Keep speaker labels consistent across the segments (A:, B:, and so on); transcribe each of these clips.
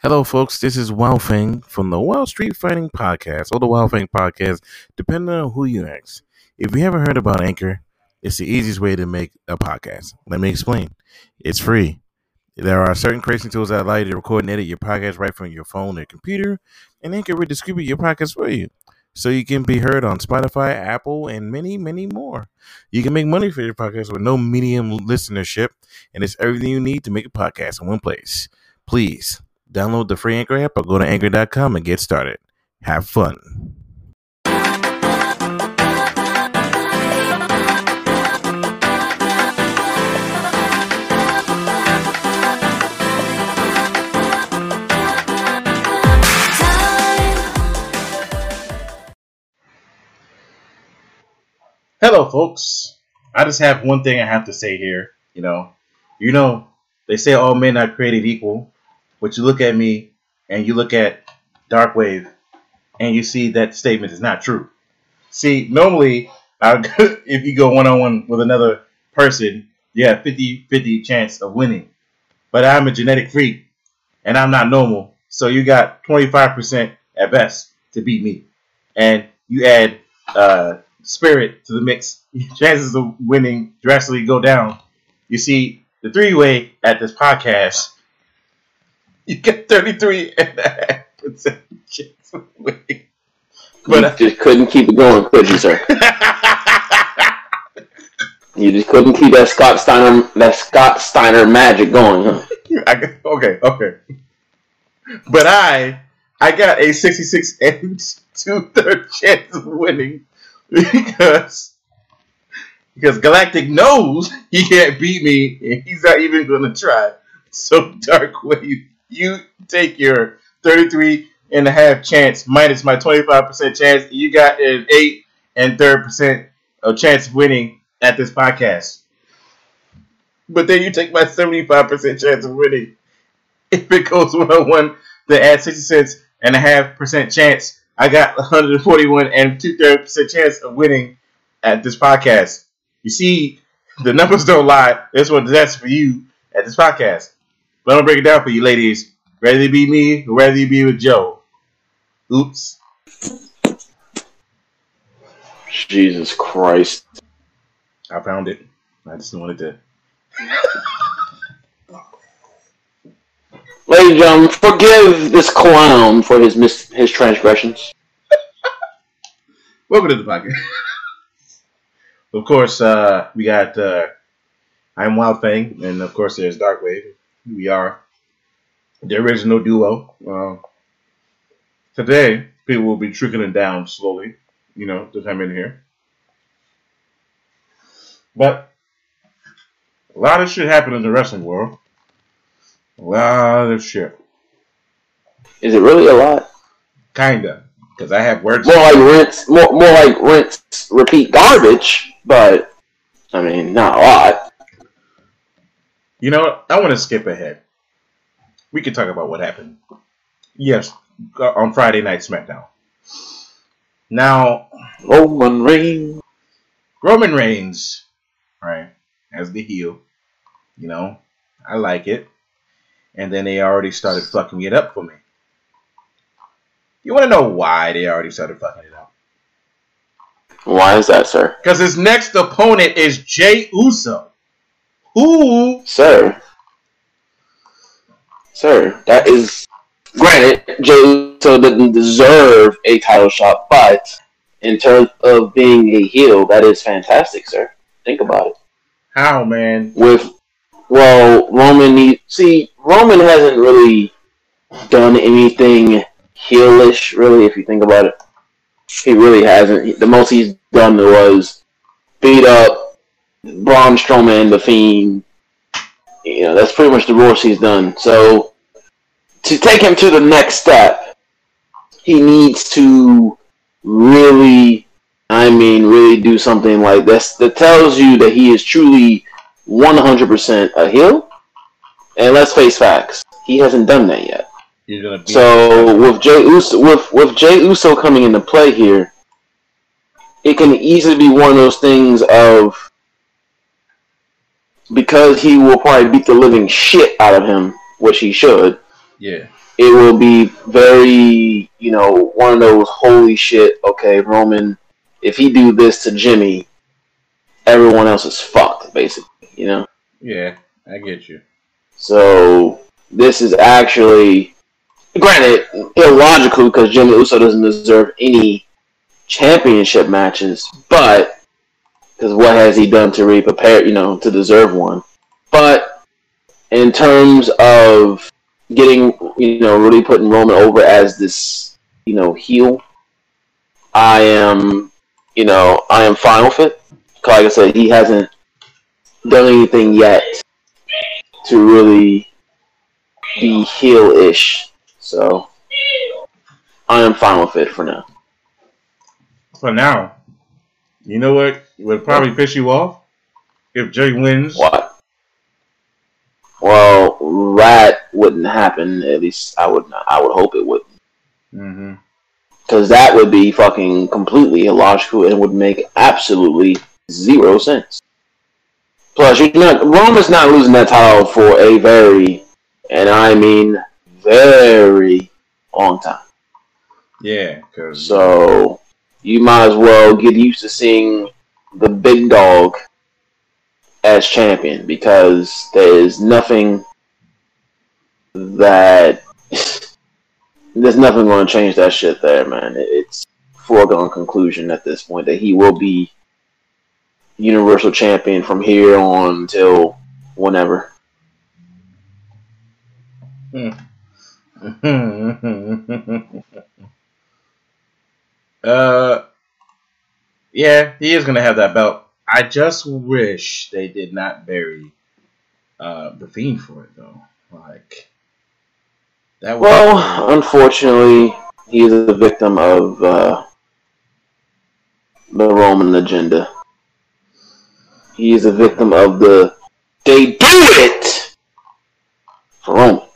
A: Hello, folks. This is Wild Fang from the Wild Street Fighting Podcast, or the Wild Fang Podcast, depending on who you ask. If you haven't heard about Anchor, it's the easiest way to make a podcast. Let me explain. It's free. There are certain creation tools that allow you to record and edit your podcast right from your phone or computer, and Anchor will distribute your podcast for you. So you can be heard on Spotify, Apple, and many, many more. You can make money for your podcast with no medium listenership, and it's everything you need to make a podcast in one place. Please download the free Anchor app or go to anchor.com and get started. Have fun. Hello, folks. I just have one thing I have to say here. You know, you know, they say all men are created equal, but you look at me and you look at Darkwave and you see that statement is not true. See, normally, I, if you go one on one with another person, you have 50 50 chance of winning. But I'm a genetic freak and I'm not normal. So you got 25% at best to beat me. And you add uh, spirit to the mix, chances of winning drastically go down. You see, the three way at this podcast you get 33 and a half percent chance of winning.
B: But you just couldn't keep it going, could you, sir? you just couldn't keep that Scott Steiner that Scott Steiner magic going, huh?
A: I, okay, okay. But I I got a 66 and two third chance of winning because because Galactic knows he can't beat me and he's not even gonna try. So Dark Wave you take your 33 and a half chance minus my 25% chance. You got an 8 and third percent of chance of winning at this podcast. But then you take my 75% chance of winning. If it goes one on one, then add 60 cents and a half percent chance. I got 141 and two thirds percent chance of winning at this podcast. You see, the numbers don't lie. That's what that's for you at this podcast. But I'm gonna break it down for you, ladies. Rather you be me, or rather you be with Joe. Oops.
B: Jesus Christ.
A: I found it. I just wanted to.
B: Ladies and gentlemen, forgive this clown for his mis- his transgressions.
A: Welcome to the podcast. of course, uh, we got uh, I'm Wild Fang, and of course, there's Darkwave. We are the original duo. Uh, today, people will be trickling down slowly, you know, to come in here. But a lot of shit happened in the wrestling world. A lot of shit.
B: Is it really a lot?
A: Kinda, because I have words.
B: More like rinse, more more like rinse, repeat garbage. But I mean, not a lot.
A: You know what? I want to skip ahead. We can talk about what happened. Yes, uh, on Friday Night SmackDown. Now,
B: Roman Reigns.
A: Roman Reigns, right, as the heel. You know, I like it. And then they already started fucking it up for me. You want to know why they already started fucking it up?
B: Why is that, sir?
A: Because his next opponent is Jey Uso. Who
B: Sir. Sir, that is granted, Jey Uso didn't deserve a title shot, but in terms of being a heel, that is fantastic, sir. Think about it.
A: How, man?
B: With well, Roman need see, Roman hasn't really done anything heelish, really, if you think about it. He really hasn't. The most he's done was beat up Braun Strowman, the Fiend. You know, that's pretty much the worst he's done. So, to take him to the next step, he needs to really, I mean, really do something like this that tells you that he is truly 100% a heel. And let's face facts, he hasn't done that yet.
A: Be
B: So with Jey Uso, with with Jey Uso coming into play here, it can easily be one of those things of because he will probably beat the living shit out of him, which he should.
A: yeah.
B: it will be very, you know, one of those holy shit. Okay, Roman, if he do this to Jimmy, everyone else is fucked, basically. You know.
A: Yeah, I get you.
B: So this is actually, granted, illogical because Jimmy Uso doesn't deserve any championship matches, but because what has he done to re prepare, you know, to deserve one? But in terms of getting, you know, really putting Roman over as this, you know, heel, I am, you know, I am fine with it. Like I said, he hasn't done anything yet to really be heel-ish. So I am fine with it for now.
A: For now, you know what would probably piss you off if Jey wins.
B: What? Well, that wouldn't happen. At least I would. Not, I would hope it wouldn't.
A: Mm-hmm.
B: Because that would be fucking completely illogical and would make absolutely zero sense. Plus, you're not Roman's not losing that title for a very, and I mean very long time.
A: Yeah,
B: So you might as well get used to seeing the big dog as champion because there is nothing that there's nothing going to change that shit there, man. It's foregone conclusion at this point that he will be universal champion from here on until whenever.
A: uh, yeah, he is gonna have that belt. I just wish they did not bury uh, the Fiend for it though. Like that. Was
B: Well, unfortunately, he is a victim of uh, the Roman agenda. He is a victim of the they do it for Roman.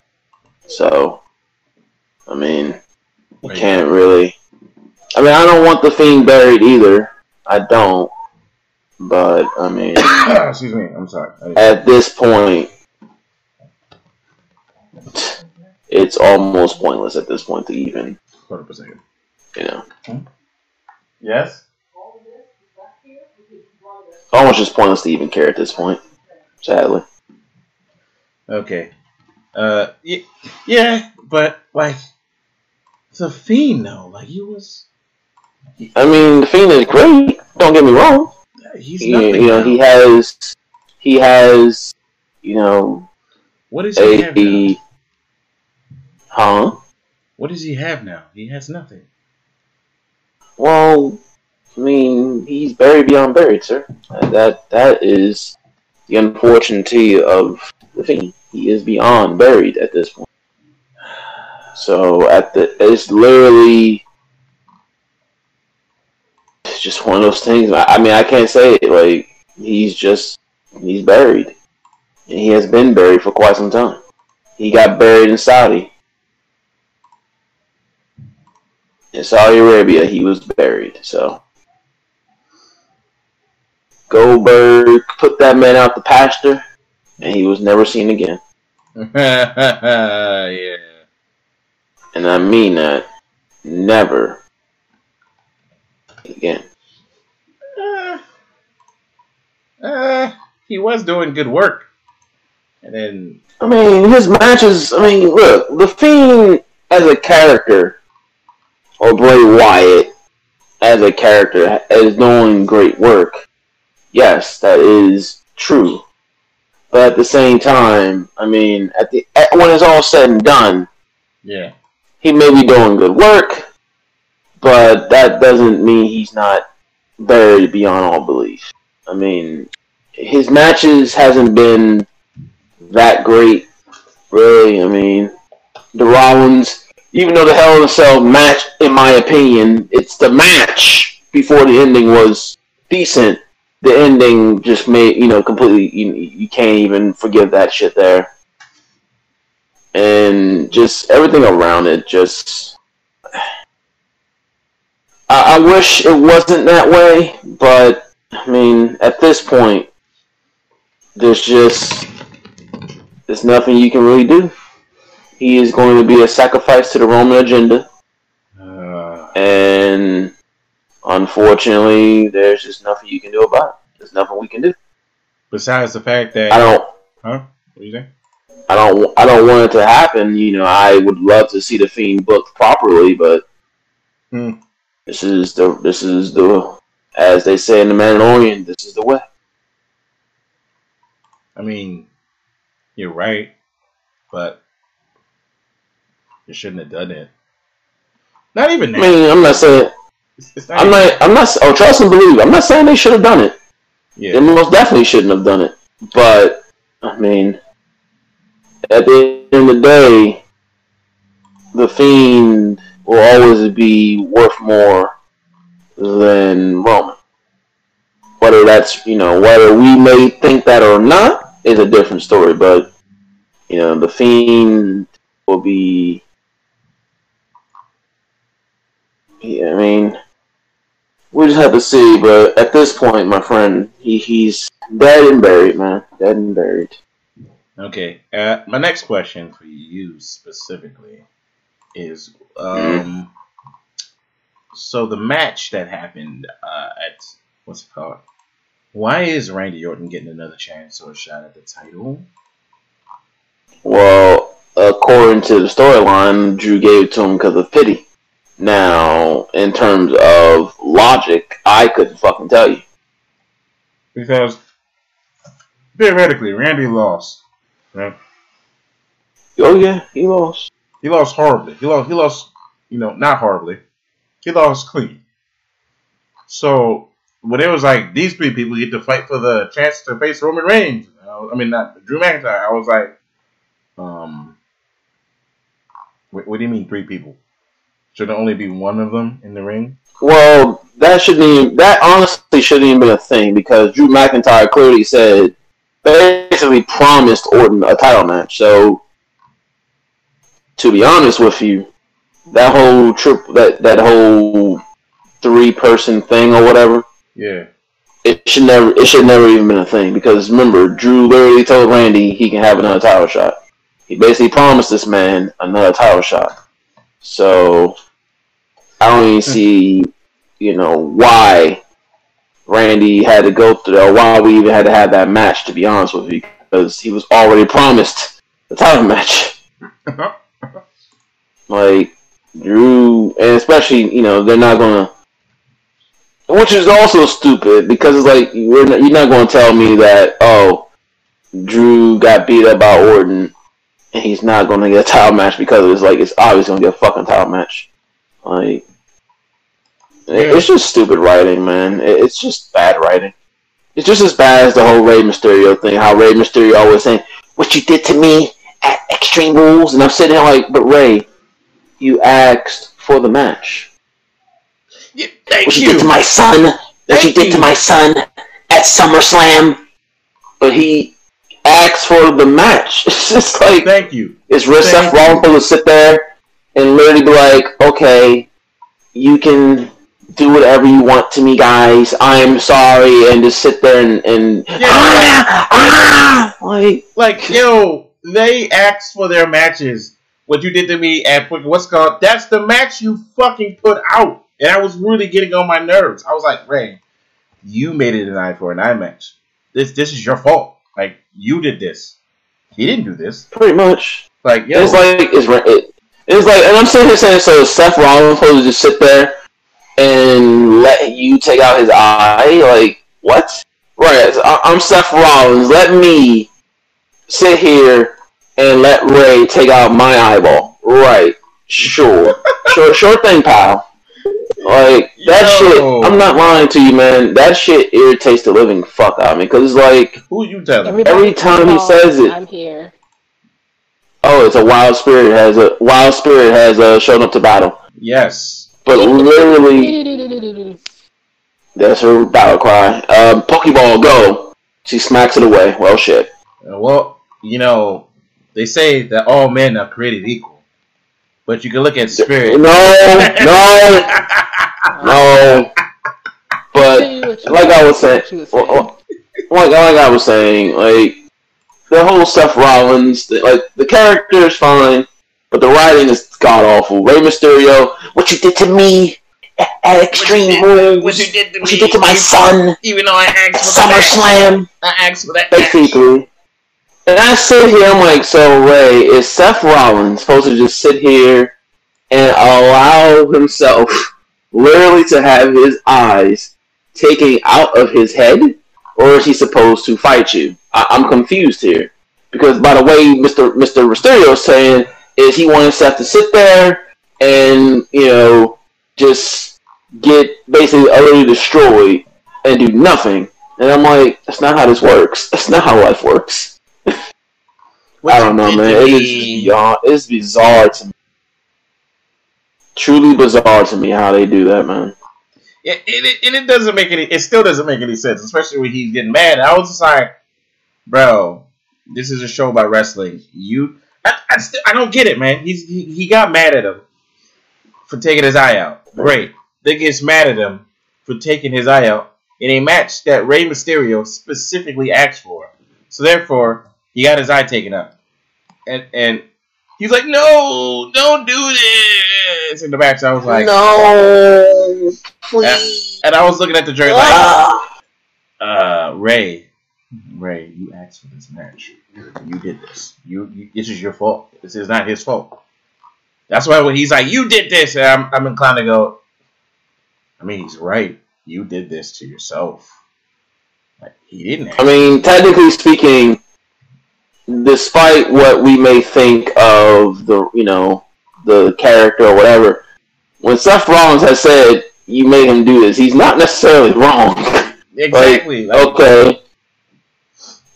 B: So, I mean, you can't really. I mean, I don't want the Fiend buried either. I don't. But I mean,
A: Excuse me. I'm sorry.
B: At this point, it's almost pointless at this point to even,
A: up a
B: you know,
A: Yes.
B: almost just pointless to even care at this point. Sadly,
A: Okay. Uh. y- Yeah, but like, the Fiend though. Like he was.
B: I mean, the Fiend is great. Don't get me wrong.
A: He's
B: He,
A: nothing.
B: you know,
A: now.
B: he has, he has, you know,
A: what does he have now?
B: huh?
A: What does he have now? He has nothing.
B: Well, I mean, he's buried beyond buried, sir. That that is the unfortunate of the Fiend. He is beyond buried at this point. So at the it's literally just one of those things. I, I mean, I can't say it like he's just he's buried, and he has been buried for quite some time. He got buried in Saudi. In Saudi Arabia, he was buried. So Goldberg put that man out the pasture, and he was never seen again.
A: yeah.
B: And I mean that. Never again.
A: Uh, uh, he was doing good work. And then,
B: I mean, his matches. I mean, look, the Fiend as a character, or Bray Wyatt as a character, is doing great work. Yes, that is true. But at the same time, I mean, at the at, when it's all said and done,
A: yeah.
B: he may be doing good work, but that doesn't mean he's not buried beyond all belief. I mean, his matches hasn't been that great, really. I mean, the Rollins, even though the Hell in a Cell match, in my opinion, it's the match before the ending was decent. The ending just made you know completely. You, you can't even forgive that shit there and just everything around it just I, I wish it wasn't that way but i mean at this point there's just there's nothing you can really do he is going to be a sacrifice to the Roman agenda,
A: Uh,
B: and unfortunately, there's just nothing you can do about it. There's nothing we can do.
A: besides the fact that,
B: I don't.
A: huh? What do you think?
B: I don't. I don't want it to happen. You know, I would love to see the fiend booked properly, but
A: Hmm.
B: this is the this is the as they say in the Mandalorian. This is the way.
A: I mean, you're right, but you shouldn't have done it. Not even
B: I mean, I'm not saying.
A: It's, it's not
B: I'm
A: even-
B: not. I'm not. Oh, trust and believe. I'm not saying they should have done it. They
A: Yeah.
B: most definitely shouldn't have done it. But I mean, at the end of the day, the fiend will always be worth more than Roman. Whether that's you know whether we may think that or not is a different story. But you know the fiend will be. Yeah, I mean, we just have to see. But at this point, my friend, he, he's dead and buried, man. Dead and buried.
A: Okay. Uh, my next question for you specifically is um, so the match that happened uh, at what's it called? Why is Randy Orton getting another chance or a shot at the title?
B: Well, according to the storyline, Drew gave it to him because of pity. Now, in terms of logic, I couldn't fucking tell you.
A: Because theoretically, Randy lost. Right?
B: Oh yeah, he lost.
A: He lost horribly. He lost. He lost. You know, not horribly. He lost clean. So when it was like these three people get to fight for the chance to face Roman Reigns, I I mean not Drew McIntyre. I was like, um, what, what do you mean three people? Should there only be one of them in the ring?
B: Well, that shouldn't even. That honestly shouldn't even be a thing because Drew McIntyre clearly said, basically promised Orton a title match. So, to be honest with you, that whole trip, that that whole three person thing or whatever,
A: Yeah.
B: it should never, it should never even been a thing because remember, Drew literally told Randy he can have another title shot. He basically promised this man another title shot. So, I don't even hmm. see, you know, why Randy had to go through or why we even had to have that match, to be honest with you, because he was already promised the title match. Like, Drew, and especially, you know, they're not to. Which is also stupid because it's like you're not, you're not to tell me that oh Drew got beat up by Orton and he's not to get a title match because it's like it's obviously to get a fucking title match. Like it- it's just stupid writing, man. It's just bad writing. It's just as bad as the whole Rey Mysterio thing. How Rey Mysterio always saying what you did to me at Extreme Rules, and I'm sitting there like, but Rey, you asked for the match.
A: yeah thank
B: What you did to my son, that you did to my son at SummerSlam. But he asked for the match. It's just like,
A: Thank you.
B: is Seth
A: Thank
B: Rollins to sit there and literally be like, okay, you can do whatever you want to me, guys. I'm sorry, and just sit there and, and
A: Yeah,
B: ah, ah, like,
A: Like, yo, they asked for their matches. What you did to me at what's called? That's the match you fucking put out, and I was really getting on my nerves. I was like, Rey, you made it an eye for an eye match. This this is your fault. Like you did this. He didn't do this.
B: pretty much.
A: Like, yo,
B: It's like it's it, it's like, and I'm sitting here saying, so Seth Rollins supposed to just sit there and let you take out his eye? Like what? Right, I'm Seth Rollins. Let me sit here and let Rey take out my eyeball. Right, sure, sure, sure thing, pal. Like that
A: Yo.
B: shit. I'm not lying to you, man. That shit irritates the living fuck out of me because it's like,
A: who you telling?
C: Everybody
B: Every time he says it-
C: I'm here.
B: oh, it's a wild spirit has a wild spirit has uh, shown up to battle.
A: Yes.
B: But literally, that's her battle cry. Um, Pokeball, go! She smacks it away. Well, shit.
A: Well, you know, they say that all men are created equal, but you can look at spirit.
B: no, no. No. But like I was saying, well, well, like like I was saying, like the whole Seth Rollins, the, like the character is fine. but the writing is god awful. Rey Mysterio, what you did to me at, at Extreme Rules,
A: What you did to
B: what
A: me?
B: you did to my son,
A: Even though I asked for the match.
B: SummerSlam,
A: I asked for that.
B: basically. And I sit here, I'm like, so Rey, is Seth Rollins supposed to just sit here and allow himself literally to have his eyes taken out of his head, or is he supposed to fight you? I- I'm confused here because by the way, Mister Mister Mysterio is saying is he wanted Seth to sit there and you know just get basically utterly destroyed and do nothing. And I'm like, that's not how this works. That's not how life works.
A: What
B: I don't know, man. It is beyond. It's bizarre to me. Truly bizarre to me how they do that, man.
A: Yeah, and it, and it doesn't make any. It still doesn't make any sense, especially when he's getting mad. I was just like, bro, this is a show about wrestling. You, I, I, still, I don't get it, man. He's he, he got mad at him for taking his eye out. Great. Then gets mad at him for taking his eye out in a match that Rey Mysterio specifically asked for. So therefore, he got his eye taken out, and and he's like, no, don't do this in the match. I was like,
B: no, please.
A: and I was looking at the jury like,
B: Ah.
A: uh, Rey, Rey, you asked for this match. You did this. You, you this is your fault. This is not his fault. That's why when he's like, you did this, and I'm, I'm inclined to go. I mean, he's right. You did this to yourself. Like he didn't.
B: I mean, technically speaking, despite what we may think of the, you know, the character or whatever, when Seth Rollins has said you made him do this, he's not necessarily wrong.
A: exactly. Like,
B: okay.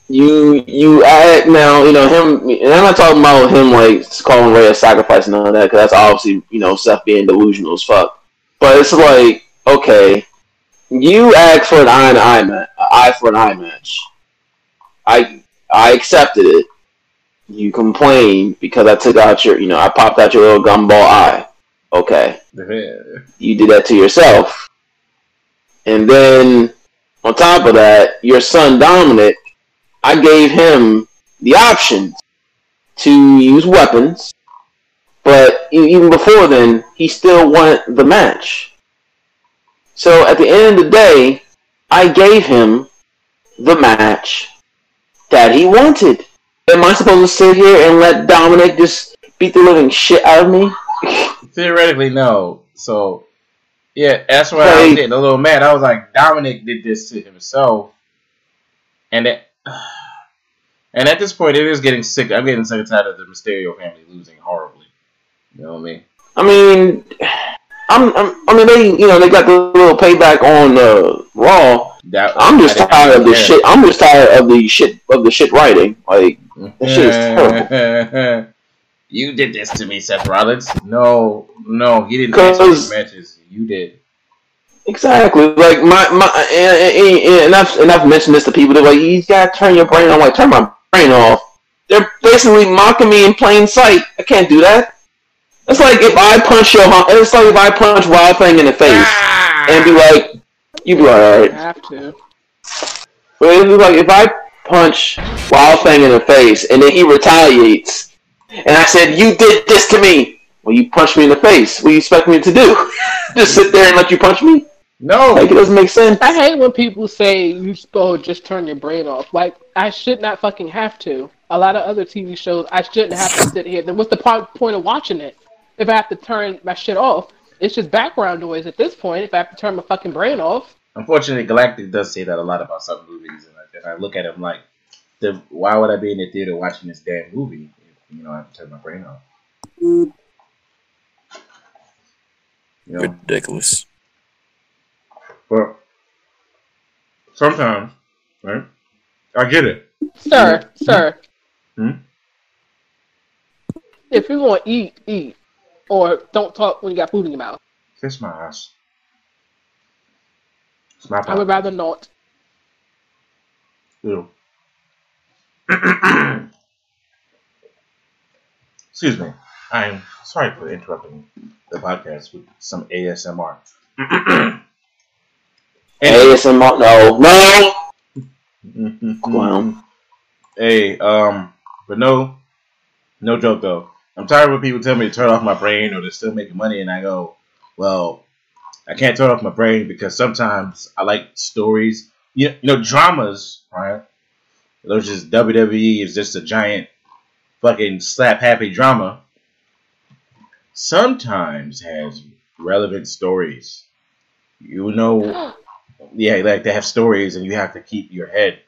B: You you add now you know him and I'm not talking about him like calling Rey a sacrifice and all that because that's obviously you know Seth being delusional as fuck. But it's like okay, you asked for an eye and eye match, eye for an eye match. I I accepted it. You complained because I took out your you know I popped out your little gumball eye. Okay you did that to yourself. And then on top of that, your son Dominic, I gave him the option to use weapons, but even before then, he still wanted the match. So at the end of the day, I gave him the match that he wanted. Am I supposed to sit here and let Dominic just beat the living shit out of me?
A: Theoretically, no. So, yeah, that's why I was getting a little mad. I was like, Dominic did this to himself, and it, and at this point, it is getting sick. I'm getting sick and tired of the Mysterio family losing horribly. You know what I mean?
B: I mean, I'm, I'm, I mean, they, you know, they got the little payback on uh, Raw.
A: That
B: I'm just
A: I
B: tired of the shit. I'm just tired of the shit of the shit writing. Like, That shit is terrible.
A: you did this to me, Seth Rollins. No, no, he didn't
B: Cause-
A: matches. You did.
B: exactly. Like my my, and, and, and I've and I've mentioned this to people. They're like, you gotta turn your brain on. Like, turn my brain off. They're basically mocking me in plain sight. I can't do that. It's like if I punch your, it's like if I punch Wild Thing in the face
A: Ah!
B: and be like, you be like, alright.
C: have to.
B: But it'd be like if I punch Wild Thing in the face and then he retaliates, and I said, "You did this to me." Well, you punched me in the face. What do you expect me to do? just sit there and let you punch me?
A: no.
B: Like it doesn't make sense.
C: I hate when people say you supposed just turn your brain off. Like I should not fucking have to. A lot of other TV shows, I shouldn't have to sit here. Then what's the point of watching it? If I have to turn my shit off, it's just background noise at this point. If I have to turn my fucking brain off,
A: Unfortunately, Galactic does say that a lot about some movies, and I, and I look at him like, the, why would I be in the theater watching this damn movie? If, you know, I have to turn my brain off. You know,
D: Ridiculous.
A: but sometimes, right? I get it.
C: sir, sir.
A: Hmm?
C: If you want to eat, eat, or don't talk when you got food in your mouth.
A: Kiss my ass. It's my
C: I would rather not.
A: Ew. Excuse me. I'm sorry for interrupting the podcast with some ASMR.
B: ASMR, no, no. Clown.
A: Hey, um, but no, no joke though. I'm tired when people tell me to turn off my brain or they're still making money, and I go, well, I can't turn off my brain because sometimes I like stories. You know, you know dramas, right? Those just WWE is just a giant fucking slap happy drama. Sometimes has relevant stories. You know, yeah, like they have stories, and you have to keep your head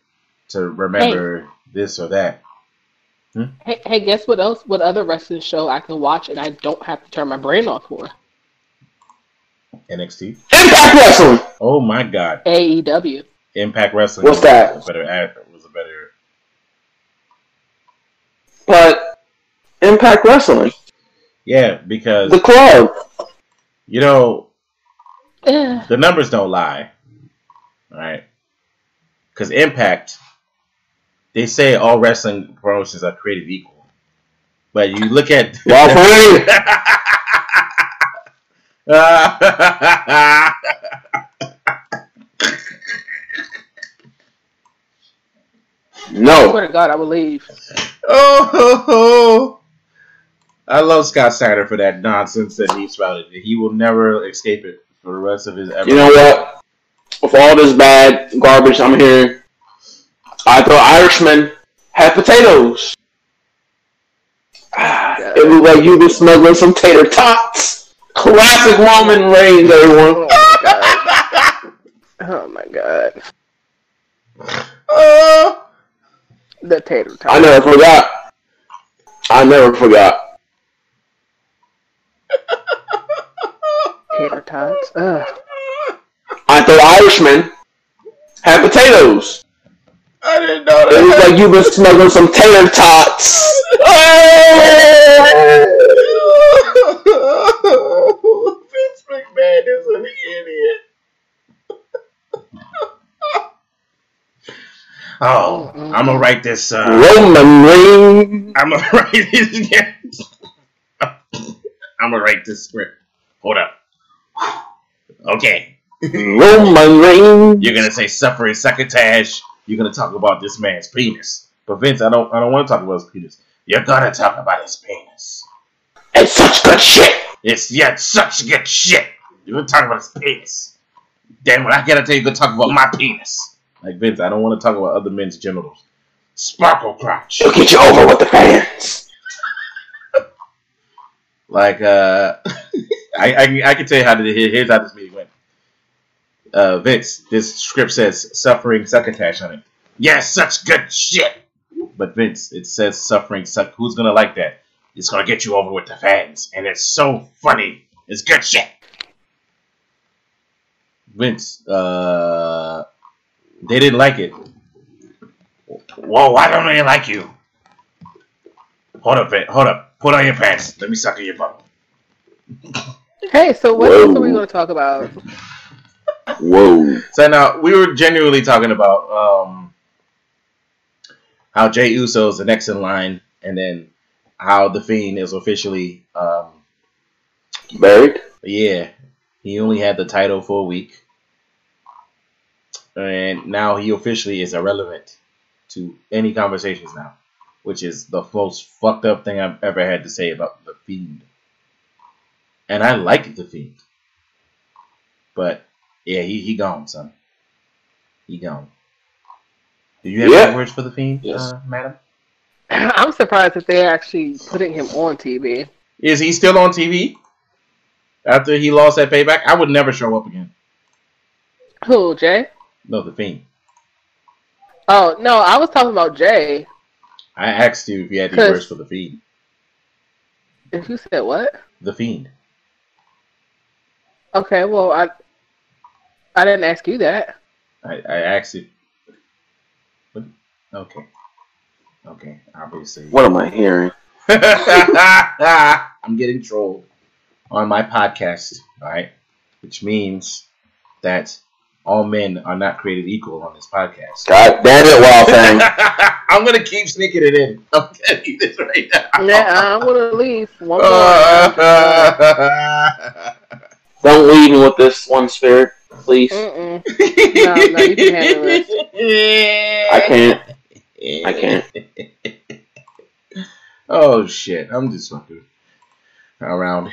A: to remember this or that.
C: Hey, hey, guess what else? What other wrestling show I can watch and I don't have to turn my brain off for?
A: NXT.
B: Impact Wrestling.
A: Oh my God,
C: AEW.
A: Impact Wrestling.
B: What's that?
A: a Better act was a better.
B: But Impact Wrestling,
A: Yeah, because
B: the club.
A: you know
C: Eh,
A: the numbers don't lie, right? Because Impact, they say all wrestling promotions are created equal, but you look at
B: Well, for me, no.
C: swear to God, I would leave.
A: oh, I love Scott Steiner for that nonsense that he spouted. He will never escape it for the rest of his ever.
B: You know what? With all this bad garbage I'm hearing, I thought Irishmen had potatoes. It looked like you been smuggling some tater tots. Classic Roman Reigns, everyone.
C: Oh, oh my God.
A: Oh,
C: The tater tot.
B: I never forgot. I never forgot.
C: Tater tots. Ugh.
B: I thought Irishmen had potatoes.
A: I didn't know that.
B: It looked
A: that.
B: like you been smuggling some tater tots.
A: Vince McMahon is an idiot. oh, I'm gonna write this. Uh,
B: Roman Reigns.
A: I'm gonna write this again. I'm gonna write this script. Hold up. Okay.
B: Roman Reigns.
A: You're gonna say suffering succotash. You're gonna talk about this man's penis. But Vince, I don't I don't want to talk about his penis. You're gonna talk about his penis.
B: It's such good shit.
A: It's yeah, it's such good shit. You're gonna talk about his penis. Damn it, I gotta tell you to talk about my penis. Like Vince, I don't want to talk about other men's genitals. Sparkle crotch.
B: It'll get you over with the fans.
A: Like uh I I, can- I can tell you how to here's how this meeting went. Uh Vince, this script says suffering succotash on it. Yes, such good shit. But Vince, it says suffering suck who's gonna like that? It's gonna get you over with the fans. And it's so funny. It's good shit. Vince, uh they didn't like it. Whoa, why don't they like you? Hold up, Vince. Hold up. Put on your pants. Let me suck in your butt.
C: Hey, so what else are we to talk about?
B: Whoa.
A: So now we were genuinely talking about um, how Jey Uso is the next in line, and then how the Fiend is officially, um,
B: Buried?
A: yeah, he only had the title for a week, and now he officially is irrelevant to any conversations now, which is the most fucked up thing I've ever had to say about the Fiend. And I like the Fiend, but yeah, he he gone, son. He gone. Do you have
B: Yeah.
A: any words for the Fiend,
B: Yes.
A: uh, madam?
C: I'm surprised that they're actually putting him on TV.
A: Is he still on TV after he lost that payback? I would never show up again.
C: Who, Jey?
A: No, the Fiend.
C: Oh, no, I was talking about Jey.
A: I asked you if you had any words for the Fiend.
C: If you said what?
A: The Fiend.
C: Okay, well, I I didn't ask you that.
A: I, I asked it. What? Okay. Okay, obviously.
B: What am I hearing?
A: I'm getting trolled on my podcast, alright? Which means that all men are not created equal on this podcast.
B: God damn it, Wild Thing.
A: I'm gonna keep sneaking it in. I'm telling you this right now.
C: Yeah, I'm gonna leave. One more.
B: Don't leave me with this one spirit, please.
C: Mm-mm. No, no, you can handle
B: I can't. I can't.
A: Oh shit! I'm just fucking around.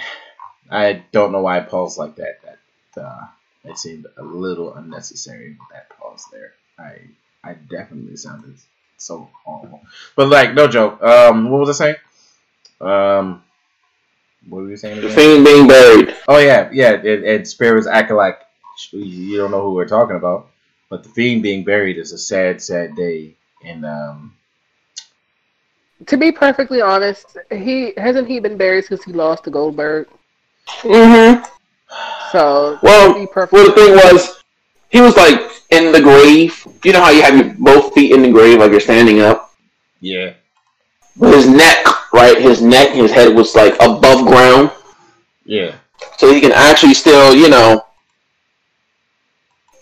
A: I don't know why I paused like that. That uh, it seemed a little unnecessary. That pause there. I I definitely sounded so horrible. But like, no joke. Um, what was I saying? Um, what were you saying?
B: The
A: Again?
B: Fiend being buried.
A: Oh yeah, yeah. And, and Spirit was acting like you don't know who we're talking about. But the fiend being buried is a sad, sad day. And um,
C: To be perfectly honest, he hasn't he been buried since he lost to Goldberg.
B: Mm-hmm.
C: So
B: Well,
C: to be perfectly
B: Well, the thing was, he was like in the grave. You know how you have your both feet in the grave, like you're standing up.
A: yeah,
B: But his neck, right? His neck, his head was like above ground,
A: yeah,
B: so he can actually still, you know,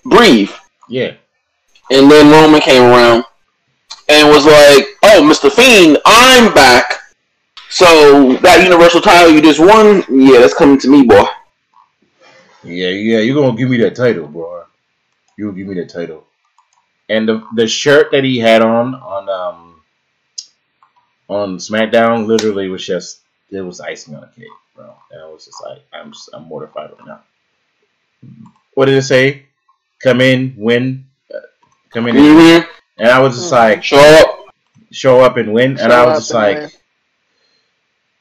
B: breathe.
A: yeah.
B: And then Roman came around and was like, "Oh, Mr. Fiend, I'm back." So that Universal title you just won, yeah, that's coming to me, boy.
A: Yeah, yeah, you're gonna give me that title, bro. You will give me that title. And the the shirt that he had on on um on SmackDown literally was just it was icing on a cake, bro. And I was just like, I'm just, I'm mortified right now. What did it say? Come in, win, uh, come in,
B: Mm-hmm.
A: and I was just
C: Hmm.
A: like,
B: Show up.
A: show up and win, and I was just like,
C: win.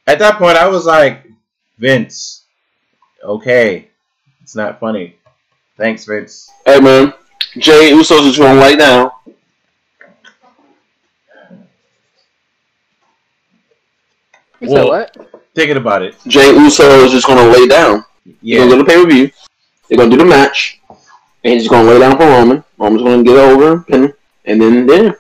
A: at that point, I was like, Vince, okay, it's not funny. Thanks, Vince.
B: Hey man, Jey Usos is going right lay
C: You said
A: Well,
C: what?
A: Thinking about it,
B: Jey Uso is just going to lay down. He's
A: yeah,
B: going to go to pay per view. They're going to do the match, and he's going to lay down for Roman. Roman's going to get over, pin, and then yeah.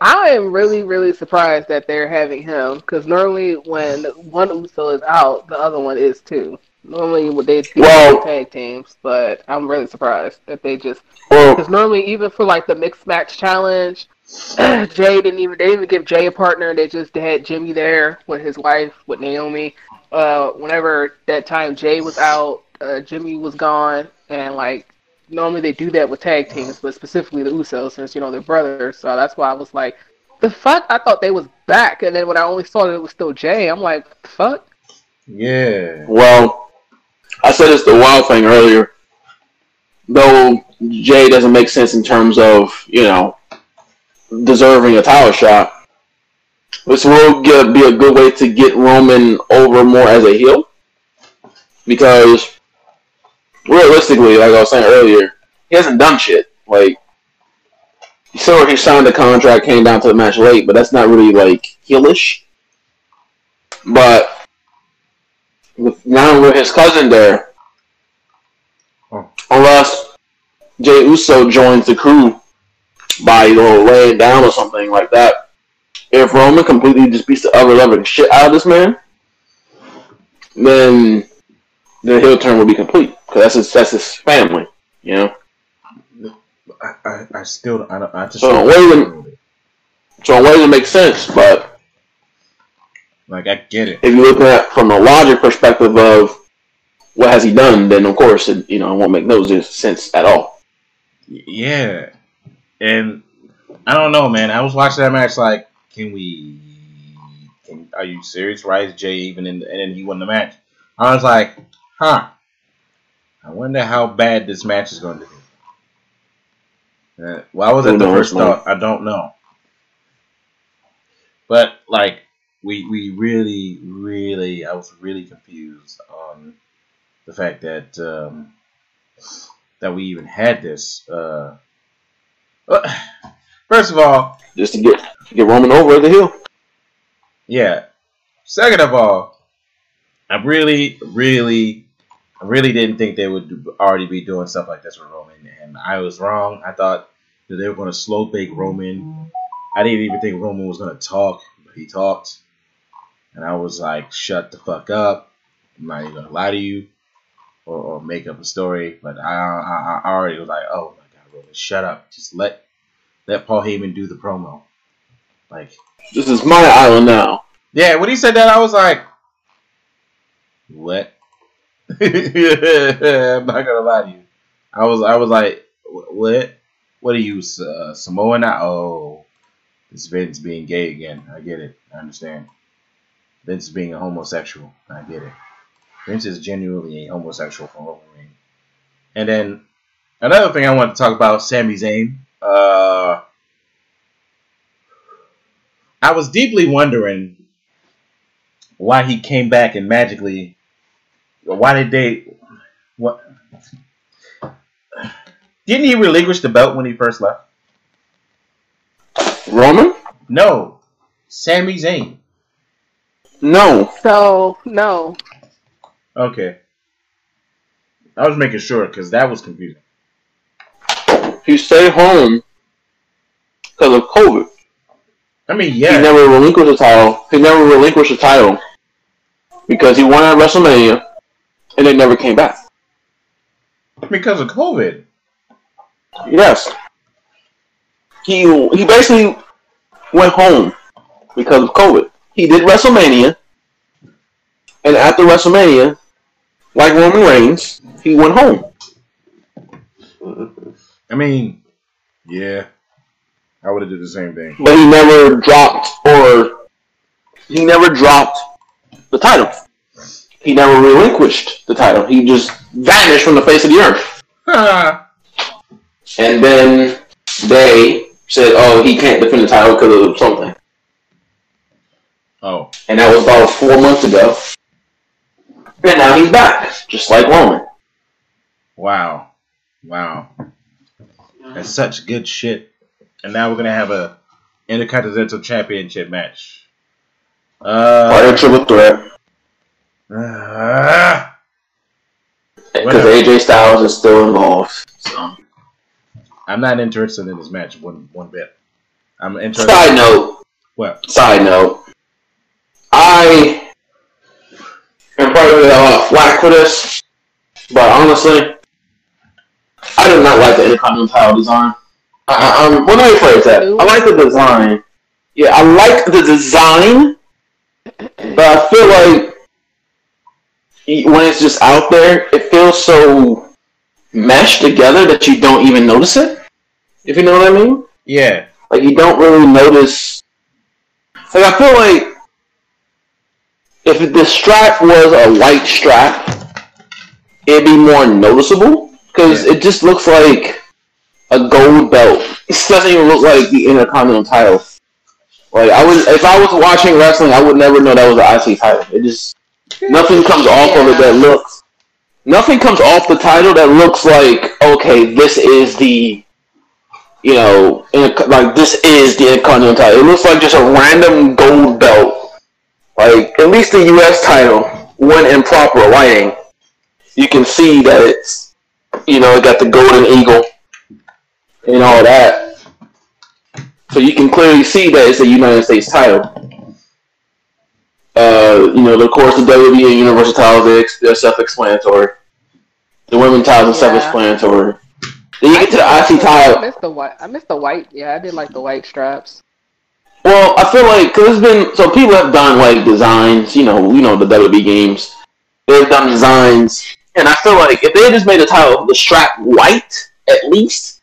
C: I am really, really surprised that they're having him because normally when one Uso is out, the other one is too. Normally would they do
B: Well-
C: tag teams, but I'm really surprised that they just
B: Well,
C: because normally even for like the mixed match challenge, Jey didn't even they didn't even give Jey a partner. They just had Jimmy there with his wife with Naomi. Uh, whenever that time Jey was out, uh, Jimmy was gone, and like normally they do that with tag teams, but specifically the Usos since you know they're brothers. So that's why I was like, the fuck. I thought they was back, and then when I only saw that it was still Jey, I'm like, the fuck.
A: yeah,
B: well, I said it's the wild thing earlier. Though Jey doesn't make sense in terms of you know deserving a title shot. This will get, be a good way to get Roman over more as a heel. Because realistically, like I was saying earlier, he hasn't done shit. Like, so he signed the contract, came down to the match late, but that's not really like heelish. But with, now with his cousin there,
A: Oh.
B: unless Jey Uso joins the crew by you know laying down or something like that. If Roman completely just beats the ever loving shit out of this man, then the heel turn will be complete because that's his that's his family, you know.
A: I, I, I still, I, don't, I just,
B: So, wait a. So in ways it makes sense, but
A: like, I get it.
B: if you look at it from a logic perspective of what has he done, then of course it you know it won't make no sense at all.
A: Yeah, and I don't know, man. I was watching that match, like, can we? Can, are you serious? Why is Jey even in? The, and then he won the match. I was like, huh. I wonder how bad this match is going to be. Uh, why was that the first thought? I don't know. But like, we we really, really, I was really confused on the fact that um, that we even had this. Uh, first of all,
B: Just to get get Roman over a heel.
A: yeah. Second of all, I really, really, really didn't think they would already be doing stuff like this with Roman, and I was wrong. I thought that they were going to slow bake Roman. I didn't even think Roman was going to talk, but he talked, and I was like, "Shut the fuck up! I'm not even going to lie to you, or, or make up a story." But I, I, I already was like, "Oh my Roman, shut up! Just let let Paul Heyman do the promo." Like,
B: This is my island now.
A: yeah, when he said that, I was like, "What?" I'm not gonna lie to you. I was, I was like, "What? What are you, uh, Samoan? now? Oh, this Vince being gay again. I get it. I understand. Vince being a homosexual. I get it. Vince is genuinely a homosexual for Wolverine. And then another thing I want to talk about, Sami Zayn. Uh, I was deeply wondering why he came back and magically. Why did they? What? Didn't he relinquish the belt when he first left?
B: Roman?
A: No, Sami Zayn.
B: No.
C: So no.
A: Okay, I was making sure because that was confusing.
B: He stayed home because of COVID.
A: I mean, yeah.
B: He never relinquished the title. He never relinquished the title because he won at WrestleMania, and it never came back.
A: because of COVID.
B: Yes. He he basically went home because of COVID. He did WrestleMania, and after WrestleMania, like Roman Reigns, he went home.
A: I mean, yeah, I would have did the same thing.
B: But he never dropped or he never dropped the title. He never relinquished the title. He just vanished from the face of the earth. And then they said, "Oh, he can't defend the title because of something."
A: oh,
B: And that was about four months ago. And now he's back, just like Roman.
A: wow, wow, that's such good shit. And now we're gonna have a intercontinental championship match. Uh,
B: of triple threat.
A: ah.
B: Because. AJ Styles is still involved. So.
A: I'm not interested in this match one one bit. I'm interested.
B: Side note.
A: What?
B: Side note. I am probably a lot of flack for this, but honestly, I do not like the Intercontinental design. I, I, um, well, let me phrase that. I like the design. Yeah, I like the design, but I feel like when it's just out there, it feels so meshed together that you don't even notice it. If you know what I mean.
A: Yeah,
B: Like you don't really notice. Like I feel like if the strap was a white strap, it'd be more noticeable because
A: Yeah.
B: it just looks like a gold belt. It doesn't even look like the Intercontinental title. Like I would, if I was watching wrestling, I would never know that was an IC title. It just nothing comes off of it that looks. Nothing comes off the title that looks like okay, this is the you know, like this is the Intercontinental title. It looks like just a random gold belt. Like at least the U.S. title, when in proper lighting, you can see that it's, you know, it got the golden eagle and all that. So you can clearly see that it's a United States title. Uh, you know, of course, the WWE and Universal titles they're self-explanatory. The women titles are
C: Yeah.
B: self-explanatory. Then you get to the IC title.
C: I missed the white. I missed the white. Yeah, I did like the white straps.
B: Well, I feel like because there's been so people have done like designs, you know, you know the WWE games. They've done designs, and I feel like if they just made the title the strap white at least,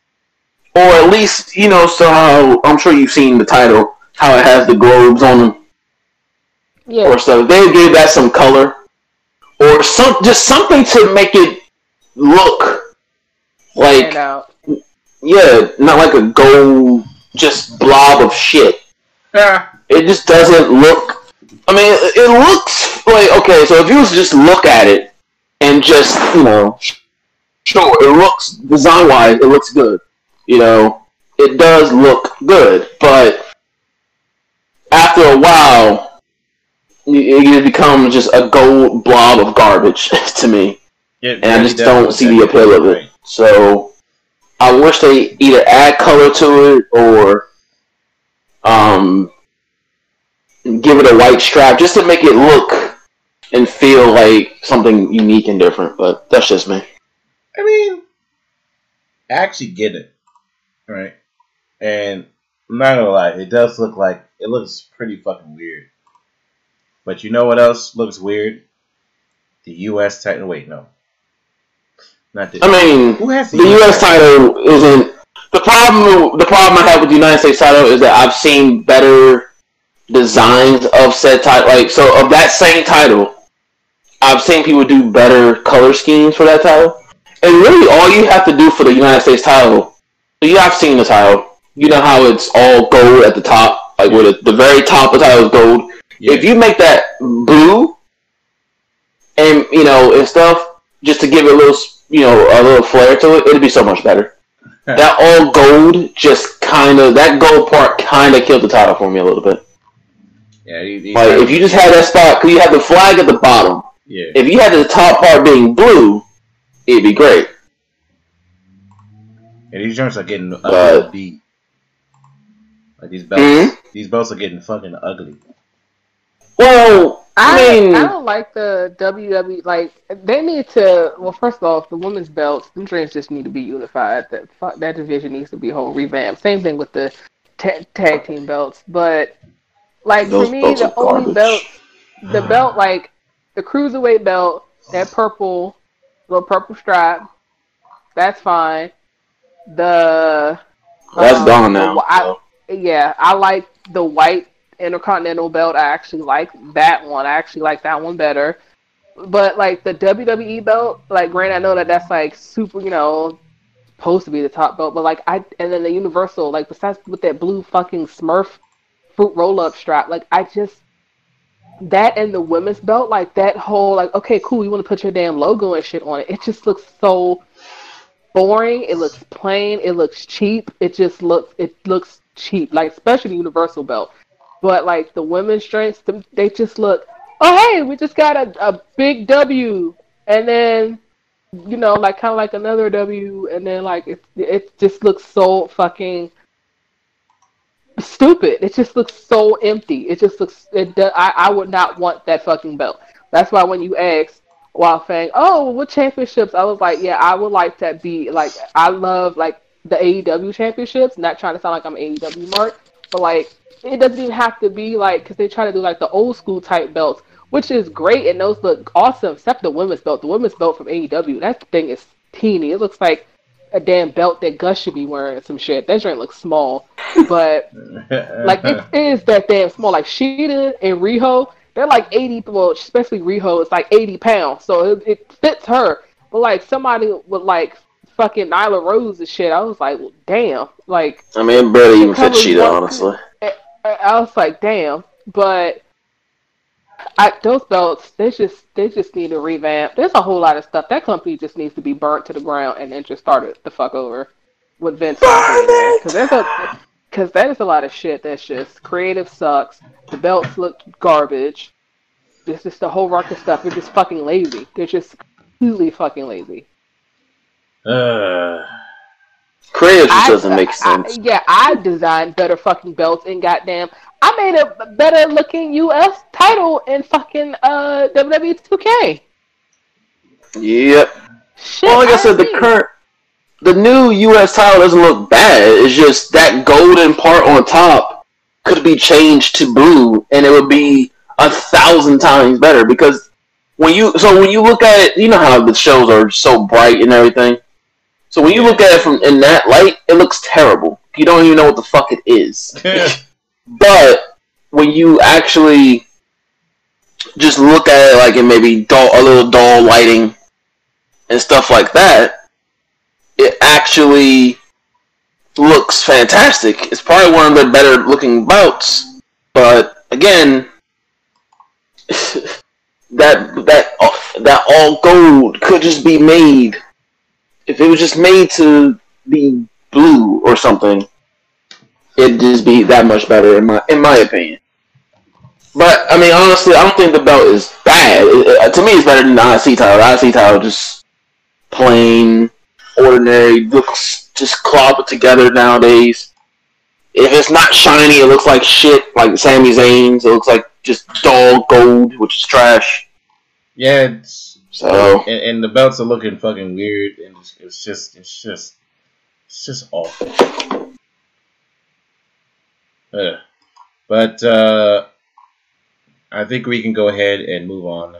B: or at least you know, so how I'm sure you've seen the title how it has the globes on them
C: Yeah.
B: or so they gave that some color or some just something to make it look like yeah, not like a gold just blob of shit.
A: Ah,
B: it just doesn't look. I mean, it, it looks like okay. So if you was just look at it and just you know, sure, it looks design wise, it looks good. You know, it does look good, but after a while, it, it becomes just a gold blob of garbage to me,
A: it
B: and I just don't see the appeal of it. So I wish they either add color to it or um give it a white strap just to make it look and feel like something unique and different. But that's just me.
A: I mean, I actually get it, right? And I'm not gonna lie, it does look like it looks pretty fucking weird. But you know what else looks weird? The U.S. title. Wait, no, not the.
B: I mean,
A: who has the,
B: the U.S. title isn't the problem the problem I have with the United States title is that I've seen better designs of said title. Like so, of that same title, I've seen people do better color schemes for that title. And really, all you have to do for the United States title, you have seen the title. You know how it's all gold at the top, like where the, the very top of the title is gold.
A: Yeah.
B: If you make that blue, and you know and stuff, just to give it a little, you know, a little flair to it, it'd be so much better. that all gold just kind of that gold part kind of killed the title for me a little bit.
A: yeah, he, he-
B: Like if you just had that spot, because you have the flag at the bottom.
A: Yeah,
B: If you had the top part being blue, it'd be great.
A: and these joints are getting
B: But-
A: ugly beat. Like these belts,
B: Mhm.
A: these belts are getting fucking ugly.
B: Well, I,
C: I,
B: mean,
C: I don't like the WWE. Like they need to. Well, first off, the women's belts, them trains just need to be unified. That fuck, that division needs to be whole revamp. Same thing with the ta- tag team belts. But like
B: Those
C: for me, the only
B: garbage.
C: belt, the belt like the cruiserweight belt, that purple, little purple stripe, that's fine. The
B: that's
C: um,
B: gone now.
C: I- yeah, I like the white Intercontinental belt. I actually like that one. I actually like that one better. But like the WWE belt, like granted, I know that that's like super, you know, supposed to be the top belt. But like I, and then the Universal, like besides with that blue fucking Smurf fruit roll up strap, like I just that and the women's belt, like that whole like okay, cool, you want to put your damn logo and shit on it. It just looks so boring. It looks plain. It looks cheap. It just looks it looks cheap, like especially the Universal belt. But like the women's strengths, they just look. Oh hey, we just got a, a big W, and then you know like kind of like another W, and then like it it just looks so fucking stupid. It just looks so empty. It just looks. It. do- I I would not want that fucking belt. That's why when you asked while saying, "Oh, what championships?" I was like, "Yeah, I would like to be like I love like the AEW championships." Not trying to sound like I'm AEW mark, but like it doesn't even have to be like because they try to do like the old school type belts, which is great and those look awesome. Except the women's belt, the women's belt from AEW, that thing is teeny. It looks like a damn belt that Gus should be wearing. Some shit. That joint looks small, but like it is that damn small. Like Shida and Riho, they're like eighty. Well, especially Riho, it's like eighty pounds, so it, it fits her. But like somebody with like fucking Nyla Rose and shit, I was like, well, damn. Like
B: I mean, it barely even
C: It
B: fits
C: covers Shida,
B: honestly.
C: I, I was like, damn. But I, those belts, they just they just need to revamp. There's a whole lot of stuff. That company just needs to be burnt to the ground and then just started the fuck over with Vince. Because there's a because that is a lot of shit. That's just creative sucks. The belts look garbage. This is the whole rocket stuff. They're just fucking lazy. They're just completely fucking lazy.
A: uh,
B: Creative just
C: I-
B: doesn't make
C: I-
B: sense.
C: yeah, I designed better fucking belts and goddamn, I made a better looking U.S. title in fucking uh WWE 2K.
B: Yep.
C: Shit,
B: Well, like I said, the
C: agree.
B: current, the new U.S. title doesn't look bad. It's just that golden part on top could be changed to blue, and it would be a thousand times better. Because when you, so when you look at it, you know how the shows are so bright and everything. So when you look at it from in that light, it looks terrible. You don't even know what the fuck it is. But when you actually just look at it like in maybe dull, a little dull lighting and stuff like that, it actually looks fantastic. It's probably one of the better looking bouts, but again, that that that all gold could just be made if it was just made to be blue or something. It'd just be that much better in my in my opinion. But I mean, honestly, I don't think the belt is bad. It- it- to me, it's better than the IC title. The IC title just plain, ordinary, looks just clobbered together nowadays. If it's not shiny, it looks like shit, like Sami Zayn's. It looks like just dull gold, which is trash.
A: yeah, it's,
B: So
A: and, and the belts are looking fucking weird, and it's, it's just, it's just, it's just awful. Ugh. But uh, I think we can go ahead and move on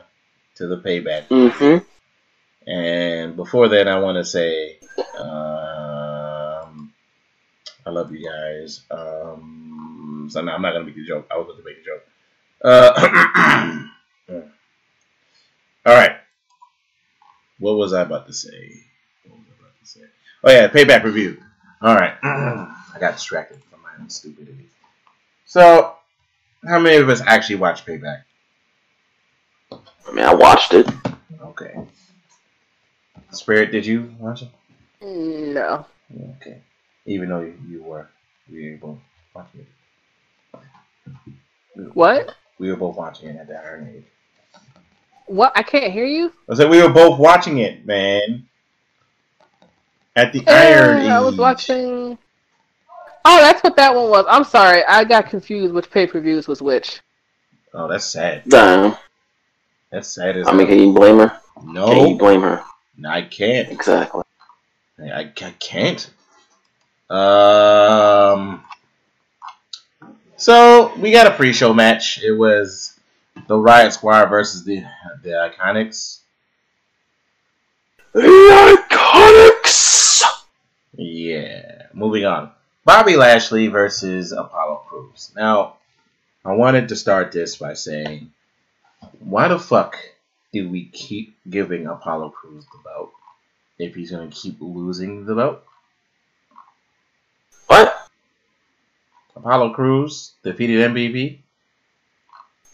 A: to the payback.
B: hmm
A: And before that, I want to say, um, I love you guys. Um, so I'm not gonna make a joke. I was going to make a joke. Uh, all right. What was I about to say? What was I about to say? Oh yeah, payback review. All right. I got distracted from my own stupidity. So, how many of us actually watched Payback?
B: I mean, I watched it.
A: Okay. Spirit, did you watch it?
C: No.
A: Okay. Even though you, you were, we were both watching it.
C: What?
A: We were both watching it at the Iron Age.
C: What? I can't hear you.
A: I said we were both watching it, man. At the Iron Age.
C: I was watching. Oh, that's what that one was. I'm sorry, I got confused which pay per views was which.
A: Oh, that's sad.
B: Damn.
A: That's sad as
B: I mean, can you blame her? No. Can you
A: No,
B: blame her?
A: I can't.
B: Exactly.
A: I, I can't. Um. So we got a pre-show match. It was the Riot Squad versus the the Iconics.
B: The Iconics!
A: Yeah. Moving on. Bobby Lashley versus Apollo Crews. Now, I wanted to start this by saying, why the fuck do we keep giving Apollo Crews the belt if he's gonna keep losing the belt?
B: What?
A: Apollo Crews defeated MVP,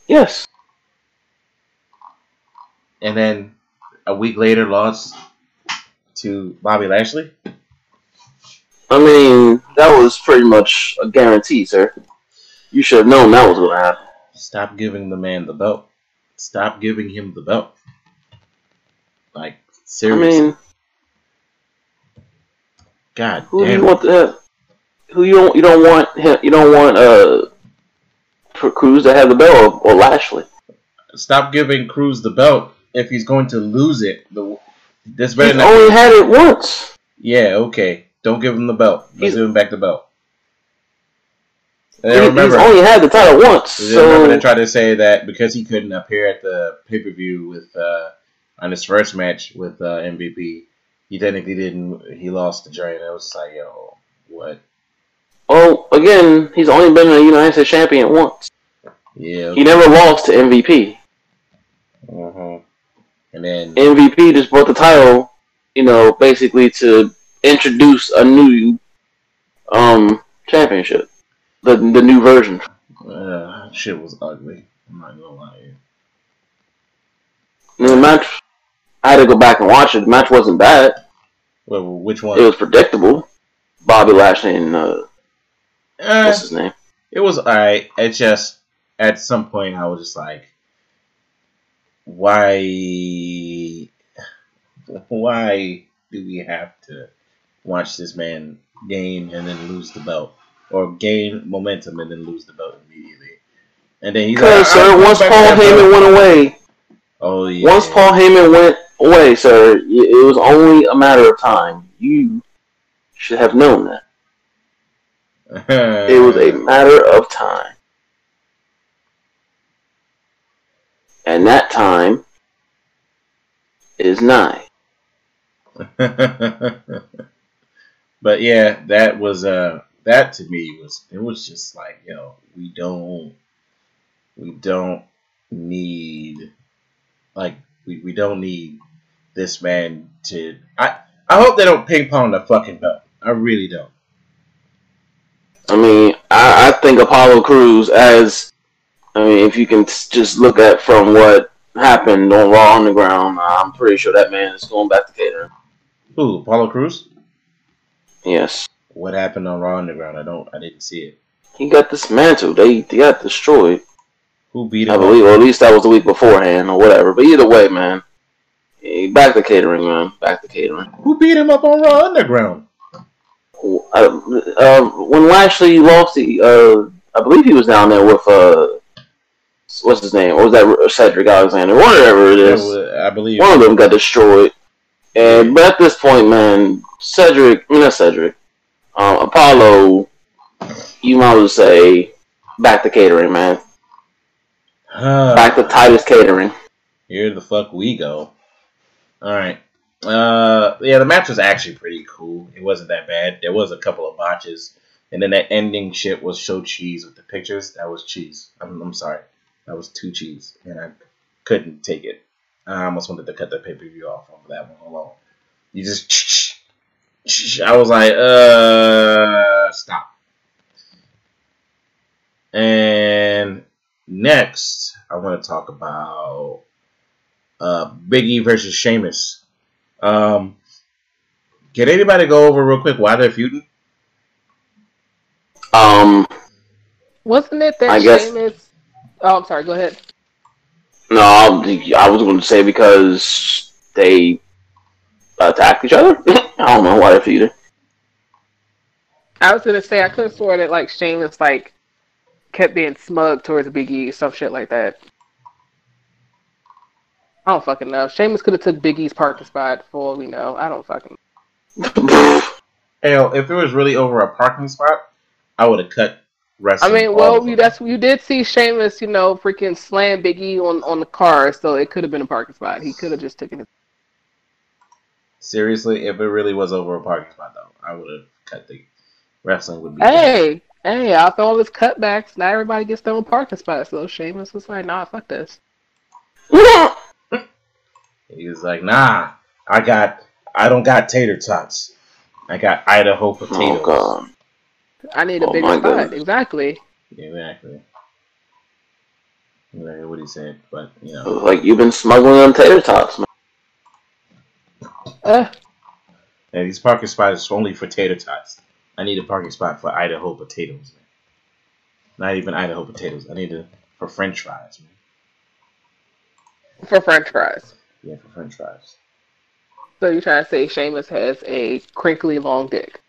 B: Yes.
A: and then a week later lost to Bobby Lashley.
B: I mean, that was pretty much a guarantee, sir. You should have known that was going to happen.
A: Stop giving the man the belt. Stop giving him the belt. Like
B: I
A: seriously,
B: mean,
A: God
B: who
A: damn.
B: you want to? Who you don't? You don't want him? You don't want uh, for Crews to have the belt or, or Lashley?
A: Stop giving Crews the belt if he's going to lose it. The this
B: He's
A: better not.
B: only had it once.
A: Yeah, okay. Don't give him the belt. Let's
B: He's-
A: give him back the belt. And
B: He-
A: I
B: he's only had the title once.
A: I remember they
B: So
A: tried to say that because he couldn't appear at the pay per view with uh, on his first match with uh, MVP, he technically didn't. He lost the joint. It was like, yo, what?
B: well, again, he's only been a United States champion once.
A: Yeah.
B: He never lost to MVP.
A: uh And then
B: MVP just brought the title, you know, basically to introduce a new um championship, the the new version.
A: uh, shit was ugly. I'm not gonna lie. to you.
B: The match, I had to go back and watch it. The match wasn't bad.
A: Well, which one?
B: It was predictable. Bobby Lashley and uh,
A: Eh,
B: what's his name?
A: it was alright. It just at some point I was just like, why, why do we have to watch this man gain and then lose the belt, or gain momentum and then lose the belt immediately? And then he's like,
B: sir,
A: "I'm
B: once Paul Heyman
A: belt."
B: went away,
A: oh yeah,
B: once Paul Heyman went away, sir, it was only a matter of time. You should have known that. It was a matter of time. And that time is nigh.
A: but yeah, that was uh that to me was it was just like yo, we don't we don't need like we, we don't need this man to I I hope they don't ping pong the fucking belt. I really don't.
B: I mean, I, I think Apollo Crews as, I mean, if you can just look at from what happened on Raw Underground, I'm pretty sure that man is going back to catering.
A: Who Apollo Crews?
B: Yes.
A: What happened on Raw Underground? I don't I didn't see it.
B: He got dismantled. They, they got destroyed.
A: Who beat him?
B: I believe, or at least that was the week beforehand, or whatever. But either way, man, back to catering, man. Back to catering.
A: Who beat him up on Raw Underground?
B: Uh, uh, when Lashley lost, the, uh, I believe he was down there with uh, what's his name? Or was that Cedric Alexander? Whatever It is.
A: I believe
B: One of them got destroyed. And but at this point, man, Cedric, I mean not Cedric, um, Apollo, you might as well say back to catering, man. Back to Titus Catering.
A: Here the fuck we go. Alright. Uh yeah, the match was actually pretty cool. It wasn't that bad. There was a couple of botches. And then that ending shit was so cheese with the pictures. That was cheese. I'm, I'm sorry. That was too cheese. And I couldn't take it. I almost wanted to cut the pay per view off of that one alone. You just. I was like, uh, stop. And next, I want to talk about uh, Biggie versus Sheamus. Um, can anybody go over real quick why they're feuding?
B: Um,
C: Wasn't it that
B: I guess-
C: Sheamus? Oh, I'm sorry. Go ahead.
B: No, I was going to say because they attacked each other. I don't know why they're feuding.
C: I was gonna say I could have sworn that like Sheamus like kept being smug towards Big E, some shit like that. I don't fucking know. Sheamus could have took Big E's parking spot for all we know. I don't fucking.
A: Hell, if it was really over a parking spot, I would have cut
C: I mean, well, you, that's you did see Sheamus, you know, freaking slam Big E on on the car, so it could have been a parking spot. He could have just taken it.
A: seriously. If it really was over a parking spot, though, I would have cut the wrestling. Would be
C: Hey, hey! After all this cutbacks, now everybody gets their own parking spot. So Sheamus was like, "Nah, fuck this."
A: He was like, "Nah, I got, I don't got tater tots. I got Idaho oh, potatoes."
B: oh god.
C: I need a
B: Oh,
C: bigger
B: my
C: spot.
B: goodness.
C: Exactly.
A: Exactly. Exactly what he said, but you know,
B: Like you've been smuggling them tater tots, man.
C: Uh,
A: and these parking spots are only for tater tots. I need a parking spot for Idaho potatoes. Man. Not even Idaho potatoes. I need it for French fries. Man.
C: for French fries.
A: Yeah, for French fries.
C: So you're trying to say Sheamus has a crinkly long dick?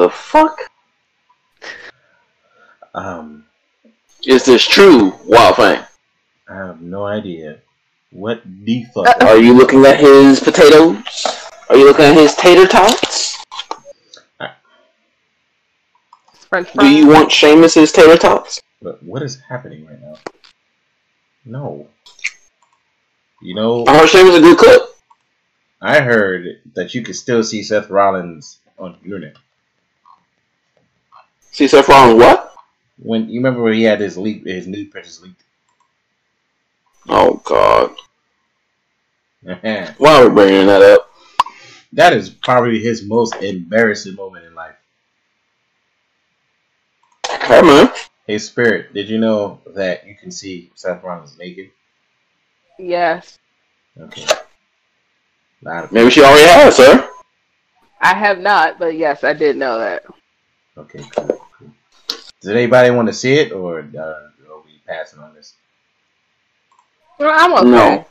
B: The fuck
A: Um,
B: is this true, Wild Fang?
A: I have no idea what the fuck.
B: Are you looking at his potatoes? Are you looking at his tater tots?
C: French
B: Do you want Sheamus's tater tots?
A: But what is happening right now? No. You know,
B: I heard Sheamus a good cook.
A: I heard that you could still see Seth Rollins on the internet.
B: See Seth Rollins what?
A: When you remember when he had his leak, his nude pictures leaked.
B: Oh god. Why are we bringing that up?
A: That is probably his most embarrassing moment in life.
B: Hey man.
A: Hey, Spirit, did you know that you can see Seth Rollins naked?
C: Yes,
A: Okay. Lot
B: Maybe she already has, sir.
C: I have not, but yes, I did know that.
A: Okay, cool, cool. Does anybody want to see it, or uh, are we passing on this?
C: Well, I'm okay.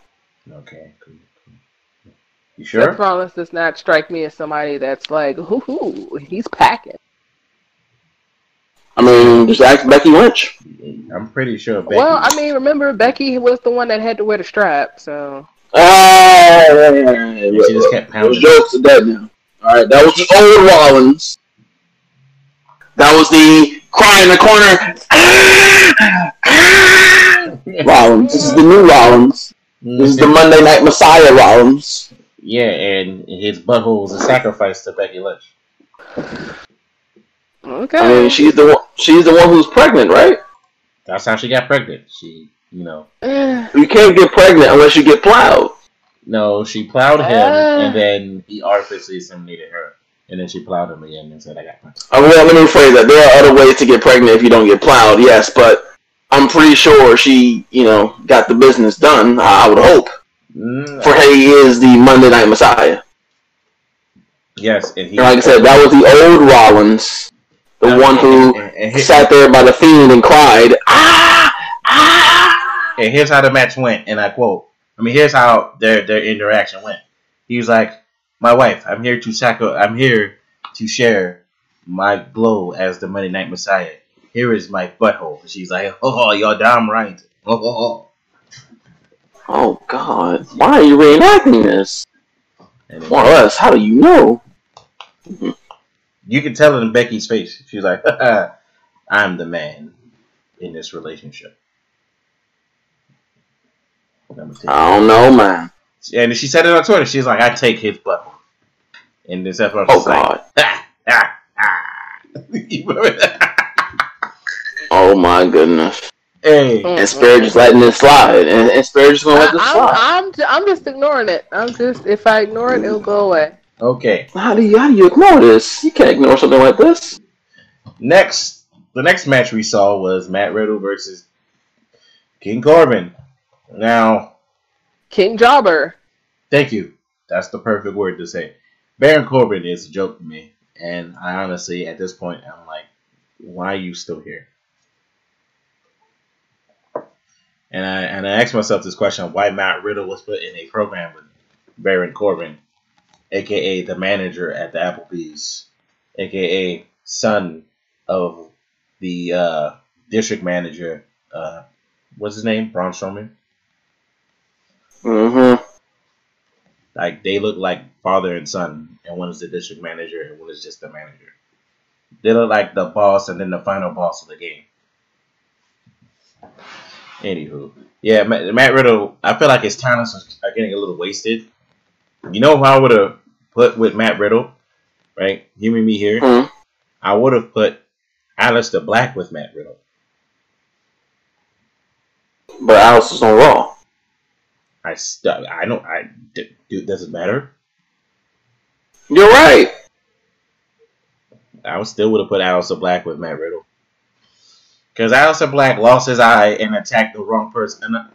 B: No.
A: Okay, cool. cool. You sure?
C: Seth Rollins does not strike me as somebody that's like, hoo hoo, he's packing.
B: I mean, just ask Becky Lynch.
A: I'm pretty sure. Becky,
C: Well, I mean, remember Becky was the one that had to wear the strap, so
B: Ah,
A: she just kept
B: those
A: pounding.
B: jokes are dead now. All right, that was the old Rollins. That was the cry in the corner. Rollins. This is the new Rollins. This is the Monday Night Messiah Rollins.
A: Yeah, and his butthole was a sacrifice to Becky Lynch.
C: okay.
B: I mean, she's the one. She's the one who's pregnant, right?
A: That's how she got pregnant. She, you know,
B: You can't get pregnant unless you get plowed.
A: no, she plowed him,
C: Ah.
A: and then he artificially inseminated her, and then she plowed him again and said, "I got pregnant."
B: Mean, well, let me rephrase that. There are other ways to get pregnant if you don't get plowed, yes, but I'm pretty sure she, you know, got the business done. I would hope.
A: Mm,
B: For he is the Monday Night Messiah.
A: yes, and he.
B: And like I said, that was the old Rollins, the one who
A: And, and, and,
B: sat there by the fiend and cried, ah, ah.
A: and here's how the match went, and I quote. I mean, here's how their their interaction went. He was like, "My wife, I'm here to sacri- I'm here to share my glow as the Monday Night Messiah. Here is my butthole." She's like, "Oh, you're damn right." Oh, oh, oh.
B: Oh God! Why are you reenacting this? More or less, how do you know?
A: you can tell it in Becky's face. She's like, "I'm the man in this relationship."
B: I don't know, man.
A: And she said it on Twitter. She's like, "I take his butthole," in this episode.
B: Oh
A: It's like,
B: God.
A: ah, ah, ah. You remember that?
B: Oh my goodness.
A: hey,
C: Mm.
B: And Spirit just letting it slide, and, and Spirit just gonna let it
C: I,
B: slide.
C: I'm, I'm, I'm just ignoring it. I'm just if I ignore it, it'll go away.
A: okay.
B: How do you how do you ignore this? You can't ignore something like this.
A: Next, the next match we saw was Matt Riddle versus King Corbin. Now,
C: King Jobber.
A: thank you. That's the perfect word to say. Baron Corbin is a joke to me, and I honestly, at this point, I'm like, why are you still here? And I and I asked myself this question: Why Matt Riddle was put in a program with Baron Corbin, aka the manager at the Applebee's, aka son of the uh, district manager. Uh, what's his name? Braun Strowman.
B: Mm-hmm.
A: Like they look like father and son, and one is the district manager, and one is just the manager. They look like the boss, and then the final boss of the game. Anywho, yeah, Matt, Matt Riddle. I feel like his talents are getting a little wasted. You know who I would have put with Matt Riddle, right? You and me here.
B: hmm
A: I would have put Aleister Black with Matt Riddle.
B: But Alice is on Raw.
A: I st- I don't. I d- do. Does it matter?
B: You're right.
A: I would still would have put Aleister Black with Matt Riddle. Because Aleister Black lost his eye and attacked the wrong person. And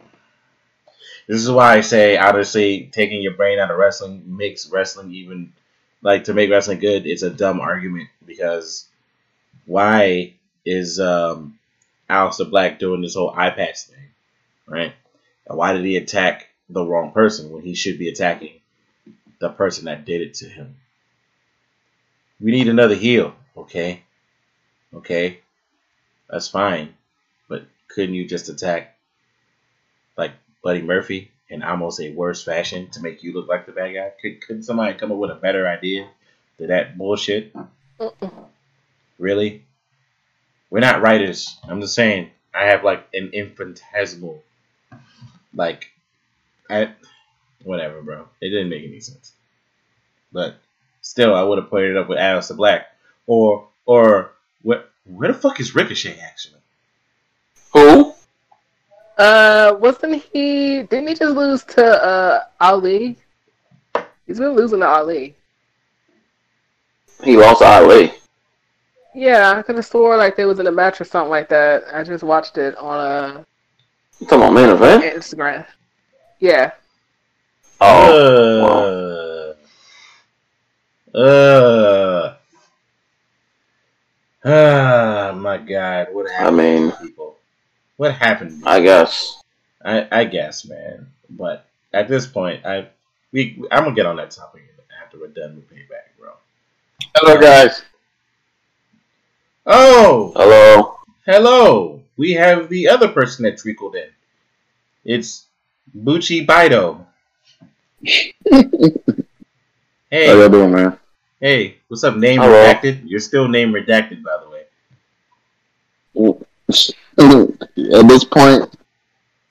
A: this is why I say, honestly, taking your brain out of wrestling makes wrestling even like to make wrestling good. It's a dumb argument because why is um, Aleister Black doing this whole eye patch thing, right? And why did he attack the wrong person when he should be attacking the person that did it to him? We need another heel, okay? Okay? That's fine. But couldn't you just attack like Buddy Murphy in almost a worse fashion to make you look like the bad guy? Could could somebody come up with a better idea to that bullshit?
C: Mm-mm.
A: Really? We're not writers. I'm just saying I have like an infinitesimal like I whatever, bro. It didn't make any sense. But still I would have put it up with Aleister Black. Or or what where the fuck is Ricochet actually?
B: Who?
C: Uh, wasn't he? Didn't he just lose to uh Ali? He's been losing to Ali.
B: He lost to Ali.
C: Yeah, I could have swore like they was in a match or something like that. I just watched it on uh
B: You talking about main event?
C: Instagram. Yeah.
B: Oh,
A: Uh, uh, ah, my God! What happened?
B: I mean-
A: to people? What happened?
B: I guess.
A: I, I guess, man. But at this point, I we I'm gonna get on that topic after we're done with payback, bro.
D: Hello, guys.
A: Oh,
B: Hello.
A: hello! We have the other person that trickled in. It's Bucci Bido. hey.
D: How y'all doing, man?
A: hey, what's up? Name
B: Hello.
A: redacted. You're still name redacted, by the way.
D: At this point,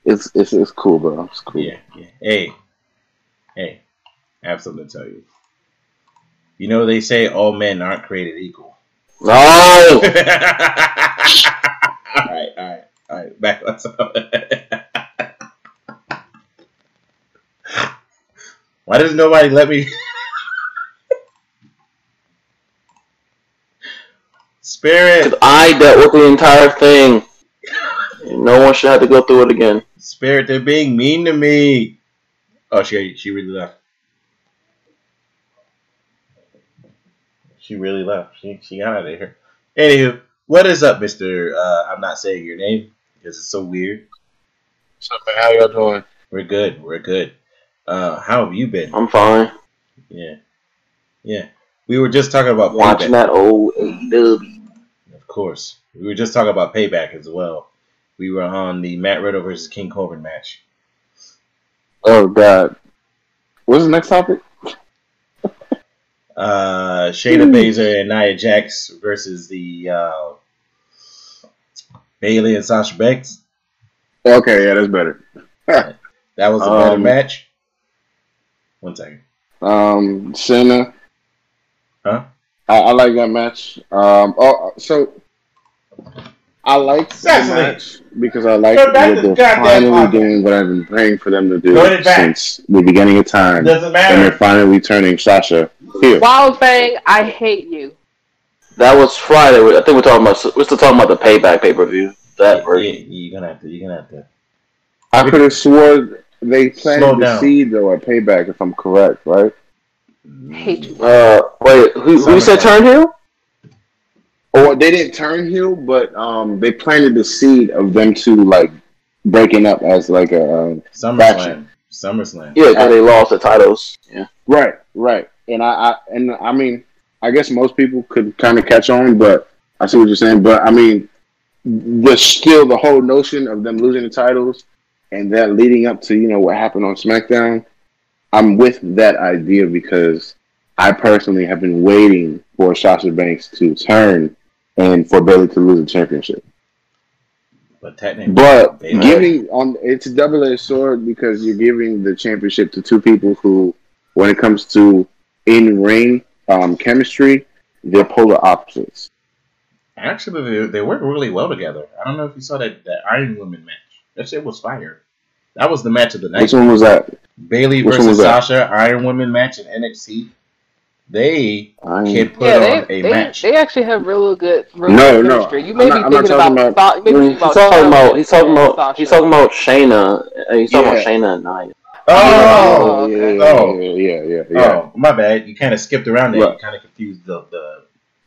D: it's it's it's cool, bro. It's cool.
A: Yeah, yeah. Hey, hey, I have something to tell you. You know they say all men aren't created equal.
B: No.
A: all right, all right, all right. Back on Why does nobody let me? Spirit,
B: Because I dealt with the entire thing. No one should have to go through it again.
A: Spirit, they're being mean to me. Oh, she she really left. She really left. She she got out of here. Anywho, what is up, Mister? Uh, I'm not saying your name because it's so weird.
D: What's up, man? How y'all doing?
A: We're good. We're good. Uh, how have you been?
B: I'm fine.
A: Yeah, yeah. We were just talking about
B: Watching
A: payback.
B: that old AEW.
A: Of course, we were just talking about payback as well. We were on the Matt Riddle versus King Corbin match.
D: Oh God. What's the next topic?
A: uh, Shayna Baszler and Nia Jax versus the uh, Bayley and Sasha Banks.
D: Okay, yeah, that's better.
A: That was a better
D: Um,
A: match. One second.
D: Um, Shayna
A: Huh?
D: I, I like that match. Um, oh, so I like the
A: Cecily.
D: match because I like that
A: to the
D: they're finally
A: pocket.
D: doing what I've been praying for them to do
A: Go to the back.
D: since the beginning of time, and
A: Doesn't
D: they're finally turning Sasha heel.
C: Wild Fang, I hate you.
B: That was Friday. I think we're talking about. We're still talking about the payback pay per view. That
A: Yeah,
B: version.
A: you're gonna have to. You're gonna have to.
D: I could have swore they
A: Slow
D: planted the
A: down.
D: seed though at Payback, if I'm correct, right?
C: Hate you.
B: Uh, wait, who, who said turn heel?
D: Or they didn't turn heel, but um, they planted the seed of them two like breaking up as like a uh,
A: SummerSlam.
D: Faction.
A: SummerSlam.
B: Yeah, because they lost the titles. Yeah.
D: right, right. And I, I and I mean, I guess most people could kind of catch on, but I see what you're saying. But I mean, the still the whole notion of them losing the titles and that leading up to you know what happened on SmackDown. I'm with that idea because I personally have been waiting for Sasha Banks to turn and for Bayley to lose the championship.
A: But technically,
D: But giving on it's a double edged sword because you're giving the championship to two people who, when it comes to in ring um, chemistry, they're polar opposites.
A: actually, they, they work really well together. I don't know if you saw that that Iron Woman match. That shit was fire. That was the match of the night.
D: Which one was that?
A: Bayley
D: which
A: versus
D: was that?
A: Sasha Iron Woman match in NXT. They
D: Iron-
A: can put
C: Yeah,
A: on a
C: they,
A: match.
C: they actually have real good, really
D: No,
C: good
D: no,
C: chemistry. You
D: I'm
C: may be
D: not
C: thinking
D: talking
C: about,
D: about-
C: maybe
B: he's
C: about
B: talking
C: Charlotte
B: about. He's talking about.
C: Sasha.
B: He's talking about Shayna. and He's talking
D: Yeah.
B: about Shayna and Nia.
A: oh,
C: Oh,
D: yeah,
C: okay.
D: yeah,
A: Oh.
D: yeah, yeah, yeah, yeah.
A: oh, my bad. You kind of skipped around there.
D: Right.
A: You kind of confused the the.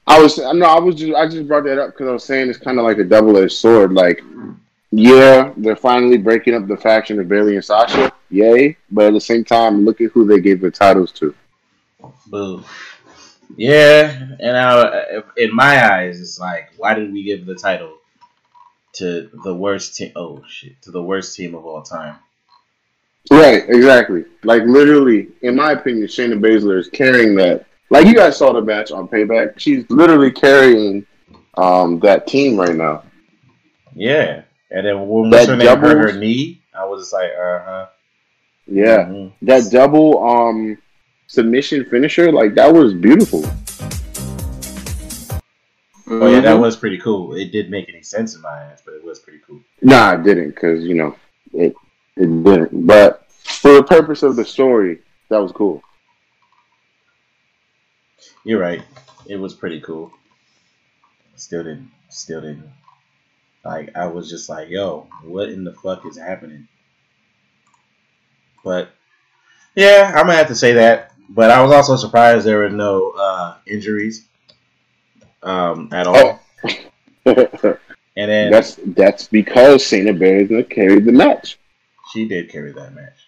D: I was no, I was just I just brought that up because I was saying it's kind of like a double edged sword. Like, yeah, they're finally breaking up the faction of Bayley and Sasha, yay! But at the same time, look at who they gave the titles to.
A: Boo. Yeah, and I, in my eyes, it's like, why did we give the title to the worst team? Oh shit, to the worst team of all time.
D: Right, exactly. Like literally, in my opinion, Shayna Baszler is carrying that. Like you guys saw the match on Payback. She's literally carrying um, that team right now.
A: Yeah, and then when
D: That
A: her name hurt her knee, I was just like, uh huh.
D: Yeah,
A: Mhm.
D: that double um, submission finisher, like that was beautiful.
A: Oh yeah, that
B: Mhm.
A: was pretty cool. It didn't make any sense in my eyes, but it was pretty cool.
D: Nah, it didn't because you know it it didn't. But for the purpose of the story, that was cool.
A: You're right. It was pretty cool. Still didn't. Still didn't. Like I was just like, yo, what in the fuck is happening? But yeah, I'm gonna have to say that. But I was also surprised there were no uh, injuries um, at all.
D: Oh.
A: And then
D: that's that's because Shayna Baszler carried the match.
A: she did carry that match,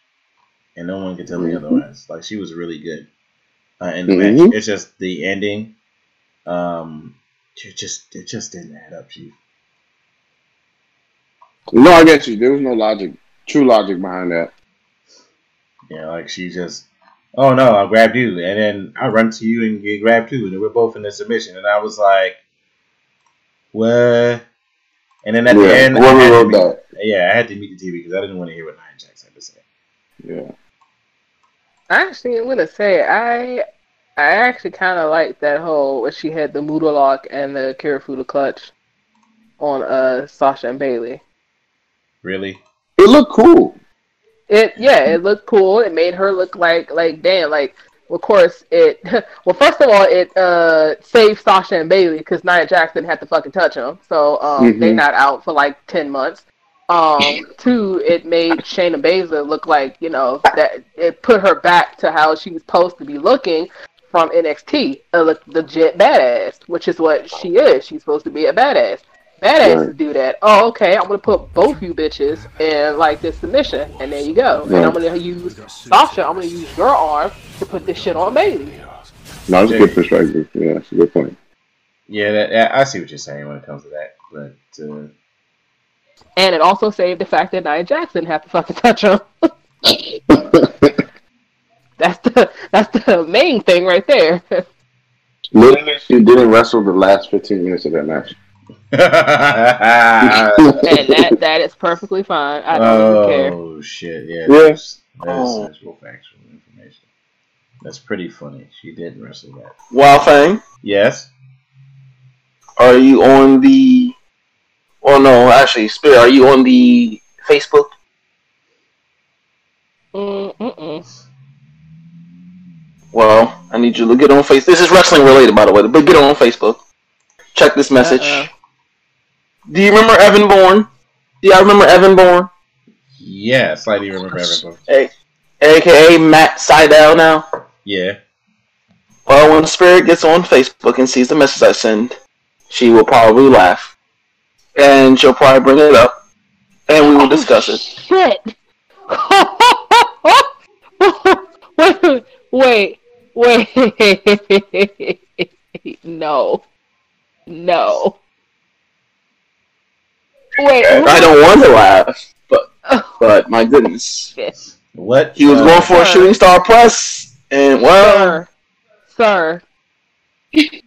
A: and no one can tell me
D: Mhm.
A: otherwise. Like she was really good uh, in the
D: Mhm.
A: match. It's just the ending. Um, it just it just didn't add up, Chief.
D: No, I get you. There was no logic, true logic behind that.
A: Yeah, like she just, oh no, I grabbed you, and then I run to you and get grabbed too, and we're both in the submission, and I was like, what? And then at the end, I had
D: wrote
A: meet-
D: that.
A: yeah, I had to meet the TV because I didn't want to hear what Nia Jax had to say.
D: Yeah.
C: Actually, I'm gonna say I I actually kind of liked that whole where she had the Kimura lock and the Kirifuda clutch on uh Sasha and Bayley.
A: Really?
D: It looked cool.
C: It yeah, it looked cool. It made her look like like damn like. Of course, it. Well, first of all, it uh saved Sasha and Bayley because Nia Jackson didn't to fucking touch them, so um they
D: Mhm.
C: not out for like ten months. Um, two, it made Shayna Baszler look like you know that it put her back to how she was supposed to be looking from NXT, a le- legit badass, which is what she is. She's supposed to be a badass. Badass
D: Right.
C: to do that. Oh, okay. I'm gonna put both you bitches in like this submission, and there you go. And I'm gonna use Sasha. I'm gonna use your arm to put this shit on Bayley.
D: No, that's a good perspective. Yeah, that's a good point.
A: Yeah, that, that- I see what you're saying when it comes to that, but uh,
C: And it also saved the fact that Nia Jackson didn't to fucking touch him. That's the that's the main thing right there.
D: Literally, she didn't wrestle the last 15 minutes of that match.
C: And that that is perfectly fine. I don't even care.
A: oh shit, yeah,
D: Yeah.
A: that's, that's
B: Oh.
A: actual factual information. That's pretty funny. She did wrestle that.
B: Wild Fang,
A: Yes.
B: are you on the? Well, no, actually, Spirit, are you on the Facebook?
C: Mm, Mm-mm.
B: Well, I need you to get on Facebook. This is wrestling related, by the way, but get on Facebook. Check this message.
C: Uh-uh.
B: Do you remember Evan Bourne? Do y'all remember Evan Bourne?
A: Yes, I do remember everything.
B: AKA Matt Sydal now?
A: Yeah.
B: Well, when Spirit gets on Facebook and sees the message I send, she will probably laugh. And she'll probably bring it up. And we will oh, discuss it.
C: Shit. wait, wait, wait. no, no. Wait.
B: I don't want to laugh, but but my goodness.
A: What?
B: He was
A: uh,
B: going for a shooting star press, and well,
C: Sir, sir,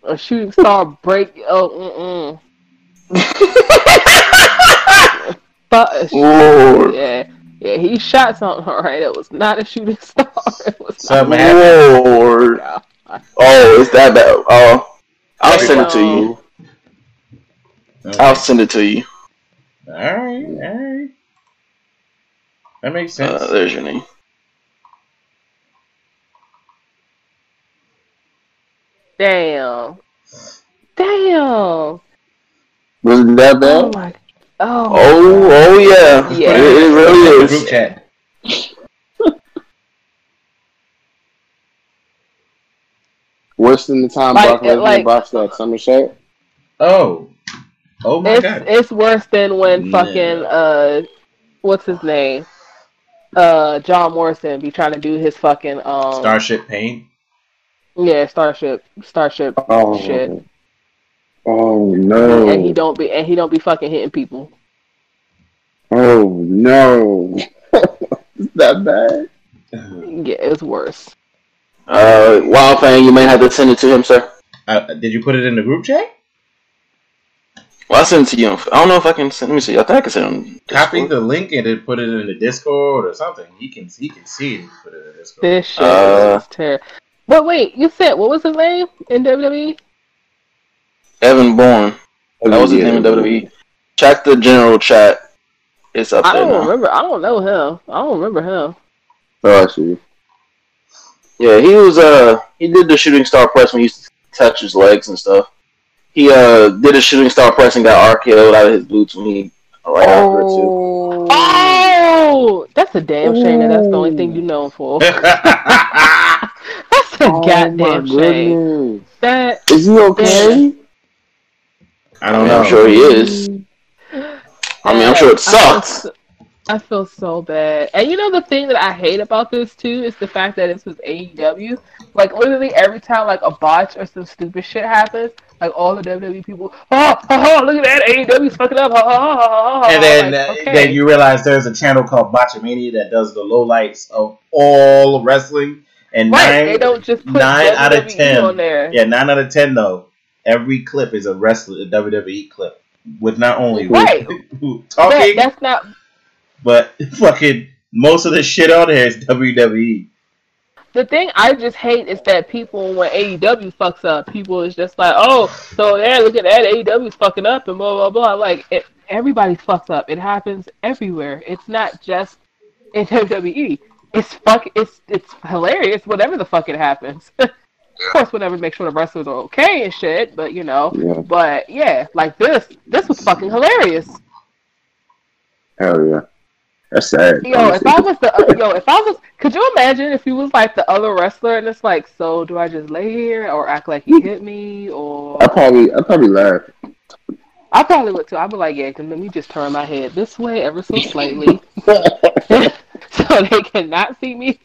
C: a shooting star break. Oh, mm mm. But
B: Lord,
C: yeah, yeah, he shot something. All right, it was not a shooting star. It was not.
A: Something happened.
B: Lord. Oh, it's that bad. Oh, I'll send it to you. I'll send it to you.
A: All right, all right. That makes sense.
B: Uh, there's your name.
C: Damn. Damn.
D: Was it that
C: Oh
D: bad?
C: my. Oh.
B: Oh, oh yeah.
C: Yeah.
B: It, it really
A: Group
B: is.
A: chat.
D: Worse than the time
C: Like-
D: Brock Lesnar
C: like-
D: boxed that Somerset?
A: Oh. Oh my
C: It's
A: god.
C: it's worse than when
A: No.
C: fucking uh, what's his name? Uh, John Morrison be trying to do his fucking um.
A: Starship Pain.
C: Yeah, Starship, Starship
D: Oh,
C: shit.
D: oh no.
C: And he don't be and he don't be fucking hitting people.
D: Oh no. Is that bad?
C: Yeah, it's worse.
B: Uh, Wildfang, you may have to send it to him, sir.
A: Uh, did you put it in the group chat?
B: Well, I'll send it to you. on- I don't know if I can send. Let me see. I think I can send it on.
A: Copy the link and then put it in the Discord or something. He can he can see it. If put it in the Discord.
C: This shit
B: Uh,
C: is terrible. But wait, you said what was his name in? WWE?
B: Evan Bourne. That was his name in WWE. Check the general chat. It's up
C: I
B: there
C: don't
B: now.
C: remember. I don't know him. I don't remember him.
D: Oh, I see.
B: Yeah, he was. Uh, he did the shooting star press when he used to touch his legs and stuff. He uh did a shooting star press and got RKO'd out of his boots when he right after it too.
D: Oh.
C: Oh, that's a damn shame that that's the only thing you know him for. that's a
D: Oh,
C: goddamn shame. That
D: Is he okay?
A: I
B: I
A: don't
B: mean,
A: know.
B: I'm sure he is. I mean, I'm sure it
C: I feel
B: sucks.
C: I feel so bad. And you know the thing that I hate about this too is the fact that this was AEW. Like literally every time like a botch or some stupid shit happens, like all the WWE people, oh, oh, oh look at that AEW's fucking up, oh, oh, oh, oh, oh."
A: And then,
C: Like,
A: uh,
C: okay.
A: then you realize there's a channel called Botchamania that does the lowlights of all wrestling. And
C: right,
A: nine,
C: they don't just put
A: nine out of 10.
C: on there.
A: yeah, nine out of ten though. Every clip is a wrestler, a WWE clip with not only
C: Right.
A: who
C: That-
A: talking,
C: that's not
A: but fucking most of the shit on there is. WWE.
C: the thing I just hate is that people when AEW fucks up, people is just like, oh, so yeah, look at that AEW's fucking up and blah blah blah. Like it, everybody fucks up. It happens everywhere. It's not just in WWE. It's fuck. It's it's hilarious. Whatever the fuck it happens. of course, whenever make sure the wrestlers are okay and shit. But you know.
D: Yeah.
C: But yeah, like this, this was fucking hilarious.
D: Hell yeah. That's sad.
C: Yo, if I was the uh, yo, if I was, could you imagine if you was like the other wrestler and it's like, so do I just lay here or act like he hit me or?
D: I probably I probably laugh.
C: I probably would too. I'd be like, yeah, can let me just turn my head this way ever so slightly, so they cannot see me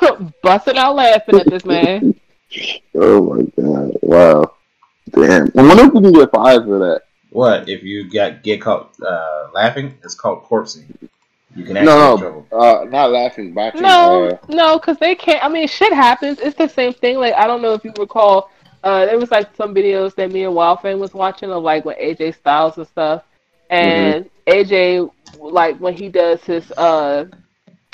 C: busting out laughing at this man.
D: oh my god! Wow. Damn. I wonder if we can get five for that.
A: What if you got get caught uh, laughing? It's called corpsing. You can actually
D: No,
A: get in
D: no,
A: trouble.
D: uh, not laughing, boxing.
C: No,
D: Uh,
C: no, because they can't. I mean, shit happens. It's the same thing. Like I don't know if you recall. Uh, there was like some videos that me and Wildfang was watching of like with AJ Styles and stuff, and AJ like when he does his uh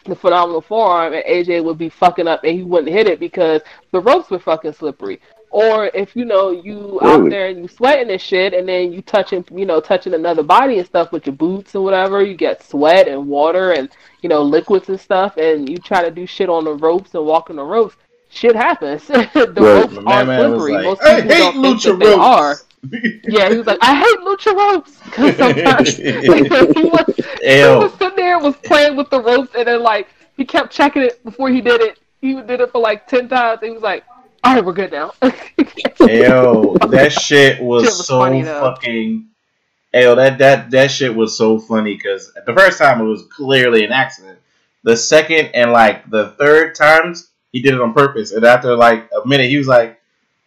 C: the phenomenal forearm, and AJ would be fucking up and he wouldn't hit it because the ropes were fucking slippery. Or if you know you out there and you sweating and shit, and then you touching you know touching another body and stuff with your boots and whatever, you get sweat and water and you know liquids and stuff, and you try to do shit on the ropes and walk on the ropes. Shit happens. the
D: Right.
C: ropes
A: My
C: are slippery.
A: like,
C: Most
A: I
C: people
A: hate
C: don't think
A: lucha
C: that they are.
A: ropes.
C: Yeah, he was like, I hate lucha ropes because sometimes he was he was sitting there and was playing with the ropes, and then like he kept checking it before he did it. He did it for like ten times. And he was like, "All right, we're good now."
A: Ew, that shit was,
C: was
A: so
C: funny, though.
A: fucking. Ew, that that that shit was so funny because the first time it was clearly an accident. The second and like the third times he did it on purpose, and after like a minute he was like,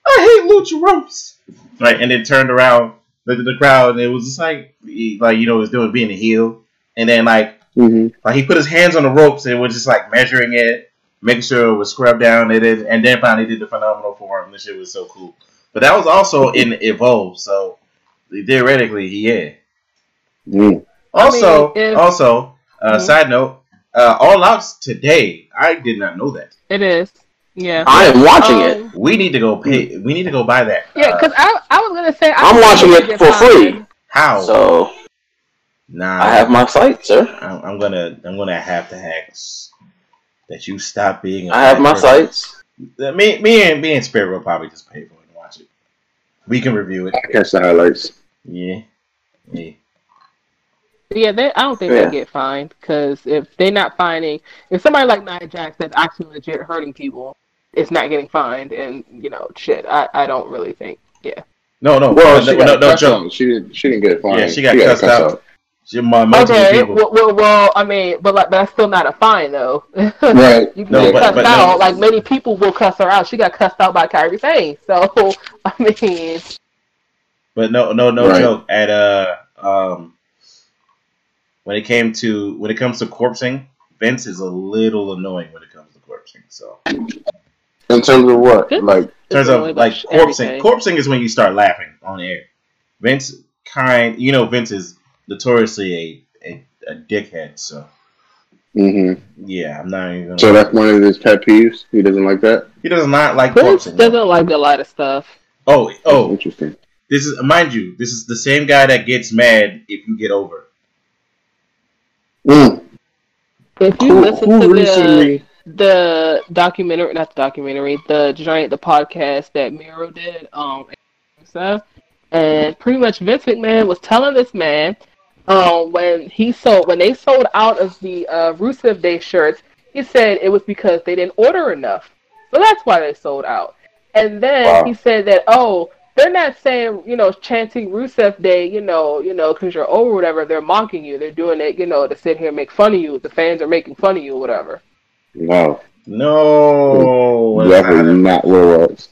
A: "I hate lucha ropes," right, and then turned around, looked at the crowd, and it was just like, he, like you know, he was doing being a heel, and then like
D: hmm
A: like he put his hands on the ropes and was just like measuring it, making sure it was scrubbed down. It is, and then finally did the phenomenal form. This shit was so cool. But that was also in Evolve, so theoretically, yeah.
D: Mm.
A: Also,
C: if-
A: also, uh,
C: Mhm.
A: side note, uh, All Out's today. I did not know that.
C: it is, yeah,
B: I am watching it.
C: Um,
A: We need to go pay. We need to go buy that.
C: Yeah,
A: Uh,
C: because I I was gonna say I
B: I'm watching it for free.
C: fined.
A: how?
B: So
A: nah,
B: I have my site, sir.
A: I'm, I'm gonna. I'm gonna have to hack that you stop being. a
B: I have my
A: person.
B: sites.
A: Me, me and me and Spirit will probably just pay for it and watch it. We can review it.
D: I catch the highlights.
A: Yeah, yeah.
C: Yeah, they, I don't think
B: Yeah.
C: they get fined because if they're not finding, if somebody like Nia Jax that's actually legit hurting people, it's not getting fined, and you know, shit, I, I don't really think. Yeah.
A: No, no,
D: Well,
A: no,
D: she
A: no,
D: got
A: no, no joke.
D: She didn't. She didn't get fined.
A: Yeah, she got
D: a
A: cussed
D: cuss
A: out. She, my, multiple
C: Okay. Well, well, well, I mean, but like, that's still not a fine though.
D: Right.
C: You can
A: No,
C: get
A: but-
C: cussed
A: but
C: out.
A: no.
C: Like many people will cuss her out. She got cussed out by Kairi Sane. So I mean,
A: But no, no, no
D: Right.
A: joke. At uh, um, when it came to when it comes to corpsing, Vince is a little annoying when it comes to corpsing. So, in
D: In terms of what?
C: Good.
D: Like,
A: terms of like corpsing,
C: everything.
A: corpsing is when you start laughing on air. Vince kind, you know, Vince is notoriously a a, a dickhead. So,
D: hmm
A: yeah, I'm not even. Gonna
D: so that's one of his pet peeves. He doesn't like that.
A: he does not like
C: Vince
A: corpsing.
C: doesn't like a lot of stuff.
A: Oh, oh,
D: interesting.
A: this is mind you, this is the same guy that gets mad if you get over.
D: Mm.
C: If you
D: Who,
C: listen
D: who
C: to the
D: recently?
C: the documentary, not the documentary, the giant, the podcast that Miro did, um, stuff, and pretty much Vince McMahon was telling this man, um, when he sold, when they sold out of the uh, Rusev Day shirts, he said it was because they didn't order enough, so that's why they sold out. And then
D: Wow.
C: he said that, oh, they're not saying, you know, chanting Rusev Day, you know, you know, because you're over, or whatever. They're mocking you. They're doing it, you know, to sit here and make fun of you. The fans are making fun of you, or whatever.
D: No,
A: No,
D: definitely not what it was.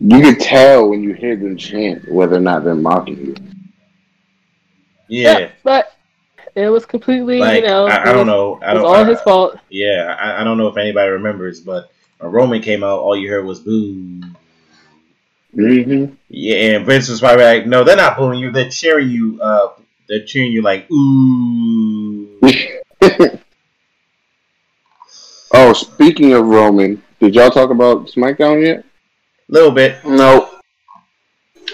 D: You can tell when you hear them chant whether or not they're mocking you.
A: Yeah.
C: but it was completely,
A: Like
C: you know,
A: I, I don't
C: was-
A: know. I
C: It was
A: don't.
C: all
A: I-
C: his fault.
A: Yeah, I, I don't know if anybody remembers, but when Roman came out, all you heard was boo.
D: Mm-hmm.
A: Yeah, and Vince was probably like, "No, they're not booing you. They're cheering you. Uh, they're cheering you like ooh."
D: oh, speaking of Roman, did y'all talk about SmackDown yet?
A: A little bit.
B: No.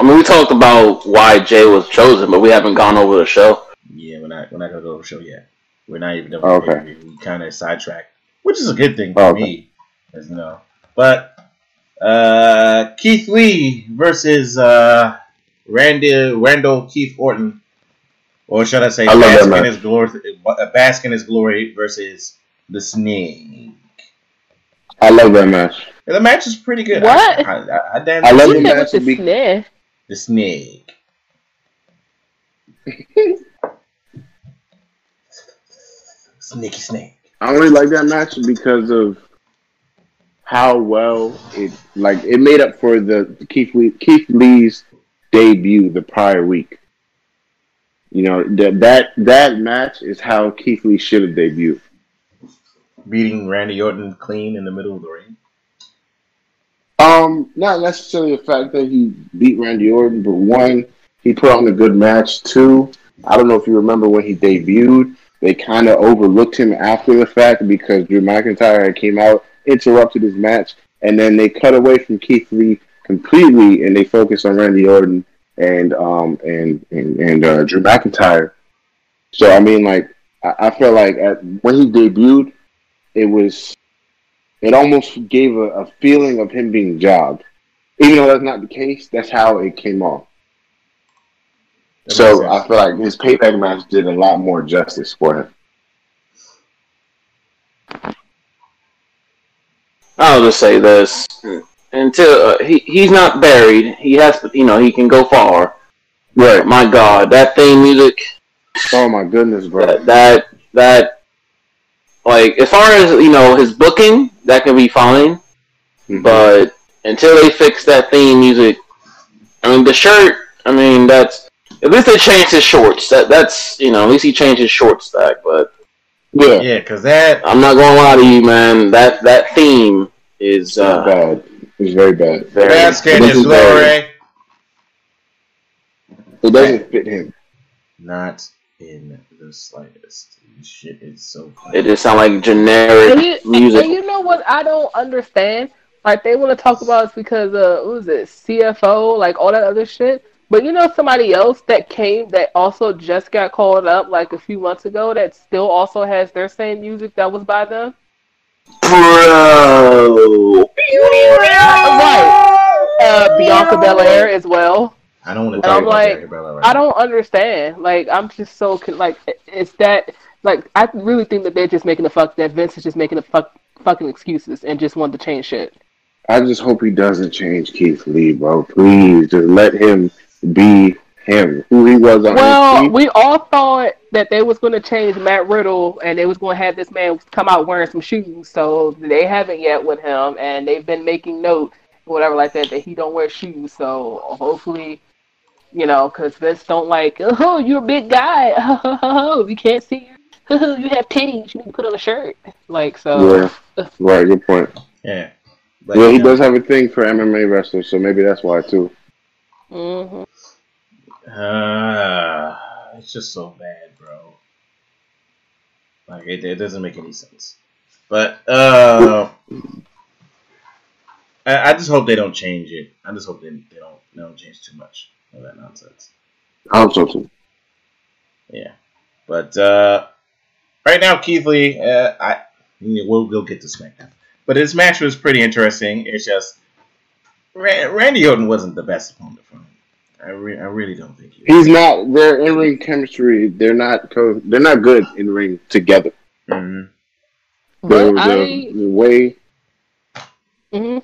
B: I mean, we talked about why Jey was chosen, but we haven't gone over the show.
A: Yeah, we're not. We're not gonna go over the show yet. We're not even done.
D: Oh,
A: with the
D: okay.
A: pay-per-view. We kind of sidetracked, which is a good thing for
D: Oh, okay.
A: me, as you know. But uh, Keith Lee versus uh, Randy Randall Keith Orton, or should I say,
D: I love that
A: bask in his glory, uh, bask in his glory versus the Snake.
D: I love that match.
A: And the match is pretty good.
C: What?
A: I, I, I, I
D: I love the match
C: with the
D: be-
C: snare.
A: The Snake. Sneaky Snake.
D: I only like that match because of how well it like it made up for the Keith Lee, Keith Lee's debut the prior week. You know that that that match is how Keith Lee should have debuted.
A: beating Randy Orton clean in the middle of the ring.
D: Um, not necessarily the fact that he beat Randy Orton, but one, he put on a good match. Two, I don't know if you remember when he debuted, they kind of overlooked him after the fact because Drew McIntyre came out, interrupted his match, and then they cut away from Keith Lee completely and they focused on Randy Orton and um and and, and uh, Drew McIntyre. So I mean, like I, I felt like at, when he debuted, it was it almost gave a, a feeling of him being jobbed. Even though that's not the case, that's how it came off.
A: That
D: So. I feel like his payback match did a lot more justice for him.
B: I'll just say this: until uh, he he's not buried, he has to. You know, he can go far.
D: Right.
B: My God, that theme music,
D: Oh my goodness, bro.
B: that that, that like as far as you know, his booking that can be fine,
D: Mhm.
B: but until they fix that theme music, I mean the shirt. I mean that's at least they changed his shorts. That that's you know at least he changed his short stack. But
D: yeah,
A: yeah, because that
B: I'm not gonna lie to you, man. That that theme is uh,
D: bad. It's very bad.
B: very.
A: bask in
D: this
A: his
D: is very-
A: glory.
D: It doesn't fit him.
A: Not in the slightest. This shit is so funny.
B: It just sound like generic
C: And you,
B: music.
C: and you know what I don't understand? Like they want to talk about it's because uh, what was it CFO, like all that other shit. But you know somebody else that came that also just got called up like a few months ago that still also has their same music that was by them.
B: Bro.
C: Right. Uh, Bianca Belair as well.
A: I don't want to talk
C: I'm
A: about
C: like,
A: Jerry Bella right
C: I don't understand. Like I'm just so con- like it's that like I really think that they're just making a fuck that Vince is just making a fuck fucking excuses and just wanted to change shit.
D: I just hope he doesn't change Keith Lee, bro. Please, just let him be him, who he was on
C: Well, we all thought that they was going to change Matt Riddle and they was going to have this man come out wearing some shoes. So they haven't yet with him, and they've been making note, whatever like that, that he don't wear shoes. So hopefully, you know, because Vince don't like, oh, you're a big guy, oh, we can't see you, you have titties, you need to put on a shirt. Like so,
D: Yeah, right. Good point.
A: Yeah. But,
D: Yeah, he
A: you know,
D: does have a thing for MMA wrestlers, so maybe that's why too.
C: hmm
A: Uh, it's just so bad, bro. Like it, it doesn't make any sense. But uh, I, I just hope they don't change it. I just hope they, they don't they don't change too much of that nonsense.
D: I hope so too.
A: Yeah. But uh, right now, Keith Lee, uh, I we'll we'll get to SmackDown. But his match was pretty interesting. It's just Randy Orton wasn't the best opponent for him. I, re- I really don't think he.
D: He's not their in ring chemistry. They're not co- they're not good in ring together.
A: Mhm.
D: The,
C: But
D: the,
C: I,
D: the way
C: mhm.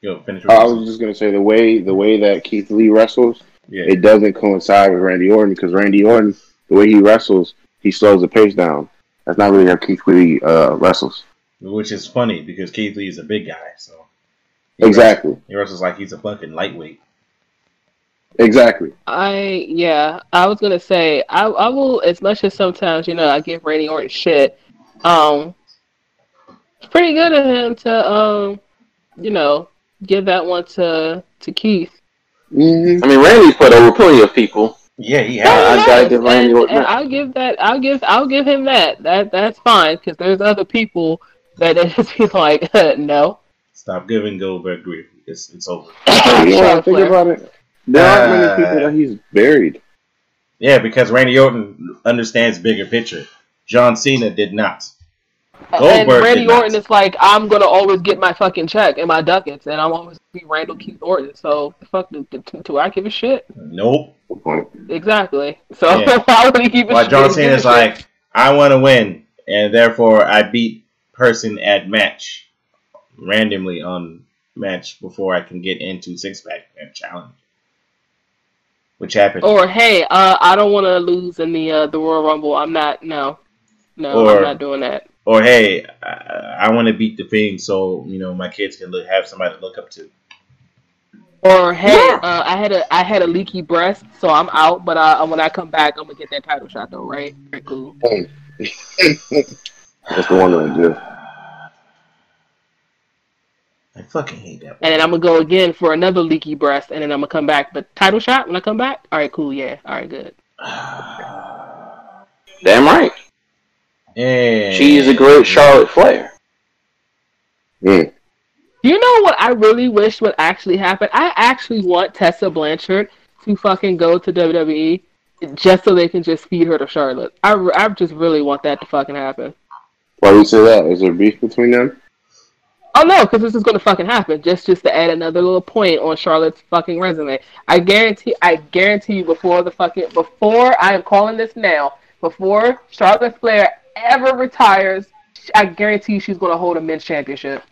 A: Yo, finish.
D: I was just gonna say the way the way that Keith Lee wrestles,
A: yeah.
D: it doesn't coincide with Randy Orton because Randy Orton, the way he wrestles, he slows the pace down. That's not really how Keith Lee uh, wrestles.
A: Which is funny because Keith Lee is a big guy, so
D: Exactly,
A: he wrestles like he's a fucking lightweight.
D: exactly.
C: I yeah, I was gonna say I I will as much as sometimes you know I give Randy Orton shit. Um, it's pretty good of him to um, you know, give that one to to Keith.
D: hmm
B: I mean, Randy's put over plenty of people.
A: Yeah, he
B: Yeah, I
A: has.
B: gotta give Randy
C: and,
B: Orton
C: and
B: that.
C: I'll give that. I'll give. I'll give him that. That that's fine because there's other people that it just be like no.
A: Stop giving Goldberg grief. It's it's over.
C: yeah,
D: think about it. There aren't
A: Uh,
D: many people that he's buried.
A: Yeah, because Randy Orton understands bigger picture. John Cena did not.
C: and Randy
A: did not.
C: Orton is like, I'm gonna always get my fucking check and my ducats, and I'm always be Randall Keith Orton. So fuck, do, do, do I give a shit?
A: Nope.
C: Exactly. So
A: Yeah.
C: why would he keep a
A: Why
C: shit?
A: John
C: give a
A: Cena's
C: shit?
A: like, I want to win, and therefore I beat person at match randomly on match before I can get into six pack and challenge, which happened.
C: Or hey, uh, I don't want to lose in the uh, the Royal Rumble. I'm not. No, no,
A: Or-
C: I'm not doing that.
A: Or hey, I, I want to beat the Fiend so you know my kids can look, have somebody to look up to.
C: Or hey, uh, I had a I had a leaky breast, so I'm out. But uh, when I come back, I'm gonna get that title shot though, right? Very cool.
D: That's the one that I do.
A: I fucking hate that.
C: And then I'm gonna go again for another leaky breast, and then I'm gonna come back. But title shot when I come back. All right, cool. Yeah. All right, good.
B: Damn right.
A: And
B: She's a great Charlotte Flair.
D: Mm.
C: You know what I really wish would actually happen? I actually want Tessa Blanchard to fucking go to WWE just so they can just feed her to Charlotte. I, I just really want that to fucking happen.
D: Why do you say that? Is there beef between them?
C: Oh no, because this is going to fucking happen. Just just to add another little point on Charlotte's fucking resume. I guarantee, I guarantee you, before the fucking before I am calling this now, before Charlotte Flair ever retires, I guarantee you she's going to hold a men's championship.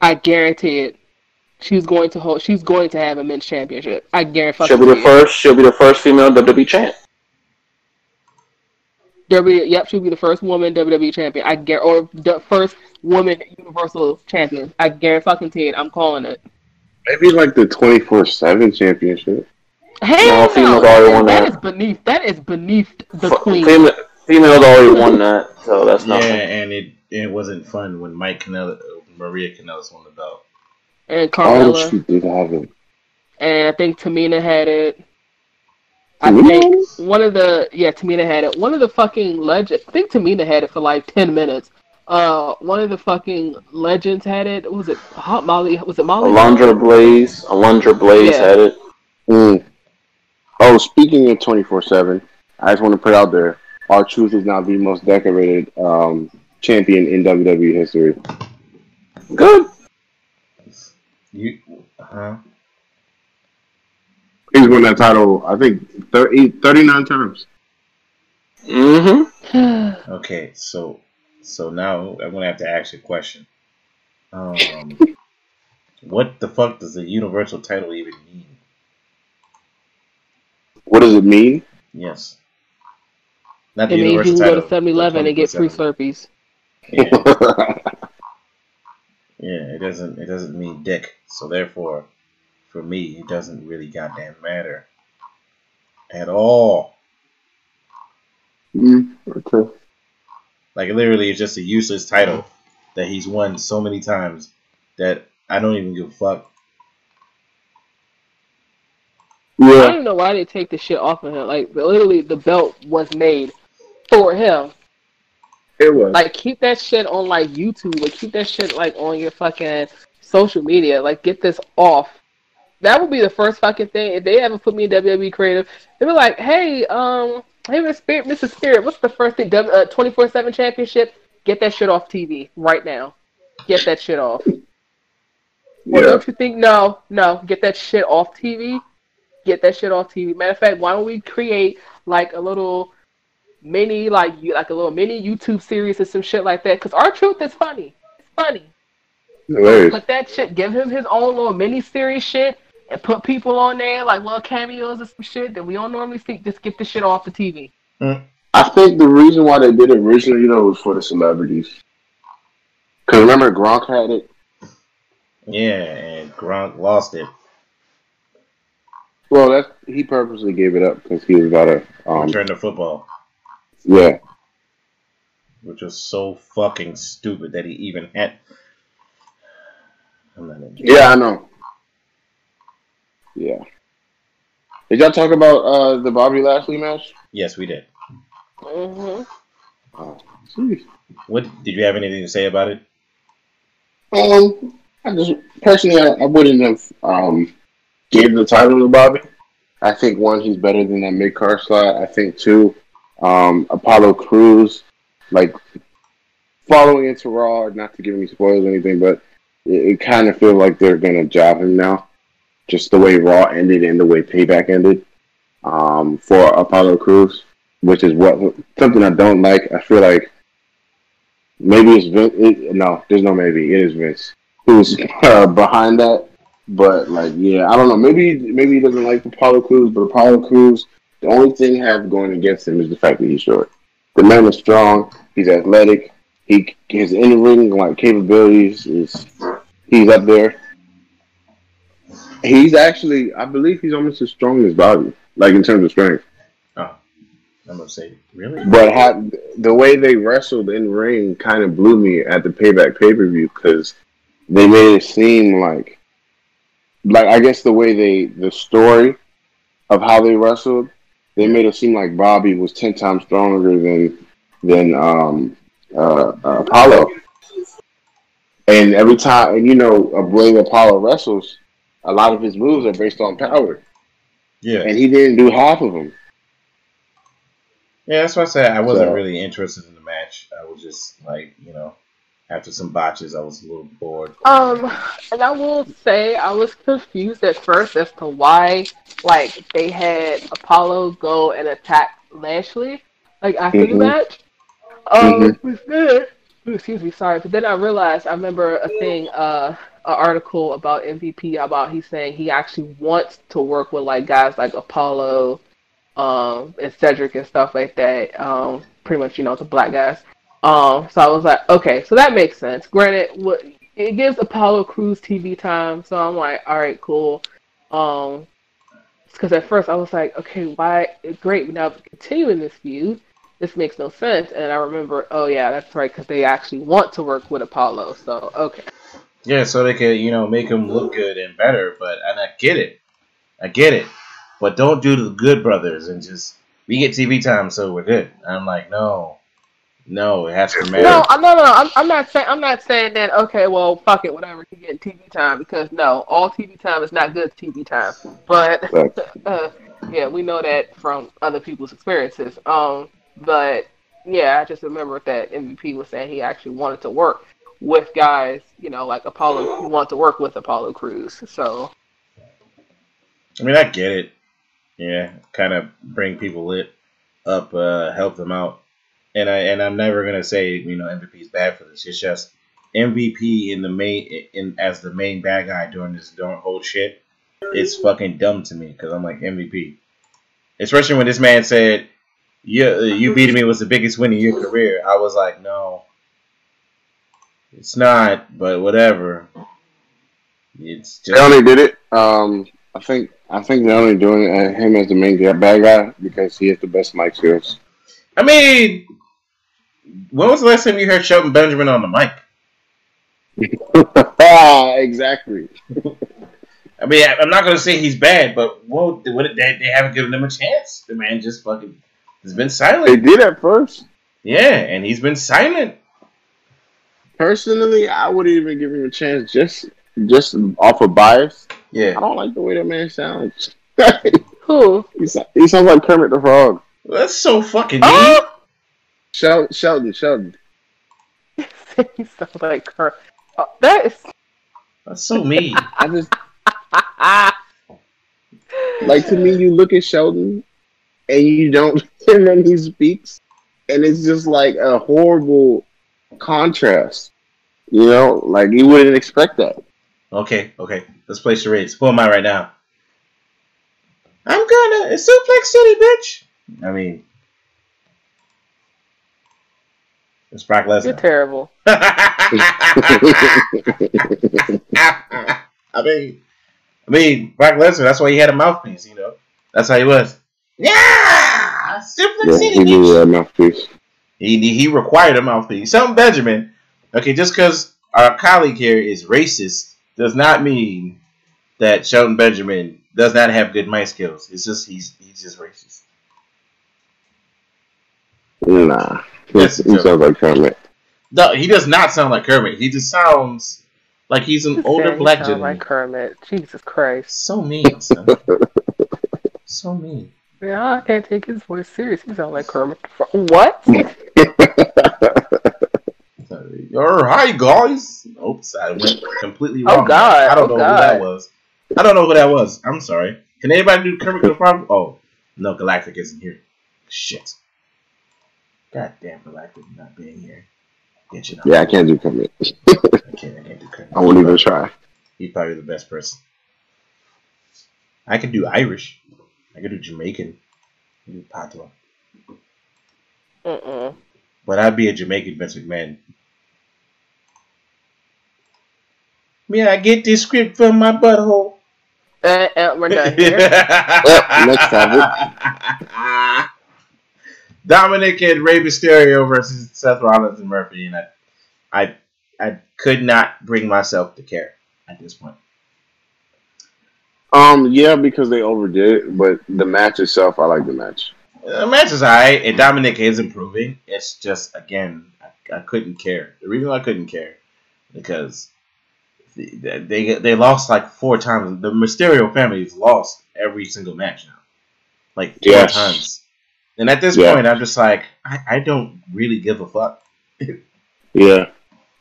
C: I guarantee it. She's going to hold. She's going to have a men's championship. I guarantee.
B: She'll be the
C: it.
B: first. She'll be the first female WWE champ.
C: W. Yep, she'll be the first woman WWE champion. I guarantee, or the first woman Universal champion. I guarantee it. I'm calling it.
D: Maybe like the twenty four seven championship.
C: Hell no,
B: females already won
C: that
B: that.
C: is beneath. That is beneath the
B: F-
C: queen.
B: Female, females already won that, so that's
A: yeah,
B: nothing.
A: and it it wasn't fun when Mike Canella, Maria Canellas won the belt.
C: and
D: Oh,
C: Carmella,
D: she did have it.
C: and I think Tamina had it. I
D: Tamina?
C: think one of the yeah Tamina had it. One of the fucking legends. I think Tamina had it for like ten minutes. Uh, one of the fucking legends had it. Was it Hot Molly? Was it Molly?
B: Alundra Blaze, Alundra Blaze
C: Yeah.
B: had it.
D: Mm. Oh, speaking of twenty four seven, I just want to put out there: R-Truth is now the most decorated um, champion in WWE history.
B: Good.
A: You, huh?
D: He's won that title, I think, 30, 39 times.
B: Mm-hmm.
A: Okay, so so now I'm gonna have to ask you a question. Um, what the fuck does the Universal title even mean?
D: What does it mean?
A: Yes. Not
C: It means you can go to
A: title,
C: 7-Eleven and get free
A: 24/7.
C: Slurpees.
A: Yeah, yeah, it doesn't it doesn't mean dick. So therefore, for me, it doesn't really goddamn matter at all.
D: Mm, okay.
A: Like literally, it's just a useless title that he's won so many times that I don't even give a fuck.
D: Yeah.
C: I don't know why they take the shit off of him. Like literally, the belt was made for him.
D: It was.
C: Like keep that shit on like YouTube or keep that shit like on your fucking social media. Like get this off. That would be the first fucking thing. If they ever put me in WWE creative, they'd be like, "Hey, um, hey, Mr. Spirit, Mr. Spirit, what's the first thing? uh, Twenty four seven championship. Get that shit off TV right now. Get that shit off.
D: Yeah.
C: don't you think? No, no. Get that shit off TV. Get that shit off TV. Matter of fact, why don't we create like a little mini, like you- like a little mini YouTube series or some shit like that? Because R-Truth is funny. It's funny.
D: Hilarious.
C: Put that shit. Give him his own little mini series shit, and put people on there like little cameos or some shit that we don't normally see. Just get the shit off the TV.
D: I think the reason why they did it originally, you know, was for the celebrities. Because remember, Gronk had it.
A: Yeah, and Gronk lost it.
D: Well, that's he purposely gave it up because he was about to. Um,
A: Return to football,
D: yeah.
A: which was so fucking stupid that he even had. I'm not into it.
D: Yeah, I know. Yeah. Did y'all talk about uh, the Bobby Lashley match?
A: Yes, we did.
C: hmm
D: Oh, jeez.
A: What did you have anything to say about it?
D: Um, I just personally, I, I wouldn't have um gave the title to Bobby. I think one, he's better than that mid card slot. I think two, um, Apollo Crews, like following into Raw. Not to give any spoilers or anything, but it, it kind of feels like they're gonna job him now, just the way Raw ended and the way Payback ended. Um, for Apollo Crews, which is what something I don't like. I feel like maybe it's Vince. It, no, there's no maybe. It is Vince who's uh, behind that. But like, yeah, I don't know. Maybe maybe he doesn't like Apollo Crews, but Apollo Crews, the only thing he has going against him is the fact that he's short. The man is strong. He's athletic. He his in ring like capabilities is he's up there. He's actually, I believe, he's almost as strong as Bobby, like in terms of strength.
A: Oh, I'm gonna say really.
D: But ha- the way they wrestled in ring kind of blew me at the payback pay per view because they made it seem like, like I guess the way they the story of how they wrestled they made it seem like Bobby was ten times stronger than than um, uh, uh, Apollo. And every time, and you know, uh, when Apollo wrestles, a lot of his moves are based on power,
A: Yeah,
D: and he didn't do half of them.
A: yeah. That's why I said I wasn't
D: So-
A: really interested in the match. I was just like, you know, after some botches, I was a little bored.
C: Um, and I will say I was confused at first as to why, like, they had Apollo go and attack Lashley, like after the
D: Mhm.
C: match. Um, but then- ooh, excuse me, sorry, but then I realized I remember a thing, uh, an article about MVP about he's saying he actually wants to work with like guys like Apollo, um, and Cedric and stuff like that. Um, pretty much, you know, the black guys. Um, so I was like, okay, so that makes sense. Granted, what it gives Apollo Crews TV time, so I'm like, all right, cool. Um, because at first I was like, okay, why? Great, now continuing this feud, this makes no sense. And I remember, oh yeah, that's right, because they actually want to work with Apollo. So okay,
A: Yeah, so they could, you know, make him look good and better. But and I get it, I get it. But don't do the Good Brothers and just we get TV time, so we're good. I'm like, no, no, it has to matter.
C: no, I- no, no, I'm, I'm not saying I'm not saying that. Okay, well, fuck it, whatever, you get TV time because no, all TV time is not good TV time. But
D: Right.
C: uh, yeah, we know that from other people's experiences. Um, but yeah, I just remember that MVP was saying he actually wanted to work with guys, you know, like Apollo. He wanted to work with Apollo Crews. So
A: I mean, I get it. Yeah, kind of bring people lit up, uh, help them out. And I and I'm never gonna say you know MVP is bad for this. It's just MVP in the main in as the main bad guy during this don't whole shit. It's fucking dumb to me because I'm like MVP, especially when this man said, "You you beating me was the biggest win in your career." I was like, no, it's not. But whatever. It's
D: They
A: just
D: only did it. Um, I think I think they're only doing uh, him as the main bad guy because he has the best mic skills.
A: I mean, when was the last time you heard Shelton Benjamin on the mic?
D: Ah, exactly.
A: I mean, I- I'm not going to say he's bad, but well, what, they, they haven't given him a chance. The man just fucking has been silent.
D: They did at first.
A: Yeah, and he's been silent.
D: Personally, I wouldn't even give him a chance just just off of bias.
A: Yeah, I
D: don't like the way that man sounds.
C: who?
D: he, he sounds like Kermit the Frog.
A: that's so fucking ah! mean.
C: Oh!
D: Shel- Shelton, Shelton.
C: he sounds like her. Oh, that is.
A: That's so mean.
D: I just like to me. You look at Shelton, and you don't, and then he speaks, and it's just like a horrible contrast. You know, like you wouldn't expect that.
A: Okay, okay, let's play charades. Who am I right now? I'm gonna it's Suplex City, bitch. I mean, it's Brock
C: You're
A: Lesnar.
C: terrible.
A: I mean, I mean, Brock Lesnar. That's why he had a mouthpiece. You know, that's how he was. Yeah, Suplex
D: Yeah,
A: City.
D: he
A: bitch.
D: knew that mouthpiece.
A: He he required a mouthpiece. Some Benjamin. Okay, just because our colleague here is racist does not mean that Shelton Benjamin does not have good mic skills. It's just he's he's just racist.
D: Nah,
A: Yes,
D: he sounds like Kermit.
A: No, he does not sound like Kermit. He just sounds like he's an older
C: he
A: black
C: sound
A: gentleman.
C: like Kermit. Jesus Christ.
A: So mean, son. so mean.
C: Yeah, I can't take his voice serious. He sounds like Kermit. What?
A: Or hi guys. Oops, I went completely
C: oh,
A: wrong. Oh.
C: God.
A: I don't
C: Oh,
A: know who that was. I don't know who that was. I'm sorry. Can anybody do Kermit the Frog? Oh, no, Galactic isn't here. Shit. God damn Galactic not being here. Get you know.
D: yeah, I can't do Kermit.
A: I can't, I can't do Kermit.
D: I won't even try.
A: He's probably the best person. I could do Irish. I could do Jamaican. I could do Patois.
C: Mm-mm.
A: But I'd be a Jamaican Vince McMahon. May I get this script from my butthole?
C: Uh, uh, we're done here.
D: next topic.
A: Dominic and Rey Mysterio versus Seth Rollins and Murphy, and I, I, I could not bring myself to care at this point.
D: Um, yeah, because they overdid it, but the match itself, I like the match.
A: The match is alright, and Dominic is improving. It's just again, I, I couldn't care. The reason I couldn't care because they, they they lost like four times. The Mysterio family has lost every single match now, like four
D: Yes.
A: times. And at this
D: Yeah.
A: point, I'm just like, I, I don't really give a fuck.
D: Yeah,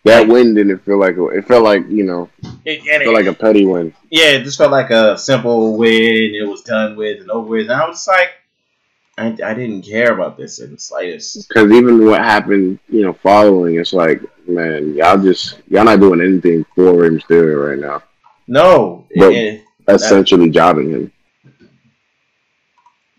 D: that win didn't feel like a, it felt like you know,
A: It, and
D: it
A: it-
D: felt like a petty win.
A: yeah, it just felt like a simple win. It was done with and over with. And I was like, I, I didn't care about this in the slightest.
D: Because even what happened, you know, following, it's like, man, y'all just y'all not doing anything for Rey Mysterio right now.
A: No,
D: But-
A: it-
D: Essentially, jobbing him.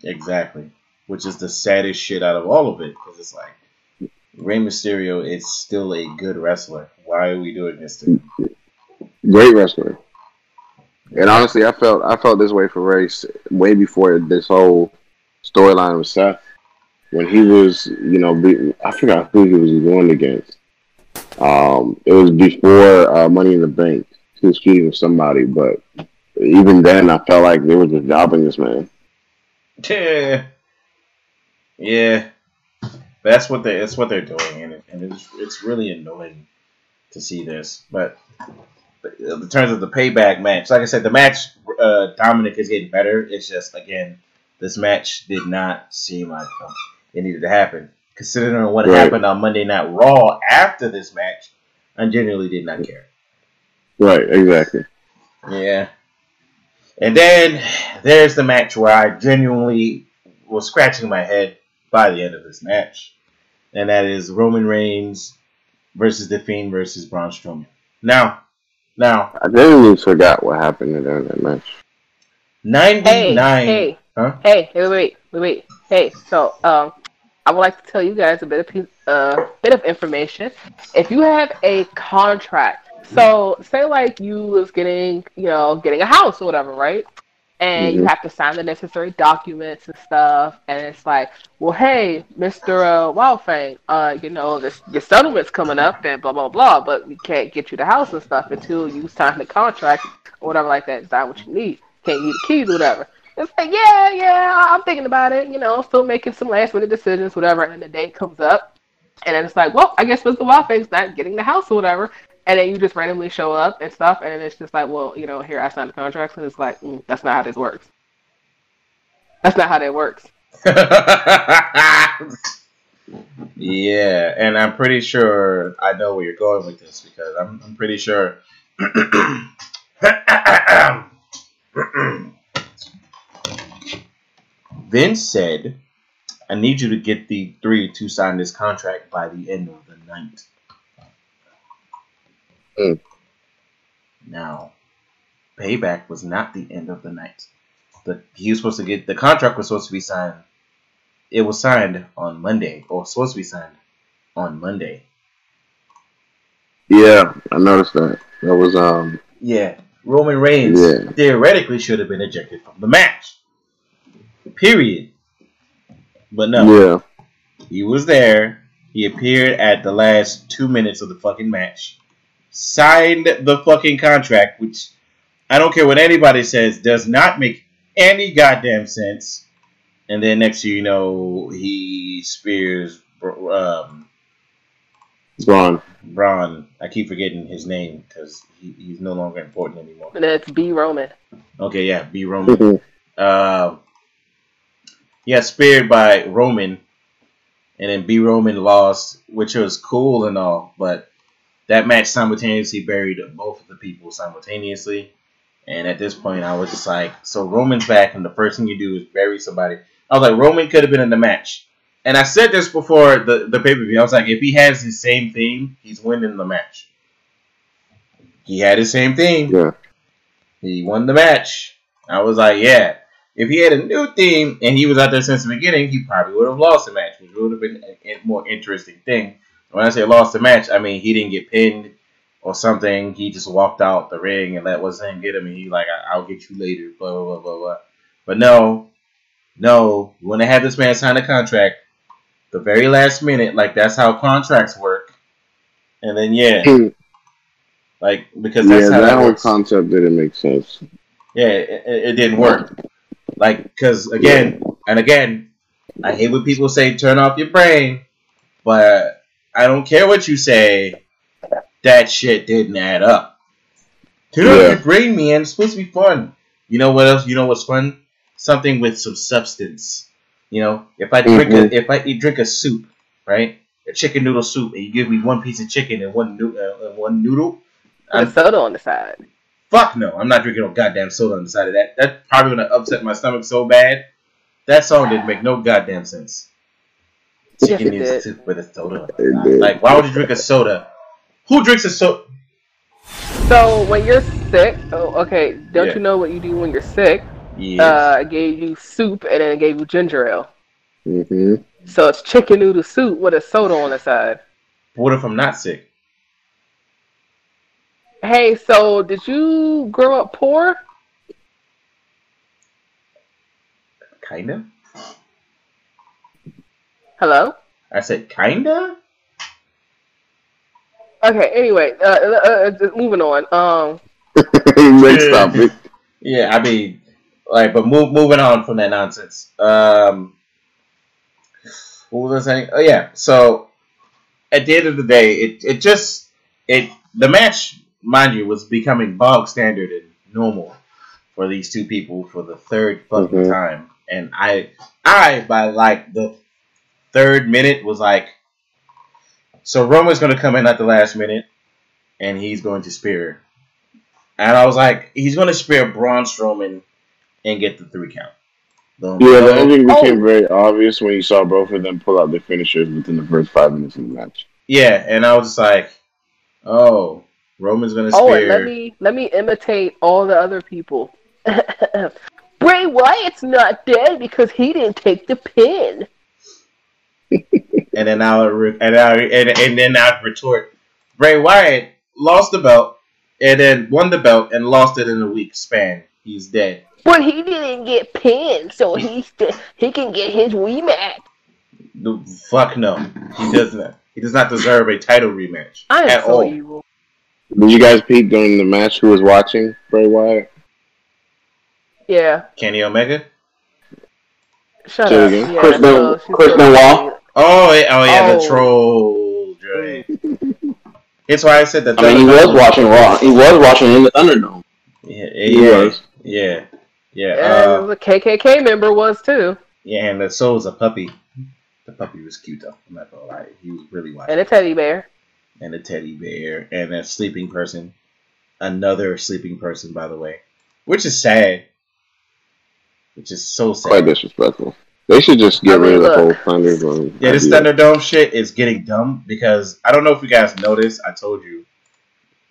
A: exactly. Which is the saddest shit out of all of it because it's like Rey Mysterio is still a good wrestler. Why are we doing this to him?
D: Great wrestler. And honestly, I felt I felt this way for Rey's way before this whole storyline with Seth. When he was, you know, be, I forgot who he was going against. Um, it was before uh, Money in the Bank. He was feuding with somebody, but even then, I felt like they were just jobbing this man.
A: Yeah, yeah. That's what they. That's what they're doing, and, it, and it's it's really annoying to see this. But in terms of the payback match, like I said, the match uh, Dominic is getting better. It's just again, this match did not seem like um, it needed to happen. Considering what
D: Right.
A: happened on Monday Night Raw after this match, I genuinely did not care.
D: Right, exactly.
A: Yeah. And then there's the match where I genuinely was scratching my head by the end of this match. And that is Roman Reigns versus The Fiend versus Braun Strowman. Now, now,
D: I genuinely forgot what happened during that match.
A: 99.
C: Hey, hey,
A: Huh?
C: hey, wait, wait, wait, wait. Hey, so um, I would like to tell you guys a bit of piece, uh, bit of information. If you have a contract, so say like you was getting, you know, getting a house or whatever, right? And you
D: Mhm.
C: have to sign the necessary documents and stuff, and it's like, well, hey, Mister uh, Wildfang, uh, you know, this your settlement's coming up and blah blah blah, but we can't get you the house and stuff until you sign the contract or whatever like that. That what you need? Can't get the keys or whatever. It's like, yeah, yeah, I'm thinking about it, you know, still making some last minute decisions, whatever. And then the date comes up, and then it's like, well, I guess Mr. Wildfang's not getting the house or whatever. And then you just randomly show up and stuff, and then it's just like, well, you know, here I signed the contract, and it's like, mm, that's not how this works. That's not how that works.
A: yeah, and I'm pretty sure I know where you're going with this because I'm, I'm pretty sure. Vince said, I need you to get the three to sign this contract by the end of the night.
D: Hmm.
A: Now, payback was not the end of the night. The, he was supposed to get the contract was supposed to be signed it was signed on Monday, or supposed to be signed on Monday.
D: Yeah, I noticed that. That was um
A: Yeah, Roman Reigns
D: Yeah.
A: theoretically should have been ejected from the match. Period. But no,
D: yeah.
A: he was there. He appeared at the last two minutes of the fucking match, signed the fucking contract, which I don't care what anybody says, does not make any goddamn sense. And then next thing you know, he spears um,
D: Braun.
A: Braun. I keep forgetting his name because he, he's no longer important anymore.
C: And then B Roman.
A: Okay, yeah, B Roman. Um, yeah, speared by Roman, and then B Roman lost, which was cool and all, but that match simultaneously buried both of the people simultaneously. And at this point, I was just like, so Roman's back, and the first thing you do is bury somebody. I was like, Roman could have been in the match. And I said this before the, the pay per view. I was like, if he has the same theme, he's winning the match. He had the same theme.
D: Yeah.
A: He won the match. I was like, yeah. If he had a new theme and he was out there since the beginning, he probably would have lost the match, which would have been a, a more interesting thing. When I say lost the match, I mean he didn't get pinned or something. He just walked out the ring and let what's him get him, and he like, I- I'll get you later, blah blah blah blah blah. But no, no, when they had this man sign a contract, the very last minute, like that's how contracts work. And then yeah, hmm. like because
D: yeah,
A: how
D: that
A: that
D: whole concept didn't make sense.
A: Yeah, it, it, it didn't work. Like, because again and again, I hate when people say turn off your brain, but I don't care what you say. That shit didn't add up. Turn off
D: Yeah.
A: your brain, man. It's supposed to be fun. You know what else? You know what's fun? Something with some substance. You know, if I drink
D: Mhm.
A: a if I eat drink a soup, right, a chicken noodle soup, and you give me one piece of chicken and one noo- uh, and one noodle,
C: Put soda on the side.
A: Fuck no, I'm not drinking no goddamn soda on the side of that. That probably gonna upset my stomach so bad. That song didn't make no goddamn sense. Chicken
C: did.
A: soup with a soda. Like, why would you drink a soda? Who drinks a soda?
C: So when you're sick, oh, okay, don't
A: Yeah.
C: you know what you do when you're sick?
A: Yes.
C: Uh, I gave you soup and then I gave you ginger ale.
D: Mm-hmm.
C: So it's chicken noodle soup with a soda on the side.
A: what if I'm not sick?
C: Hey, so did you grow up poor?
A: Kinda.
C: Hello.
A: I said kinda.
C: Okay. Anyway, uh, uh, uh, moving on. Um,
D: Next
A: Yeah.
D: topic.
A: Yeah, I mean, like, but move, moving on from that nonsense. Um, what was I saying? Oh yeah. So at the end of the day, it it just it the match, mind you, was becoming bog standard and normal for these two people for the third fucking
D: Mhm.
A: time, and I I by like the third minute was like, so Roman's gonna come in at the last minute, and he's going to spear. And I was like, he's going to spear Braun Strowman and get the three count. Boom.
D: Yeah, the ending oh. became
C: Oh.
D: very obvious when you saw both of them pull out their finishers within the first five minutes of the match.
A: yeah, and I was just like, oh, Roman's going to
C: oh, and
A: spear.
C: let me let me imitate all the other people. Bray Wyatt's not dead because he didn't take the pin.
A: And then I'll re- and, I, and, and then I'd retort, Bray Wyatt lost the belt and then won the belt and lost it in a week span. He's dead.
C: But he didn't get pinned, so he st- he can get his rematch.
A: The fuck no. He does not. He does not deserve a title rematch
C: I am
A: at
C: so
A: all.
C: evil.
D: Did you guys peep during the match who was watching Bray Wyatt?
C: Yeah,
A: Kenny Omega.
C: shut
D: Say
C: up. Yeah,
B: Chris
C: that's
B: Ben-
C: all- she's
B: Chris
C: so
B: Benoit?
C: sweet.
A: Oh, yeah, oh yeah, the
C: Oh.
A: troll. Dre. That's why I said that.
B: I mean, he was watching Raw. He was watching in the Thunderdome.
A: Yeah,
D: He
A: yeah,
D: was.
A: yeah, yeah.
C: And
A: Uh,
C: the KKK member was too,
A: yeah, and the soul was a puppy. The puppy was cute though. I'm not gonna lie, he was really watching.
C: and a teddy bear.
A: and a teddy bear and a sleeping person, another sleeping person, by the way, which is sad. Which is so sad.
D: Quite disrespectful. They should just get
C: I mean,
D: rid of the
C: look.
D: whole Thunderdome.
A: Yeah, this
D: idea.
A: Thunderdome shit is getting dumb because I don't know if you guys noticed. I told you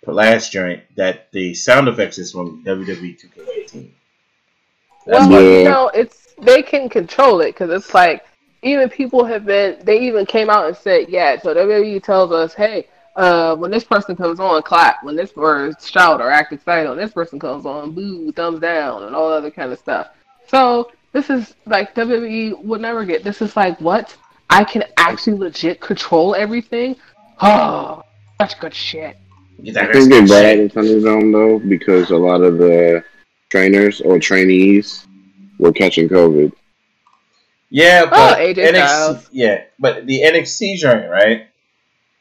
A: for last joint that the sound effects is from WWE 2K18. That's
C: Well.
D: Yeah.
C: you know, it's they can control it because it's like even people have been. They even came out and said, yeah. So WWE tells us, hey, uh, when this person comes on, clap. When this or shout or act excited. When this person comes on, boo, thumbs down, and all other kind of stuff. So this is like WWE would never get. This is like what I can actually legit control everything. Oh, such good shit.
A: You
D: I
A: think
D: think they're bad in Thunderdome though because a lot of the trainers or trainees were catching COVID.
A: Yeah, oh, but
C: AJ
A: NXT, yeah, but the NXT joint, right?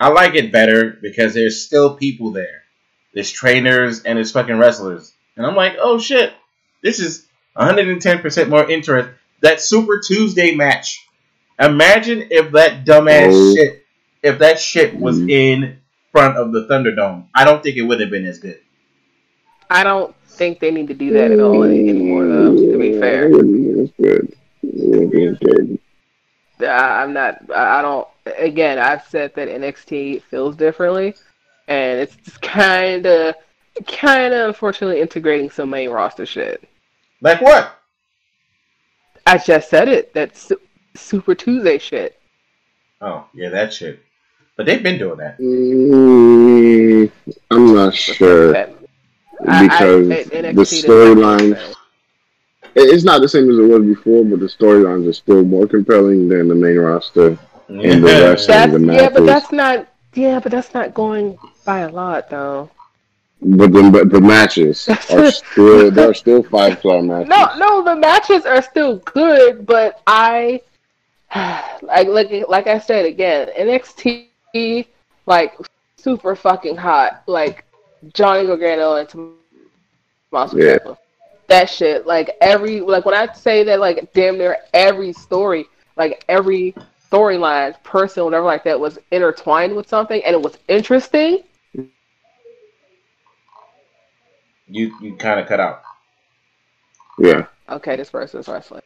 A: I like it better because there's still people there. There's trainers and there's fucking wrestlers, and I'm like, oh shit, this is 110 percent more interest. That Super Tuesday match. Imagine if that dumbass
D: Oh.
A: shit, if that shit was
D: Mhm.
A: in front of the Thunderdome. I don't think it would have been as good.
C: I don't think they need to do that at all anymore, though. To be fair.
D: It wouldn't be as good. It wouldn't be as good.
C: I- I'm not. I I don't. Again, I've said that NXT feels differently, and it's just kind of, kind of unfortunately integrating some main roster shit.
A: Like what?
C: I just said it. That's su- Super Tuesday shit.
A: Oh yeah, that shit. But they've been doing that.
D: Mm, I'm not sure
C: That- I- I-
D: because the storyline it's not the same as it was before, but the storylines are still more compelling than the main roster. And the rest-
C: That's
D: the matches.
C: yeah, but that's not. Yeah, but that's not going by a lot though.
D: But the but the matches are still they're still five star matches.
C: No, no, the matches are still good, but I like like like I said again, NXT like super fucking hot, like Johnny Gargano and Tommaso
D: Yeah.
C: Ciampa. That shit, like every like when I say that, like damn near every story, like every storyline, person, whatever like that, was intertwined with something, and it was interesting.
A: You you kind of cut out.
D: Yeah.
C: Okay, this person's wrestling.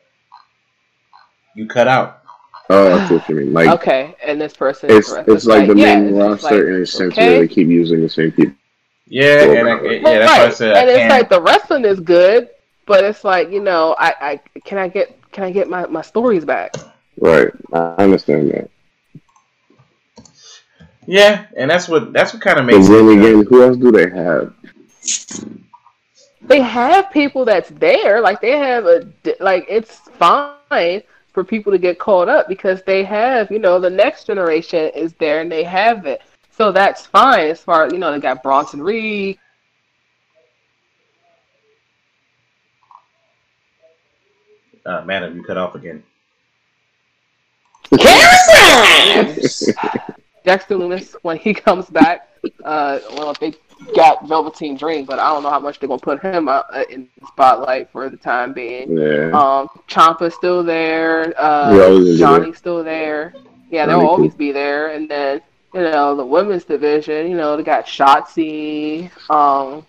A: You cut out.
D: Oh, that's what you mean. Like
C: okay, and this person
D: it's
C: is wrestling.
D: it's like the
C: yeah,
D: main
C: it's
D: roster
C: like,
D: in a sense
C: okay.
D: where they keep using the same people.
A: Yeah, and I,
D: right.
A: yeah,
C: Well,
A: that's why I
C: right.
A: said I
C: and it's
A: can't.
C: like the wrestling is good, but it's like you know, I, I can I get can I get my, my stories back?
D: Right. I understand that.
A: yeah, and that's what that's what kind of makes.
D: But
A: makes
D: then again, who else do they have?
C: They have people that's there, like they have a like it's fine for people to get caught up because they have you know the next generation is there and they have it, so that's fine as far as you know they got Bronson Reed.
A: Uh, man, have you cut off again?
C: Dexter Lumis when he comes back. Uh, well, they got Velveteen Dream, but I don't know how much they're gonna put him uh, in the spotlight for the time being.
D: Yeah.
C: Um, Ciampa's still there. Uh,
D: Yeah,
C: Johnny's still there. Yeah, they'll always be there. And then you know the women's division. You know they got Shotzi, um,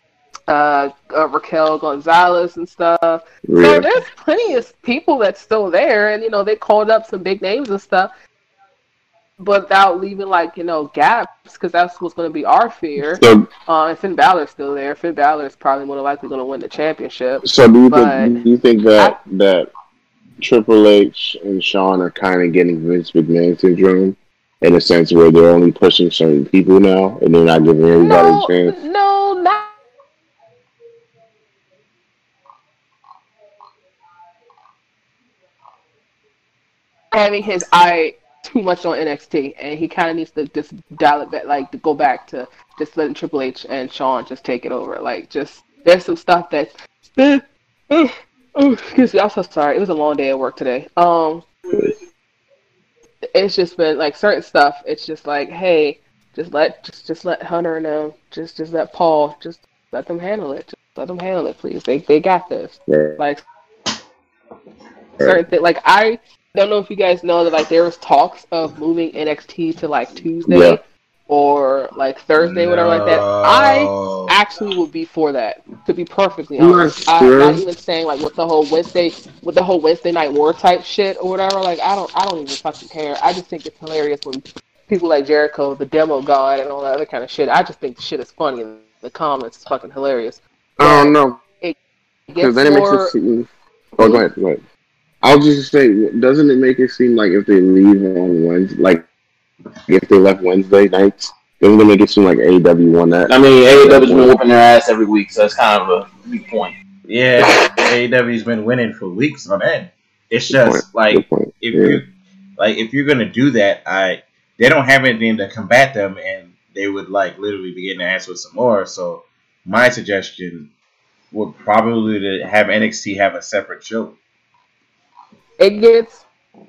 C: uh, uh, Raquel Gonzalez and stuff. So there's plenty of people that's still there, and you know they called up some big names and stuff, without leaving like you know gaps, because that's what's going to be our fear.
D: So
C: Uh, and Finn Balor's still there. Finn Balor is probably more likely going to win the championship.
D: so do you think do you think that that Triple H and Sean are kind of getting Vince McMahon syndrome in a sense where they're only pushing certain people now and they're not giving everybody
C: No,
D: a chance?
C: no, not. Having his eye too much on NXT, and he kind of needs to just dial it back, like to go back to just letting Triple H and Sean just take it over. Like, just there's some stuff that. oh, excuse me, I'm so sorry. It was a long day at work today. Um, it's just been like certain stuff. It's just like, hey, just let just just let Hunter know. just just let Paul just let them handle it. Just let them handle it, please. They they got this.
D: Right.
C: Like certain thing. Like I don't know if you guys know that like there was talks of moving NXT to like Tuesday
D: Yeah.
C: or like Thursday, whatever like that. I actually would be for that. To be perfectly honest, I'm
D: sure.
C: not even saying like with the whole Wednesday, with the whole Wednesday night war type shit or whatever. Like I don't, I don't even fucking care. I just think it's hilarious when people like Jericho, the demo god, and all that other kind of shit. I just think the shit is funny and the comments is fucking hilarious.
D: I don't know.
C: It
D: Because
C: gets
D: then it makes it seem. Oh, go ahead. Go ahead. I was just say, doesn't it make it seem like if they leave on Wednesday, like if they left Wednesday nights, doesn't it make it seem like AEW won that?
B: I mean, AEW's been whooping their ass every week, so that's kind of a weak point.
A: Yeah, AEW's been winning for weeks on end. It's
D: Good point.
A: just like if
D: Yeah.
A: you like if you're gonna do that, I they don't have anything to combat them, and they would like literally be getting their ass with some more. So my suggestion would probably to have NXT have a separate show.
C: It gets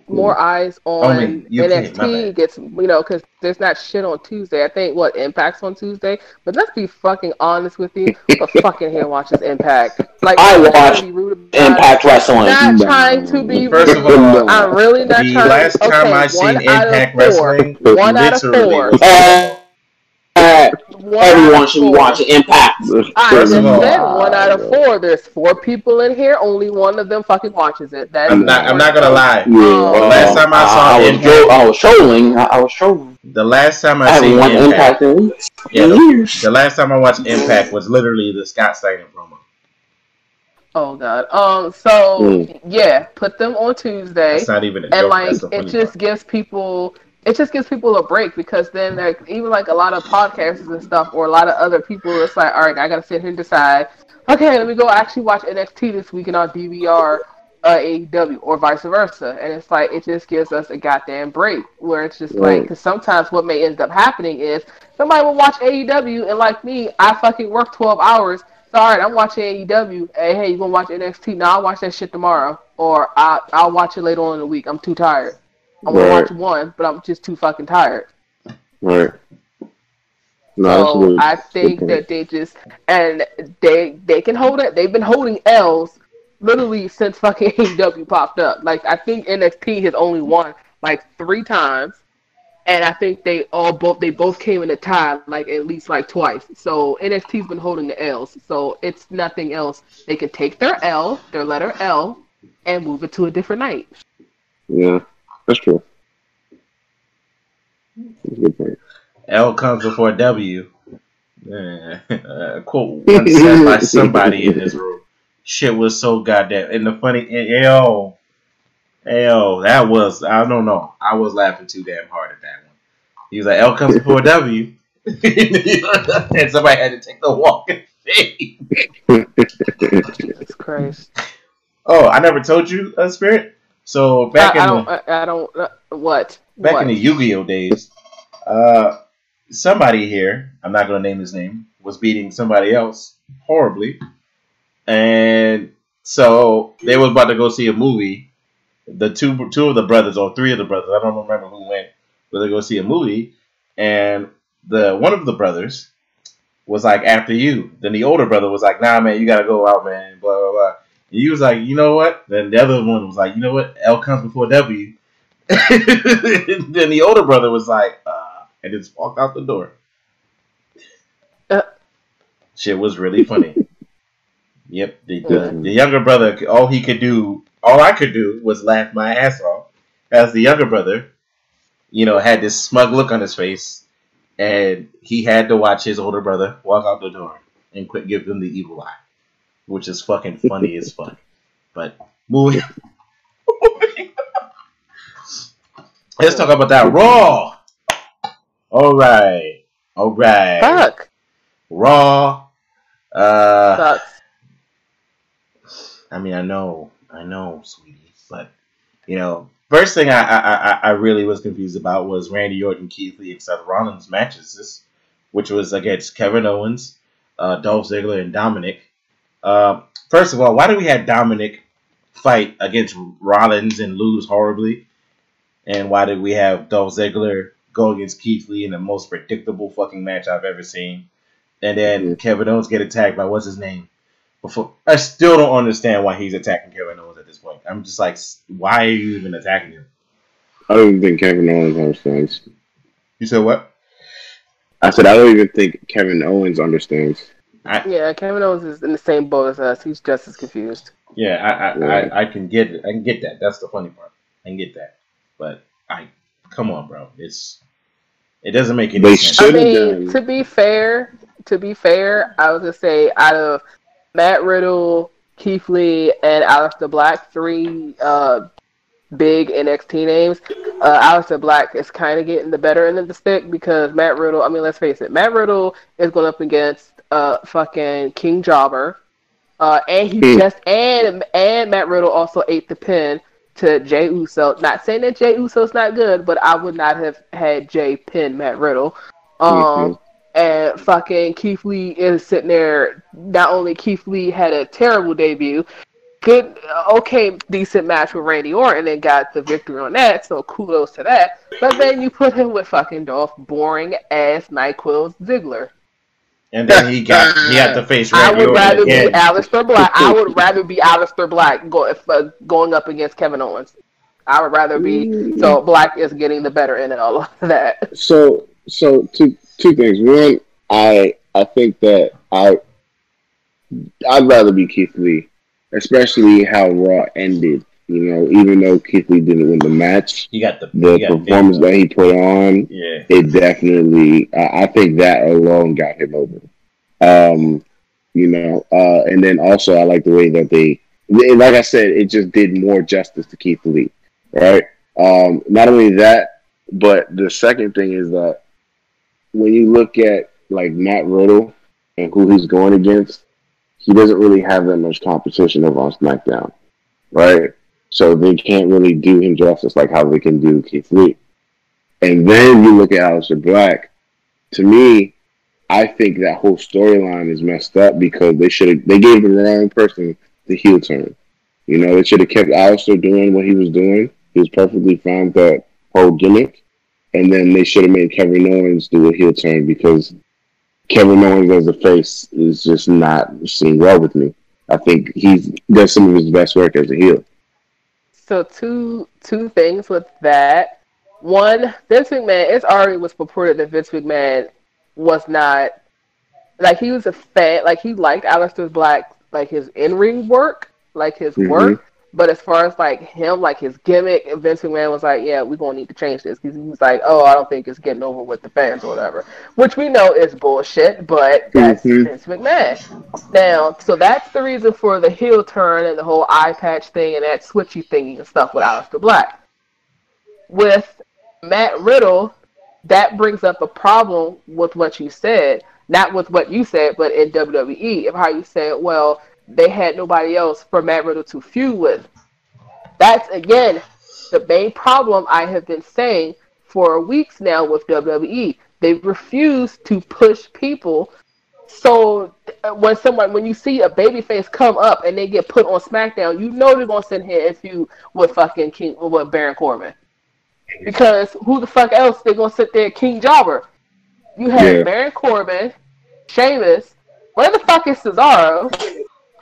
C: more eyes on
A: Only UK,
C: NXT.
A: bad.
C: Gets you know because there's not shit on Tuesday. I think what Impact's on Tuesday. But let's be fucking honest with you. Who the fucking hell watches Impact? Like
B: I
C: I'm not trying
B: watch
C: to be rude about it.
B: Impact Wrestling.
C: Not
D: No.
C: trying to be.
A: First
C: rude.
A: of all,
C: I'm really not
A: the
C: trying.
A: last
C: okay,
A: time I seen
C: one out of
A: Impact
C: four.
A: Wrestling,
C: One out of
A: literally
C: four.
B: Uh,
C: One
B: everyone
C: of
B: should be watching Impact.
C: I just said one out of four. There's four people in here. Only one of them fucking watches it. That's
A: I'm not. I'm not gonna lie.
D: Yeah.
A: The last time I saw
B: I was,
A: Impact-
B: tro- I was trolling. I, I was trolling.
A: The last time
B: I
A: I,
B: haven't
A: seen Impact,
B: Impact in.
A: Yeah, the-
B: years.
A: the last time I watched Impact was literally the Scott Steiner promo.
C: Oh god. Um. So
D: Mm.
C: yeah, put them on Tuesday,
A: That's not even a
C: and
A: joke.
C: like it just
A: part.
C: gives people. It just gives people a break because then, like, even like a lot of podcasters and stuff, or a lot of other people, it's like, all right, I gotta sit here and decide. Okay, let me go actually watch NXT this weekend on DVR, uh, AEW or vice versa. And it's like it just gives us a goddamn break where it's just
D: Right.
C: like because sometimes what may end up happening is somebody will watch AEW and like me, I fucking work twelve hours. So, all right, I'm watching AEW. Hey, hey, you gonna watch NXT? No, I'll watch that shit tomorrow, or I I'll watch it later on in the week. I'm too tired. I'm gonna watch one, but I'm just too fucking tired.
D: Right. No,
C: So I think that they just and they they can hold it. They've been holding L's literally since fucking AEW popped up. Like I think NXT has only won like three times, and I think they all both they both came in a tie like at least like twice. So NXT's been holding the L's. So it's nothing else. They can take their L, their letter L, and move it to a different night.
D: Yeah, that's true. That's a good point.
A: L comes before W. Yeah. Uh, quote once said by somebody in this room. Shit was so goddamn. And the funny, and, yo, yo, that was, I don't know. I was laughing too damn hard at that one. He was like, L comes before W. and somebody had to take the walk of shame.
C: It's crazy.
A: Oh, I never told you, uh, Spirit. So back
C: I, I
A: in
C: don't.
A: the,
C: I, I don't. Uh, what?
A: back
C: what?
A: in the Yu-Gi-Oh days, uh, somebody here, I'm not going to name his name, was beating somebody else horribly, and so they was about to go see a movie. The two two of the brothers or three of the brothers, I don't remember who went, but they go see a movie, and the one of the brothers was like after you. Then the older brother was like, Nah, man, you gotta go out, man. Blah blah blah. And you was like, you know what? Then the other one was like, you know what? L comes before W. then the older brother was like, uh, and just walked out the door.
C: Uh.
A: Shit was really funny. yep, the, the, the younger brother, all he could do, all I could do was laugh my ass off. As the younger brother, you know, had this smug look on his face, and he had to watch his older brother walk out the door and quit give him the evil eye, which is fucking funny as fuck. But moving. Let's talk about that Raw. All right, all right.
C: Fuck.
A: Raw. Uh,
C: Sucks.
A: I mean, I know, I know, sweetie, but you know, first thing I I, I, I really was confused about was Randy Orton, Keith Lee, and Seth Rollins matches, this, which was against Kevin Owens, uh, Dolph Ziggler, and Dominic. Uh, first of all, why do we have Dominic fight against Rollins and lose horribly? And why did we have Dolph Ziggler go against Keith Lee in the most predictable fucking match I've ever seen? And then
D: Mhm.
A: Kevin Owens get attacked by what's his name? Before I still don't understand why he's attacking Kevin Owens at this point. I'm just like, why are you even attacking him?
D: I don't even think Kevin Owens understands.
A: You said what?
D: I said I don't even think Kevin Owens understands.
C: Yeah, Kevin Owens is in the same boat as us. He's just as confused.
A: Yeah, I I,
D: Right.
A: I, I can get it. I can get that. That's the funny part. I can get that. But I come on, bro. It's it doesn't make any
D: They
A: sense.
C: I mean,
D: done.
C: to be fair, to be fair, I was gonna say out of Matt Riddle, Keith Lee, and Aleister Black, three uh, big NXT names, uh, Aleister Black is kind of getting the better end of the stick because Matt Riddle. I mean, let's face it, Matt Riddle is going up against uh, fucking King Jobber, uh, and he
D: Hmm.
C: just and and Matt Riddle also ate the pin to Jey Uso. Not saying that Jey Uso's not good, but I would not have had Jey pin Matt Riddle. Um,
D: Mhm.
C: and fucking Keith Lee is sitting there. Not only Keith Lee had a terrible debut, good, okay, decent match with Randy Orton and got the victory on that. So kudos to that. But then you put him with fucking Dolph boring ass Nyquil Ziggler.
A: And then he got he had to face
C: I would
A: Orton
C: rather
A: again.
C: be Aleister Black. I would rather be Aleister Black go, uh, going up against Kevin Owens. I would rather be so Black is getting the better end of all of that.
D: So so two two things. One, I I think that I I'd rather be Keith Lee, especially how Raw ended. You know, even though Keith Lee didn't win the match,
A: He got the
D: the
A: he got
D: performance that he put on,
A: Yeah.
D: it definitely. I I think that alone got him over. Um, you know, uh, and then also I like the way that they, like I said, it just did more justice to Keith Lee, right? Um, not only that, but the second thing is that when you look at like Matt Riddle and who he's going against, he doesn't really have that much competition over on SmackDown. right? So they can't really do him justice like how they can do Keith Lee. And then you look at Aleister Black. To me, I think that whole storyline is messed up because they should have they gave the wrong person the heel turn. You know, they should have kept Aleister doing what he was doing. He was perfectly fine with that whole gimmick. And then they should have made Kevin Owens do a heel turn because Kevin Owens as a face is just not seen well with me. I think he's does some of his best work as a heel.
C: So two two things with that. One, Vince McMahon. It's already was purported that Vince McMahon was not like he was a fan. Like he liked Aleister Black, like his in ring work, like his
D: Mhm.
C: work. But as far as like him, like his gimmick, Vince McMahon was like, "Yeah, we're gonna need to change this," because he was like, "Oh, I don't think it's getting over with the fans or whatever," which we know is bullshit. But that's
D: Mhm.
C: Vince McMahon. Now, so that's the reason for the heel turn and the whole eye patch thing and that switchy thingy and stuff with Aleister Black. With Matt Riddle, that brings up a problem with what you said, not with what you said, but in WWE, of how you said, well, they had nobody else for Matt Riddle to feud with. That's again the main problem I have been saying for weeks now with WWE. They refuse to push people. So uh, when someone, when you see a babyface come up and they get put on SmackDown, you know they're gonna sit here and feud with fucking King, with Baron Corbin. Because who the fuck else they gonna sit there, King Jobber? You have
D: Yeah.
C: Baron Corbin, Sheamus. Where the fuck is Cesaro?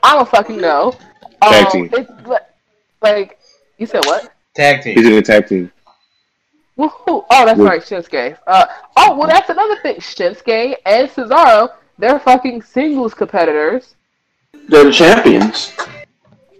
C: I don't fucking know.
D: Tag
C: Um,
D: team.
C: it's like you said what?
A: Tag team.
D: He's in the tag team.
C: Woohoo! Oh, that's
D: With-
C: right, Shinsuke. Uh, oh, well, that's another thing. Shinsuke and Cesaro, they're fucking singles competitors.
B: They're the champions.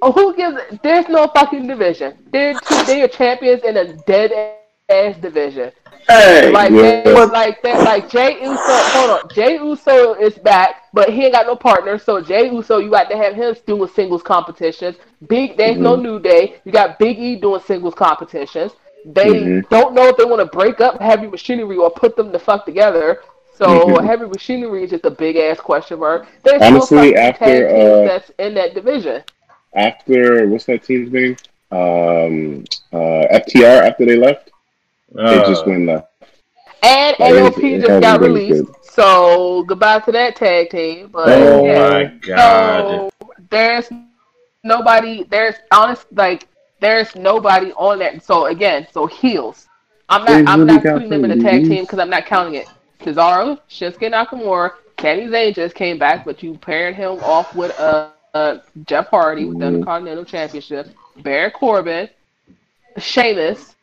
C: Oh, who gives? There's no fucking division. They're two, they are champions in a dead ass division.
B: Hey,
C: Like
D: Yeah.
C: they, like that, like Jey Uso. Hold on, Jey Uso is back, but he ain't got no partner. So Jey Uso, you got to have him doing singles competitions. Big, there's no
D: Mm-hmm.
C: New Day. You got Big E doing singles competitions. They
D: Mhm.
C: don't know if they want to break up Heavy Machinery or put them the fuck together. So
D: Mhm.
C: Heavy Machinery is just a big ass question mark. There's
D: Honestly,
C: no
D: after, uh,
C: that's in that division.
D: After what's that team's name? Um, uh, FTR. After they left, they just
A: Uh,
D: went left.
C: And
D: Like,
C: AOP
D: it
C: just got released.
D: good.
C: So goodbye to that tag team. But
A: oh
C: yeah.
A: my god.
C: So there's nobody. There's honest like there's nobody on that. So again, so heels. I'm not.
D: They
C: I'm not putting them in a tag team because I'm not counting it. Cesaro, Shinsuke Nakamura, Sami Zayn just came back, but you paired him off with uh, uh Jeff Hardy with the
D: Mhm.
C: Intercontinental Championship, Baron Corbin, Sheamus,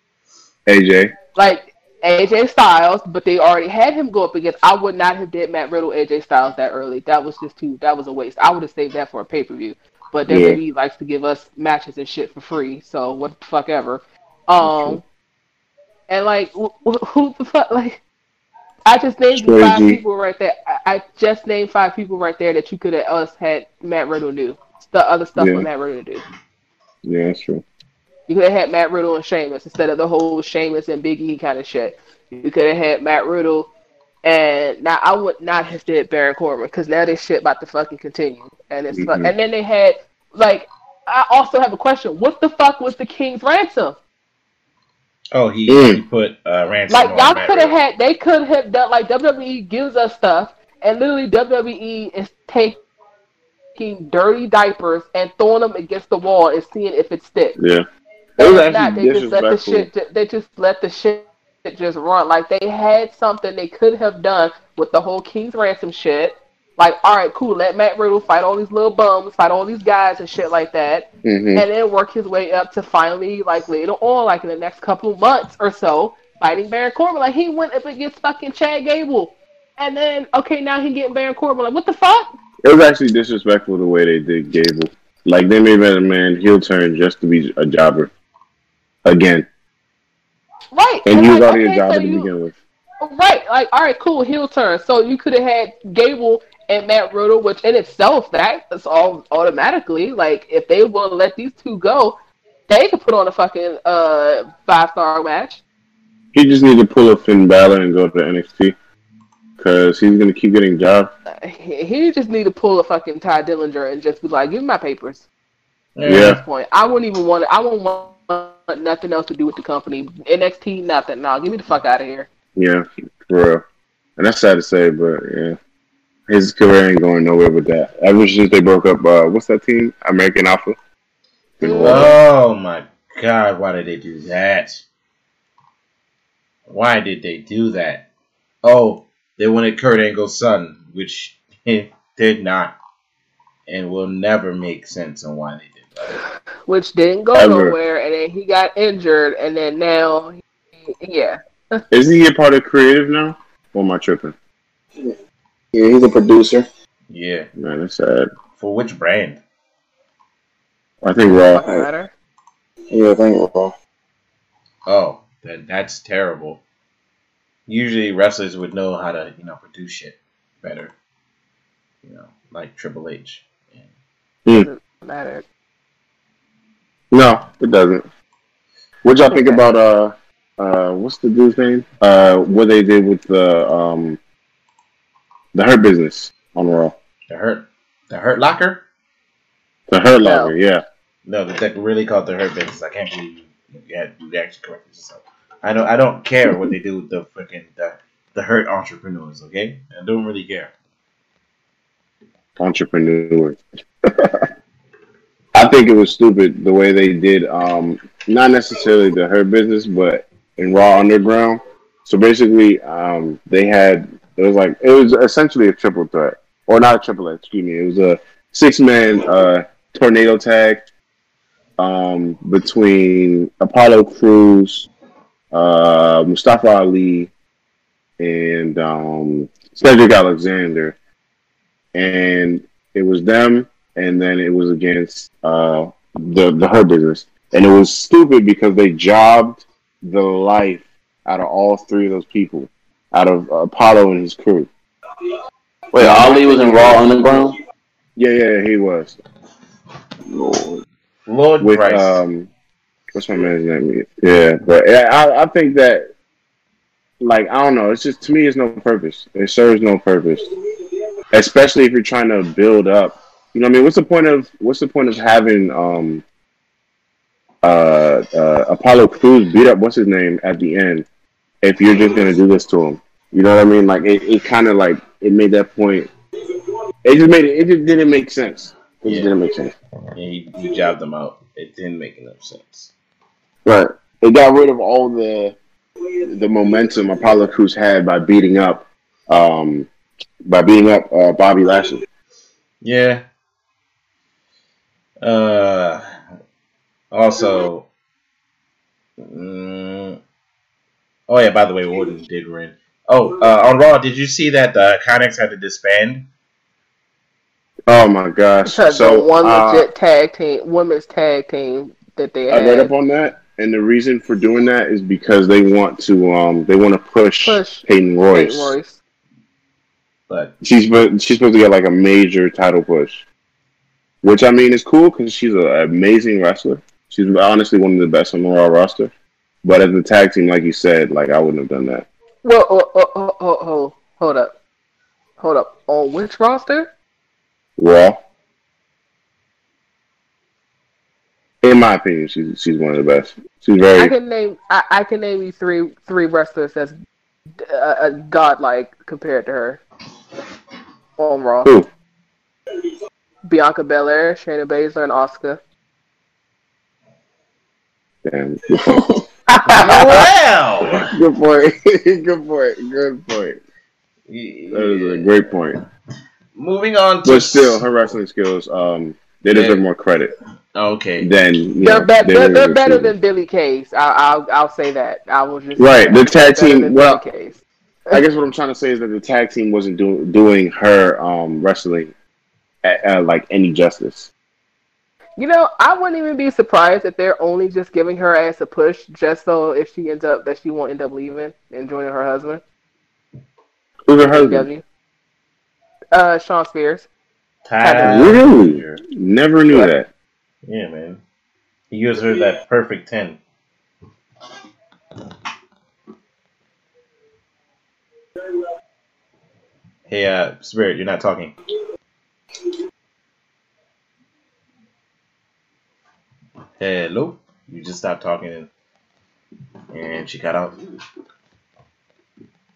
D: AJ.
C: like AJ Styles, but they already had him go up against. I would not have did Matt Riddle AJ Styles that early. That was just too. That was a waste. I would have saved that for a pay per view. But
D: Yeah.
C: WWE likes to give us matches and shit for free. So what the fuck ever. Um, and like wh- wh- who the fuck like. I just named five people right there. I, I just named five people right there that you could have us had Matt Riddle do. The other stuff
D: Yeah.
C: Matt Riddle to do.
D: Yeah, that's true.
C: You could have had Matt Riddle and Sheamus instead of the whole Sheamus and Big E kind of shit. You could have had Matt Riddle, and now I would not have did Baron Corbin because now this shit about to fucking continue, and it's fu-
D: Mhm.
C: and then they had like I also have a question: What the fuck was the King's ransom?
A: Oh, he,
D: Mm.
A: he put uh, ransom
C: Like
A: on
C: y'all could have had, they could have done like WWE gives us stuff, and literally WWE is taking dirty diapers and throwing them against the wall and seeing if it sticks.
D: Yeah. It was actually
C: they just let the shit. They just let the shit just run. Like they had something they could have done with the whole King's ransom shit. Like, all right, cool. Let Matt Riddle fight all these little bums, fight all these guys and shit like that,
D: hmm
C: and then work his way up to finally, like later on, like in the next couple months or so, fighting Baron Corbin. Like he went up against fucking Chad Gable, and then okay, now he getting Baron Corbin. Like what the fuck?
D: It was actually disrespectful the way they did Gable. Like they made that man heel turn just to be a jobber again,
C: Right.
D: and he was
C: like,
D: already
C: okay,
D: a jobber
C: so
D: to
C: you-
D: begin with.
C: Right, like all right, cool, heel turn. So you could have had Gable and Matt Riddle, which in itself that's all automatically like if they want to let these two go, they could put on a fucking uh five star match.
D: He just need to pull a Finn Balor and go to NXT because he's gonna keep getting jobs.
C: He, he just need to pull a fucking Tye Dillinger and just be like, give me my papers. Yeah. At
D: Yeah.
C: this point, I wouldn't even want. It I wouldn't want nothing else to do with the company. NXT, nothing. Nah, give me the fuck out of here.
D: Yeah, for real. And that's sad to say, but yeah. His career ain't going nowhere with that. Ever since they broke up, uh, what's that team? American Alpha. Been.
A: Oh my god, why did they do that? Why did they do that? Oh, they wanted Kurt Angle's son, which it did not and will never make sense on why they did that.
C: Which didn't go
D: Ever.
C: nowhere, and then he got injured, and then now, yeah.
D: Isn't he a part of creative now? Or am I tripping?
B: Yeah, he's a producer.
A: Yeah.
D: Man, that's sad.
A: For which brand?
D: I think Raw.
C: Fucking matter.
B: Yeah, I think we're
A: Oh, that that's terrible. Usually wrestlers would know how to, you know, produce shit better. You know, like Triple H. Yeah. Hmm.
C: Matter.
D: No, it doesn't. What y'all think about uh uh what's the dude's name? Uh what they did with the um the hurt business on Raw.
A: The Hurt the Hurt Locker?
D: The hurt
C: No.
D: locker, yeah.
A: No, the tech really called the Hurt Business. I can't believe you, had, you actually corrected yourself. I don't I don't care what they do with the freaking the, the Hurt entrepreneurs, okay? I don't really care.
D: Entrepreneur. I think it was stupid the way they did um not necessarily the hurt business, but in Raw Underground. So basically, um they had it was like it was essentially a triple threat. Or not a triple threat, excuse me. It was a six man uh tornado tag um between Apollo Crews, uh Mustafa Ali and um Cedric Alexander. And it was them and then it was against uh the the Hurt business. And it was stupid because they jobbed the life out of all three of those people, out of Apollo and his crew.
B: Wait, Ali was in Raw Underground.
D: Yeah, yeah, he was.
A: Lord
D: With
A: Christ.
D: um, what's my man's name? Yeah, but yeah, I, I think that, like, I don't know. It's just to me, it's no purpose. It serves no purpose, especially if you're trying to build up. You know, what I mean, what's the point of what's the point of having um, uh, uh, Apollo Crews beat up what's his name at the end if you're just gonna do this to him? You know what I mean? Like, it, it kind of like it made that point. It just made it. It just didn't make sense. It
A: Yeah.
D: didn't make sense.
A: Yeah, he, he jobbed them out. It didn't make enough sense.
D: Right. It got rid of all the the momentum Apollo Crews had by beating up um by beating up uh, Bobby Lashley.
A: Yeah. Uh. Also. Mm, oh yeah. By the way, Orton did win. Oh, uh, on Raw, did you see that the Iconics had to disband?
D: Oh my gosh.
C: Because
D: So
C: the one
D: uh,
C: legit tag team, women's tag team that they
D: I read up on that and the reason for doing that is because they want to um they want to push,
C: Push
D: Peyton Royce.
C: Peyton Royce.
A: But
D: She's spo- she's supposed to get like a major title push. Which I mean is cool because she's an amazing wrestler. She's honestly one of the best on the Raw roster. But as a tag team, like you said, like I wouldn't have done that.
C: Well, oh, oh, oh, oh, oh, hold up, hold up. On which roster?
D: Raw. In my opinion, she's she's one of the best. She's very.
C: I can name. I, I can name you three three wrestlers that's uh, uh, godlike compared to her. On Raw,
D: Who?
C: Bianca Belair, Shayna Baszler, and Asuka.
D: damn. Good point.
A: well,
D: good point. good point. Good point. That is a great point.
A: moving on to
D: But still, her wrestling skills, um, they deserve
A: Yeah.
D: more credit
A: okay.
D: Then
C: They're,
D: know,
C: be-
D: they
C: they're, they're better than Billie Case. I, I'll I'll say that. I will just
D: Right, the tag team- well-
C: Case.
D: I guess what I'm trying to say is that the tag team wasn't do- doing her um, wrestling at, uh, like any justice.
C: You know, I wouldn't even be surprised if they're only just giving her ass a push, just so if she ends up that she won't end up leaving and joining her husband.
D: Who's her husband?
C: Uh, Shawn Spears.
A: Tyler
D: Really? Never knew
C: What?
D: that.
A: Yeah, man. He gives her that perfect ten. Hey, uh, Spirit, you're not talking. Hello. You just stopped talking, and she cut out.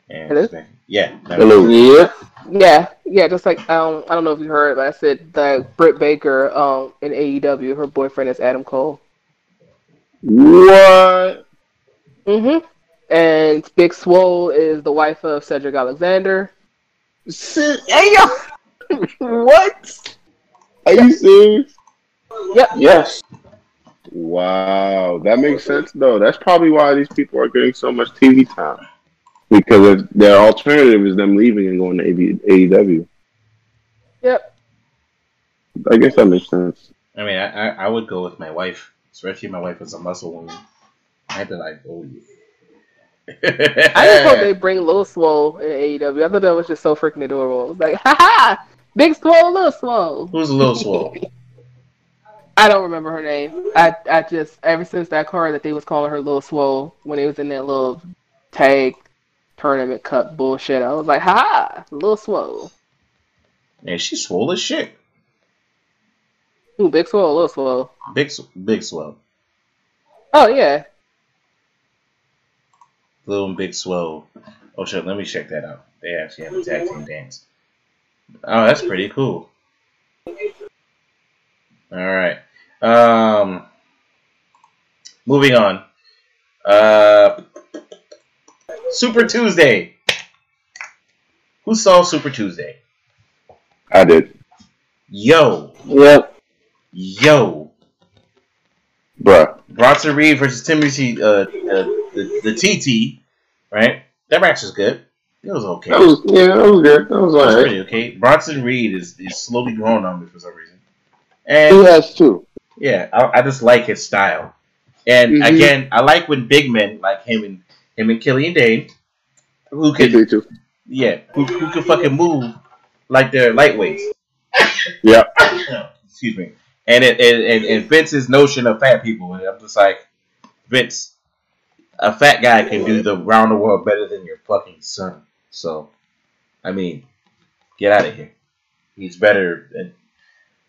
A: And
C: Hello?
A: Yeah. no.
D: Hello.
B: Yeah.
C: Yeah, yeah, just like um, I don't know if you heard, but I said that Britt Baker um in AEW, her boyfriend is Adam Cole.
D: What?
C: Mm-hmm. And Big Swole is the wife of Cedric Alexander.
D: Hey yo. what? Are you serious?
B: Yes.
D: Wow, that makes sense though. That's probably why these people are getting so much TV time. Because if their alternative is them leaving and going to AEW.
C: Yep.
D: I guess that makes sense.
A: I mean, I, I I would go with my wife, especially my wife is a muscle woman. I'd be like, oh yeah.
C: I just hope they bring Lil Swole in AEW. I thought that was just so freaking adorable. It was like, ha ha, Big Swole, Little Swole.
A: Who's a little swole?
C: I don't remember her name. I I just ever since that card that they was calling her Little Swole when it was in that little tag tournament cup bullshit. I was like, ha ha, Lil Swole.
A: Man, she's swole as shit.
C: Ooh, Big Swole, Little Swole.
A: Big, big swell.
C: Oh yeah.
A: Little and big swell. Oh shit, let me check that out. They actually have a tag team dance. Oh, that's pretty cool. All right. Um, moving on. Uh, Super Tuesday. Who saw Super Tuesday?
D: I did.
A: Yo,
B: Yep.
A: yo.
D: Bruh.
A: Bronson Reed versus Timothy, uh, uh the, the TT, right? That match was good. It was okay.
D: That was yeah, that was good. That was
A: It was
D: alright.
A: pretty okay. Bronson Reed is, is slowly growing on me for some reason. And He
D: has two.
A: yeah, I, I just like his style. And
D: Mhm.
A: again, I like when big men like him and him and Killian Dain, who can
D: too.
A: yeah, who, who can fucking move like they're lightweights.
D: Yeah.
A: Excuse me. And it and, and, and Vince's notion of fat people, and I'm just like, Vince, a fat guy can do the round the world better than your fucking son. So, I mean, get out of here. He's better than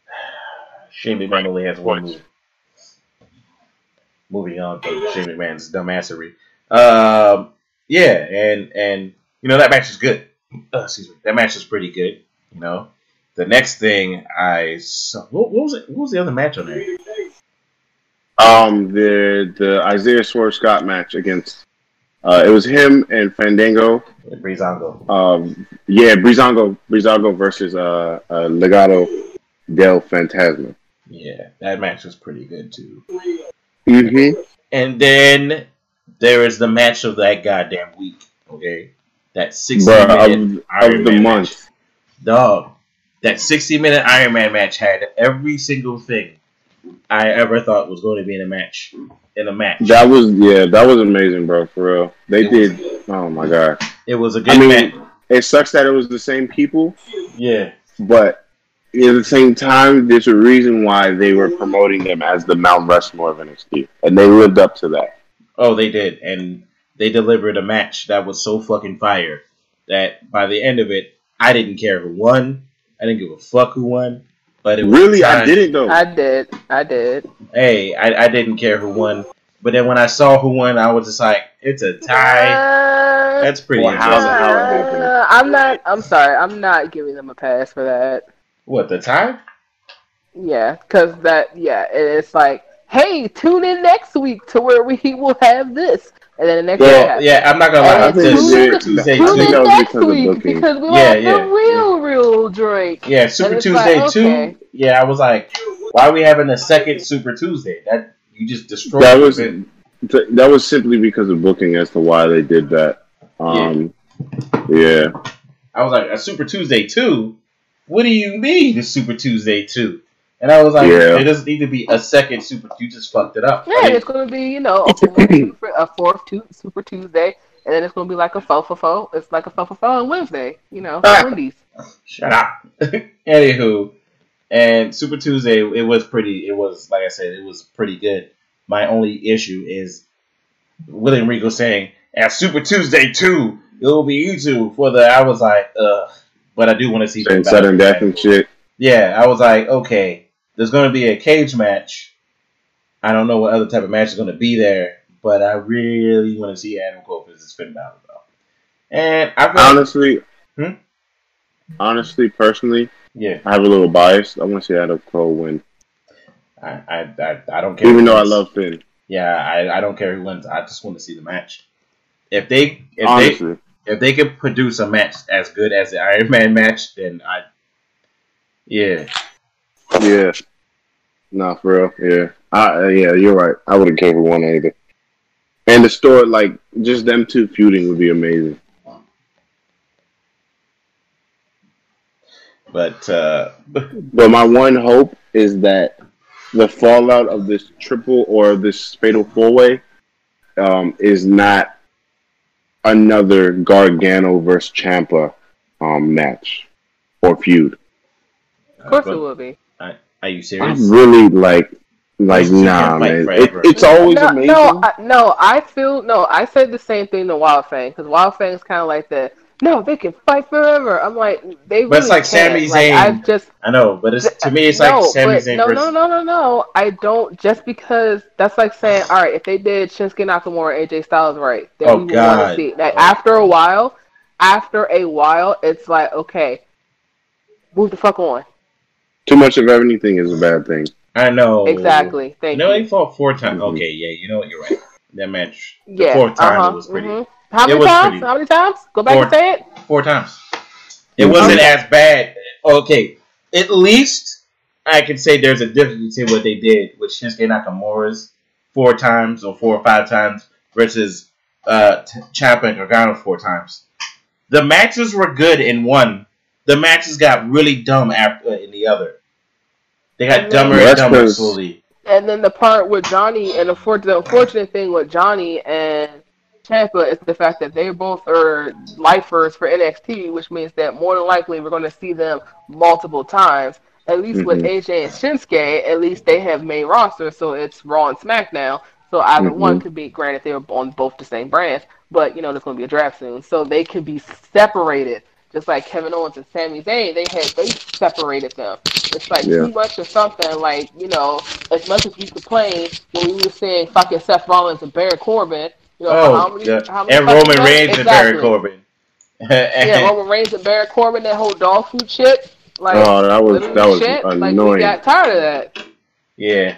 A: Shane McMahon only has one move. Moving on from Shane McMahon's dumbassery. Um, yeah, and and you know that match is good. Uh, excuse me, that match is pretty good. You know, the next thing I saw, what, what was it? What was the other match on there?
D: Um, the the Isaiah Swerve Scott match against uh, it was him and Fandango.
A: Breezango.
D: Um, yeah, Breezango Breezango versus uh, uh Legado del Fantasma.
A: Yeah, that match was pretty good too.
D: Mm-hmm.
A: And then there is the match of that goddamn week. Okay, that sixty
D: Bruh,
A: minute
D: of,
A: Iron
D: of the
A: Man
D: month.
A: match. Dog, that sixty minute Iron Man match had every single thing I ever thought was going to be in a match. In a match,
D: That was yeah, that was amazing, bro. For real, they
A: It
D: did. Oh my god,
A: it was a good
D: I mean-
A: match.
D: it sucks that it was the same people,
A: Yeah,
D: but at the same time, there's a reason why they were promoting them as the Mount Rushmore of NXT, and they lived up to that.
A: Oh, they did, and they delivered a match that was so fucking fire that by the end of it, I didn't care who won. I didn't give a fuck who won. But it was
D: Really, I didn't though.
C: I did. I did.
A: Hey, I, I didn't care who won. But then when I saw who won, I was just like, it's a tie.
C: Uh,
A: That's pretty
D: Well, how the
A: interesting.
D: hell it happened?
C: uh, I'm not. I'm sorry. I'm not giving them a pass for that.
A: What the tie?
C: Yeah, because that. Yeah, it's like, hey, tune in next week to where we will have this, and then the next
A: Yeah,
C: week.
A: yeah. I'm not gonna lie. The
C: tune
A: Super
C: in-
A: Tuesday
C: Tune
D: I think
C: in
D: that was
C: next
D: because of
C: week
D: booking.
C: because we'll
A: Yeah,
C: have
A: yeah.
C: the real, real Drake.
A: Yeah, Super Tuesday
C: like,
A: two.
C: okay.
A: Yeah, I was like, why are we having a second Super Tuesday? That you just destroyed.
D: That was
A: it.
D: that was simply because of booking as to why they did that. Um, yeah.
A: I was like, a Super Tuesday two? What do you mean a Super Tuesday two? And I was like,
D: Yeah.
A: it doesn't need to be a second Super. You just fucked it up.
C: Yeah,
A: I mean,
C: it's gonna be you know a fourth, super, a fourth tu- Super Tuesday, and then it's gonna be like a faux for faux. It's like a faux for faux on Wednesday. You know,
A: Ah.
C: Wendy's.
A: shut up. Anywho, and Super Tuesday, it was pretty. It was like I said, it was pretty good. My only issue is William Regal saying, "At Super Tuesday two, it will be you two for the." I was like, ugh. But I do want to see
D: And
A: some
D: sudden death and shit.
A: Yeah, I was like, okay, there's going to be a cage match I don't know what other type of match is going to be there, but I really want to see Adam Cole versus Finn Balor though. And I
D: Honestly,
A: Hmm?
D: honestly, personally,
A: yeah,
D: I have a little bias. I want to see Adam Cole win,
A: I, I, I, I don't care.
D: even though I love Finn.
A: Yeah, I, I don't care who wins. I just want to see the match. If they if
D: honestly,
A: they if they can produce a match as good as the Iron Man match, then I yeah.
D: yeah. Nah, for real, yeah. I, uh, yeah, you're right. I wouldn't care who won either. And the story, like, just them two feuding would be amazing.
A: But uh
D: But my one hope is that the fallout of this triple or this fatal four way um, is not another Gargano versus Ciampa um, match or feud.
C: Of course it will be.
A: Are you serious?
D: I
A: serious?
D: really like, like, nah, man.
A: forever.
D: It, it's always
C: no,
D: amazing.
C: No, I, no, I feel no. I said the same thing to Wildfang because Wildfang's kind of like the no, they can fight forever. I'm like they.
A: But it's
C: really
A: like Sami
C: can't. Like,
A: Zayn.
C: I've just
A: I know, but it's to me it's
C: no,
A: like Sami
C: but
A: Zayn
C: no,
A: versus
C: no, no, no, no. I don't just because that's like saying, all right, if they did Shinsuke Nakamura, and AJ Styles, right? Then
A: Oh,
C: we would want
A: God.
C: to see. Like
A: Oh.
C: after a while, after a while, it's like okay, move the fuck on.
D: Too much of everything is a bad thing.
A: I know
C: Exactly. Thank
A: No,
C: you.
A: they fought four times.
D: Mhm.
A: Okay, yeah, you know what? You're right. That match, the
C: Yeah.
A: fourth time,
C: uh-huh,
A: it was pretty.
C: mhm. How many times?
A: pretty-
C: How many times? Go back
A: Four.
C: and say it.
A: Four times. It wasn't
C: Okay.
A: as bad. Okay, at least I can say there's a difference between what they did with Shinsuke Nakamura's four times or four or five times versus uh, T- Ciampa and Gargano four times. The matches were good in one. The matches got really dumb after uh, in the other. They got
C: Mhm.
A: dumber
D: Well,
A: and
D: that's
A: dumber
D: 'cause-
A: slowly.
C: And then the part with Johnny, and the, for- the unfortunate thing with Johnny and Ciampa is the fact that they both are lifers for NXT, which means that more than likely we're going to see them multiple times. At least with
D: Mhm.
C: AJ and Shinsuke, at least they have main roster, so it's Raw and SmackDown. So either
D: Mhm.
C: one could be granted they're on both the same brands, but you know there's going to be a draft soon, so they can be separated. Just like Kevin Owens and Sami Zayn, they had they separated them. It's like
D: Yeah.
C: too much of something. Like you know, as much as we complain when we were saying fucking Seth Rollins and Baron Corbin, you know
A: Oh,
C: how many,
A: yeah.
C: how many
A: and Roman
C: times-
A: Reigns and. Baron Corbin.
C: Yeah, Roman Reigns and Baron Corbin, that whole dog food shit. Like,
D: Oh, that was that was
C: shit. Like we got tired of that.
A: Yeah,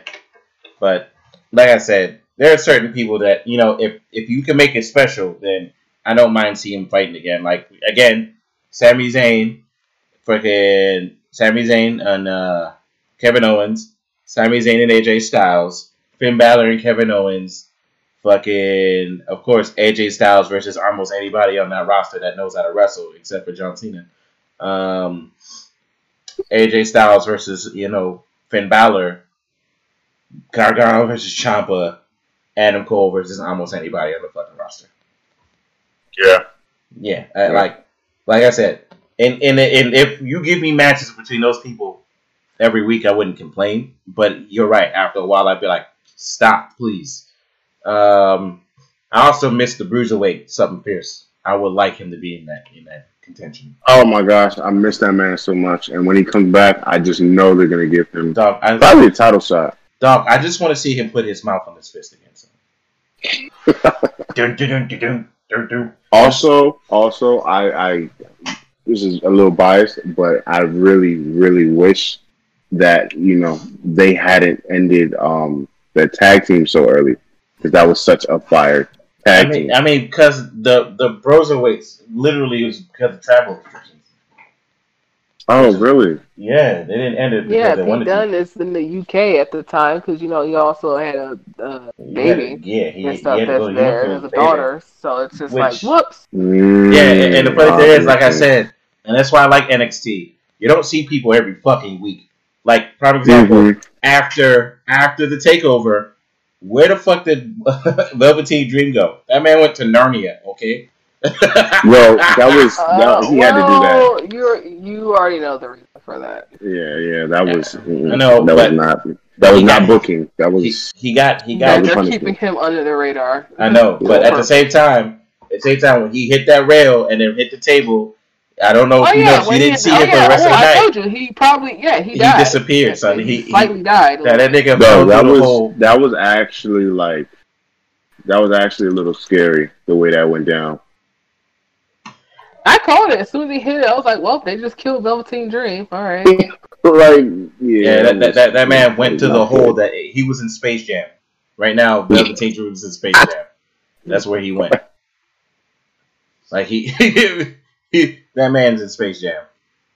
A: but like I said, there are certain people that you know if if you can make it special, then I don't mind seeing him fighting again. Like again, Sami Zayn, freaking Sami Zayn and uh, Kevin Owens, Sami Zayn and AJ Styles, Finn Balor and Kevin Owens, fucking of course AJ Styles versus almost anybody on that roster that knows how to wrestle except for John Cena. Um, AJ Styles versus you know Finn Balor, Gargano versus Ciampa, Adam Cole versus almost anybody on the fucking roster.
D: Yeah.
A: Yeah,
D: Yeah.
A: like like I said, and, and and if you give me matches between those people every week, I wouldn't complain. But you're right. After a while, I'd be like, stop, please. Um, I also miss the bruiserweight Sutton Pierce. I would like him to be in that in that contention.
D: Oh my gosh, I miss that man so much. And when he comes back, I just know they're gonna give him
A: Dog, I,
D: probably a title shot.
A: dog, I just want to see him put his mouth on his fist again. So. dun, dun, dun, dun, dun.
D: Also, also, I, I this is a little biased, but I really, really wish that you know they hadn't ended um the tag team so early because that was such a fire
A: I mean,
D: team.
A: I mean, because the the bros broserweights literally was because of travel restrictions.
D: Oh, really?
A: Yeah, they didn't end it
C: Yeah,
A: they
C: Pete
A: wanted
C: Dunne is in the UK at the time because you know he also had a, a
A: to.
C: baby
A: Yeah, he,
C: and
A: he
C: stuff
A: had to go
C: that's
A: to
C: there,
A: Europe
C: and a daughter. So it's just like whoops.
D: Mm,
A: Yeah, and, and the funny thing is, like I said, and that's why I like NXT. You don't see people every fucking week. Like, prime example,
D: Mhm.
A: after after the takeover, where the fuck did Velveteen Dream go? That man went to Narnia. Okay.
D: Well, that was that, he had to do that.
C: you you already know the reason for that.
D: Yeah, yeah, that was. mm,
A: I know,
D: that was not. That was not
A: got-
D: booking. That was.
A: he got he got
D: was
C: they're
D: punishment.
C: keeping him under the radar.
A: I know, but at the same time, at the same time, when he hit that rail and then hit the table, I don't know
C: Oh
A: if you
C: yeah,
A: know. You didn't
C: he,
A: see
C: oh,
A: it for
C: yeah,
A: the rest
C: oh,
A: of the
C: I
A: night.
C: told you he probably yeah he
A: He
C: died.
A: disappeared, son. He- he-
C: slightly died.
A: That, that nigga
D: No, that was
A: whole.
D: that was actually like that was actually a little scary the way that went down.
C: I called it as soon as he hit it. I was like, well, they just killed Velveteen Dream. All right.
D: Like yeah,
A: Yeah, that, that, that, that man went to the hole that he was in Space Jam. Right now, Velveteen Dream is in Space Jam. That's where he went. Like he, he that man's in Space Jam.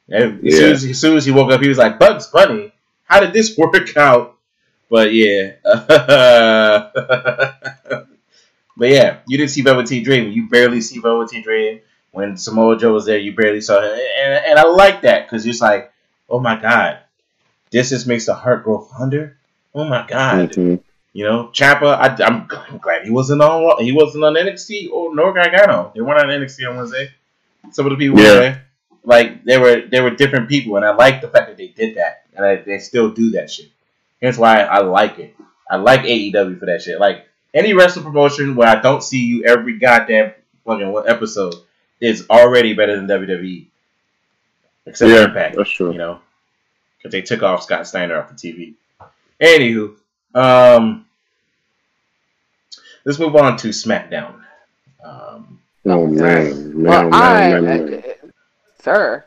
A: And as, soon as, as soon as he woke up, he was like, "Bugs Bunny, how did this work out?" But yeah, but yeah, you didn't see Velveteen Dream. You barely see Velveteen Dream. When Samoa Joe was there, you barely saw him, and, and I like that because it's like, oh my god, this just makes the heart grow fonder. Oh my god,
D: Mhm.
A: you know, Ciampa. I, I'm, I'm glad he wasn't on. He wasn't on NXT or nor Gargano. They weren't on NXT on Wednesday. Some of the people
D: Yeah.
A: were there. Like they were, they were different people, and I like the fact that they did that, and I, they still do that shit. Here's why I like it. I like AEW for that shit. Like any wrestling promotion where I don't see you every goddamn fucking episode is already better than WWE. Except
D: Yeah,
A: Impact,
D: that's true.
A: you know, because they took off Scott Steiner off the TV. Anywho, um, let's move on to SmackDown. Um,
D: Oh man, man,
C: well,
D: man,
C: I,
D: man, man.
C: sir,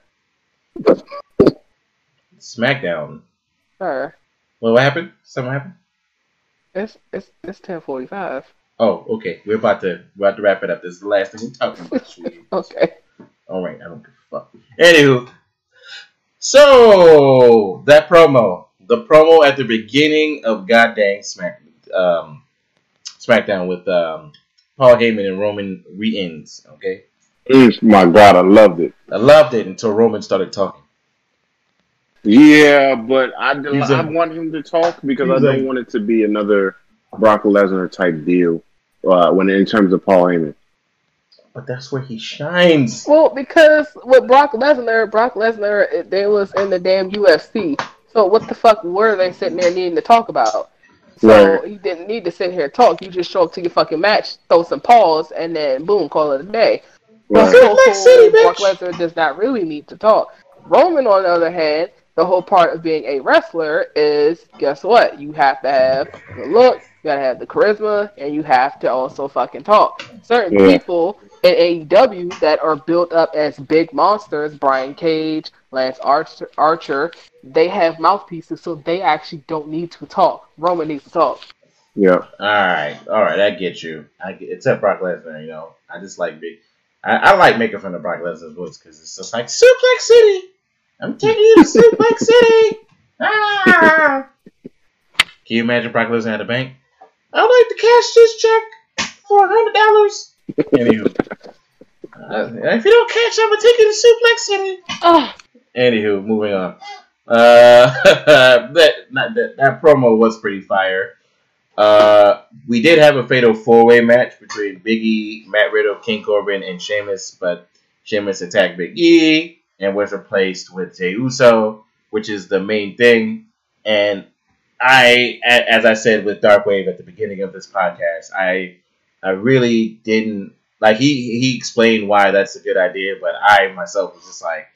A: SmackDown.
C: sir,
A: Well, what happened? Something happened?
C: it's it's it's ten forty five.
A: Oh, okay. We're about to we're about to wrap it up. This is the last thing we're talking about.
C: Okay.
A: All right, I don't give a fuck. Anywho, so that promo, the promo at the beginning of goddamn Smack, um, SmackDown with um, Paul Heyman and Roman Reigns. Okay,
D: Mm, my God, I loved it.
A: I loved it until Roman started talking.
D: Yeah, but I,
A: He was
D: I
A: a-
D: want him to talk because I don't
A: a-
D: want it to be another Brock Lesnar type deal. Uh, when in terms of Paul Heyman,
A: But that's where he shines.
C: Well, because with Brock Lesnar, Brock Lesnar, it- they was in the damn UFC. So what the fuck were they sitting there needing to talk about? So
D: Right.
C: he didn't need to sit here and talk. You just show up to your fucking match, throw some paws, and then boom, call it a day.
D: Right.
C: So,
A: Suplex City,
C: Brock. Lesnar does not really need to talk. Roman, on the other hand, the whole part of being a wrestler is guess what? You have to have the look, you gotta have the charisma, and you have to also fucking talk. Certain
D: Yeah.
C: people in AEW that are built up as big monsters, Brian Cage, Lance Archer, Archer, they have mouthpieces, so they actually don't need to talk. Roman needs to talk.
D: yeah,
A: All right, all right, I get you. I get except Brock Lesnar. You know, I just like big. I, I like making fun of Brock Lesnar's voice because it's just like Suplex City. I'm taking you to Suplex City. Ah! Can you imagine Brock Lesnar at a bank? I'd like to cash this check for a hundred dollars. Anywho, uh, if you don't cash, I'm gonna take you to Suplex City.
C: Ah,
A: Anywho, moving on. Uh, that, not, that that promo was pretty fire. Uh, we did have a fatal four way match between Big E, Matt Riddle, King Corbin, and Sheamus, but Sheamus attacked Big E and was replaced with Jey Uso, which is the main thing. And I, as I said with Dark Wave at the beginning of this podcast, I, I really didn't like he he explained why that's a good idea, but I myself was just like,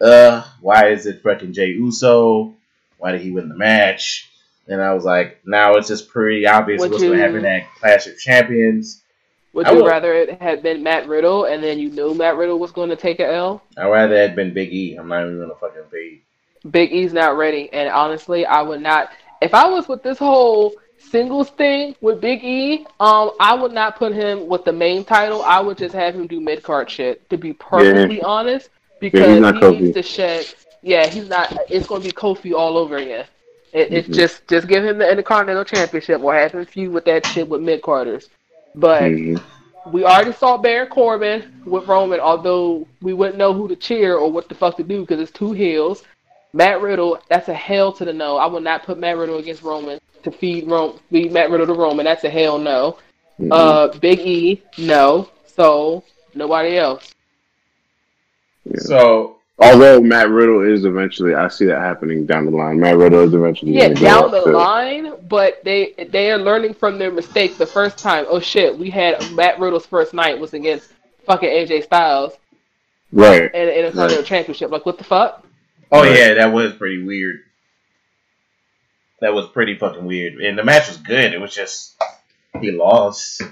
A: uh, why is it freaking Jey Uso? Why did he win the match? And I was like, now it's just pretty obvious
C: Would
A: what's going to happen at Clash of Champions.
C: Would
A: I
C: you
A: will-
C: rather it had been Matt Riddle and then you knew Matt Riddle was going to take a L?
A: I'd rather it had been Big E. I'm not even going to fucking be.
C: Big E's not ready, and honestly, I would not. If I was with this whole singles thing with Big E, um, I would not put him with the main title. I would just have him do mid card shit. To be perfectly honest, because
D: not
C: he
D: Kofi.
C: needs to shed. Yeah, he's not. It's going to be Kofi all over again. It, It's
D: Mhm.
C: just just give him the Intercontinental Championship or have him feud with that shit with mid carders. But
D: Mhm.
C: we already saw Baron Corbin with Roman, although we wouldn't know who to cheer or what the fuck to do because it's two heels. Matt Riddle, that's a hell to the no. I would not put Matt Riddle against Roman to feed Ro- feed Matt Riddle to Roman. That's a hell no.
D: Mhm.
C: Uh, Big E, no. So nobody else.
D: Yeah.
A: So,
D: Although Matt Riddle is eventually, I see that happening down the line. Matt Riddle is eventually
C: Yeah,
D: go
C: down
D: up
C: the
D: to-
C: line, but they they are learning from their mistake the first time. Oh shit, we had Matt Riddle's first night was against fucking AJ Styles.
D: Right.
C: And in a Continental
D: Right.
C: Championship. Like, what the fuck?
A: Oh
D: Right.
A: yeah, that was pretty weird. That was pretty fucking weird, and the match was good. It was just he lost.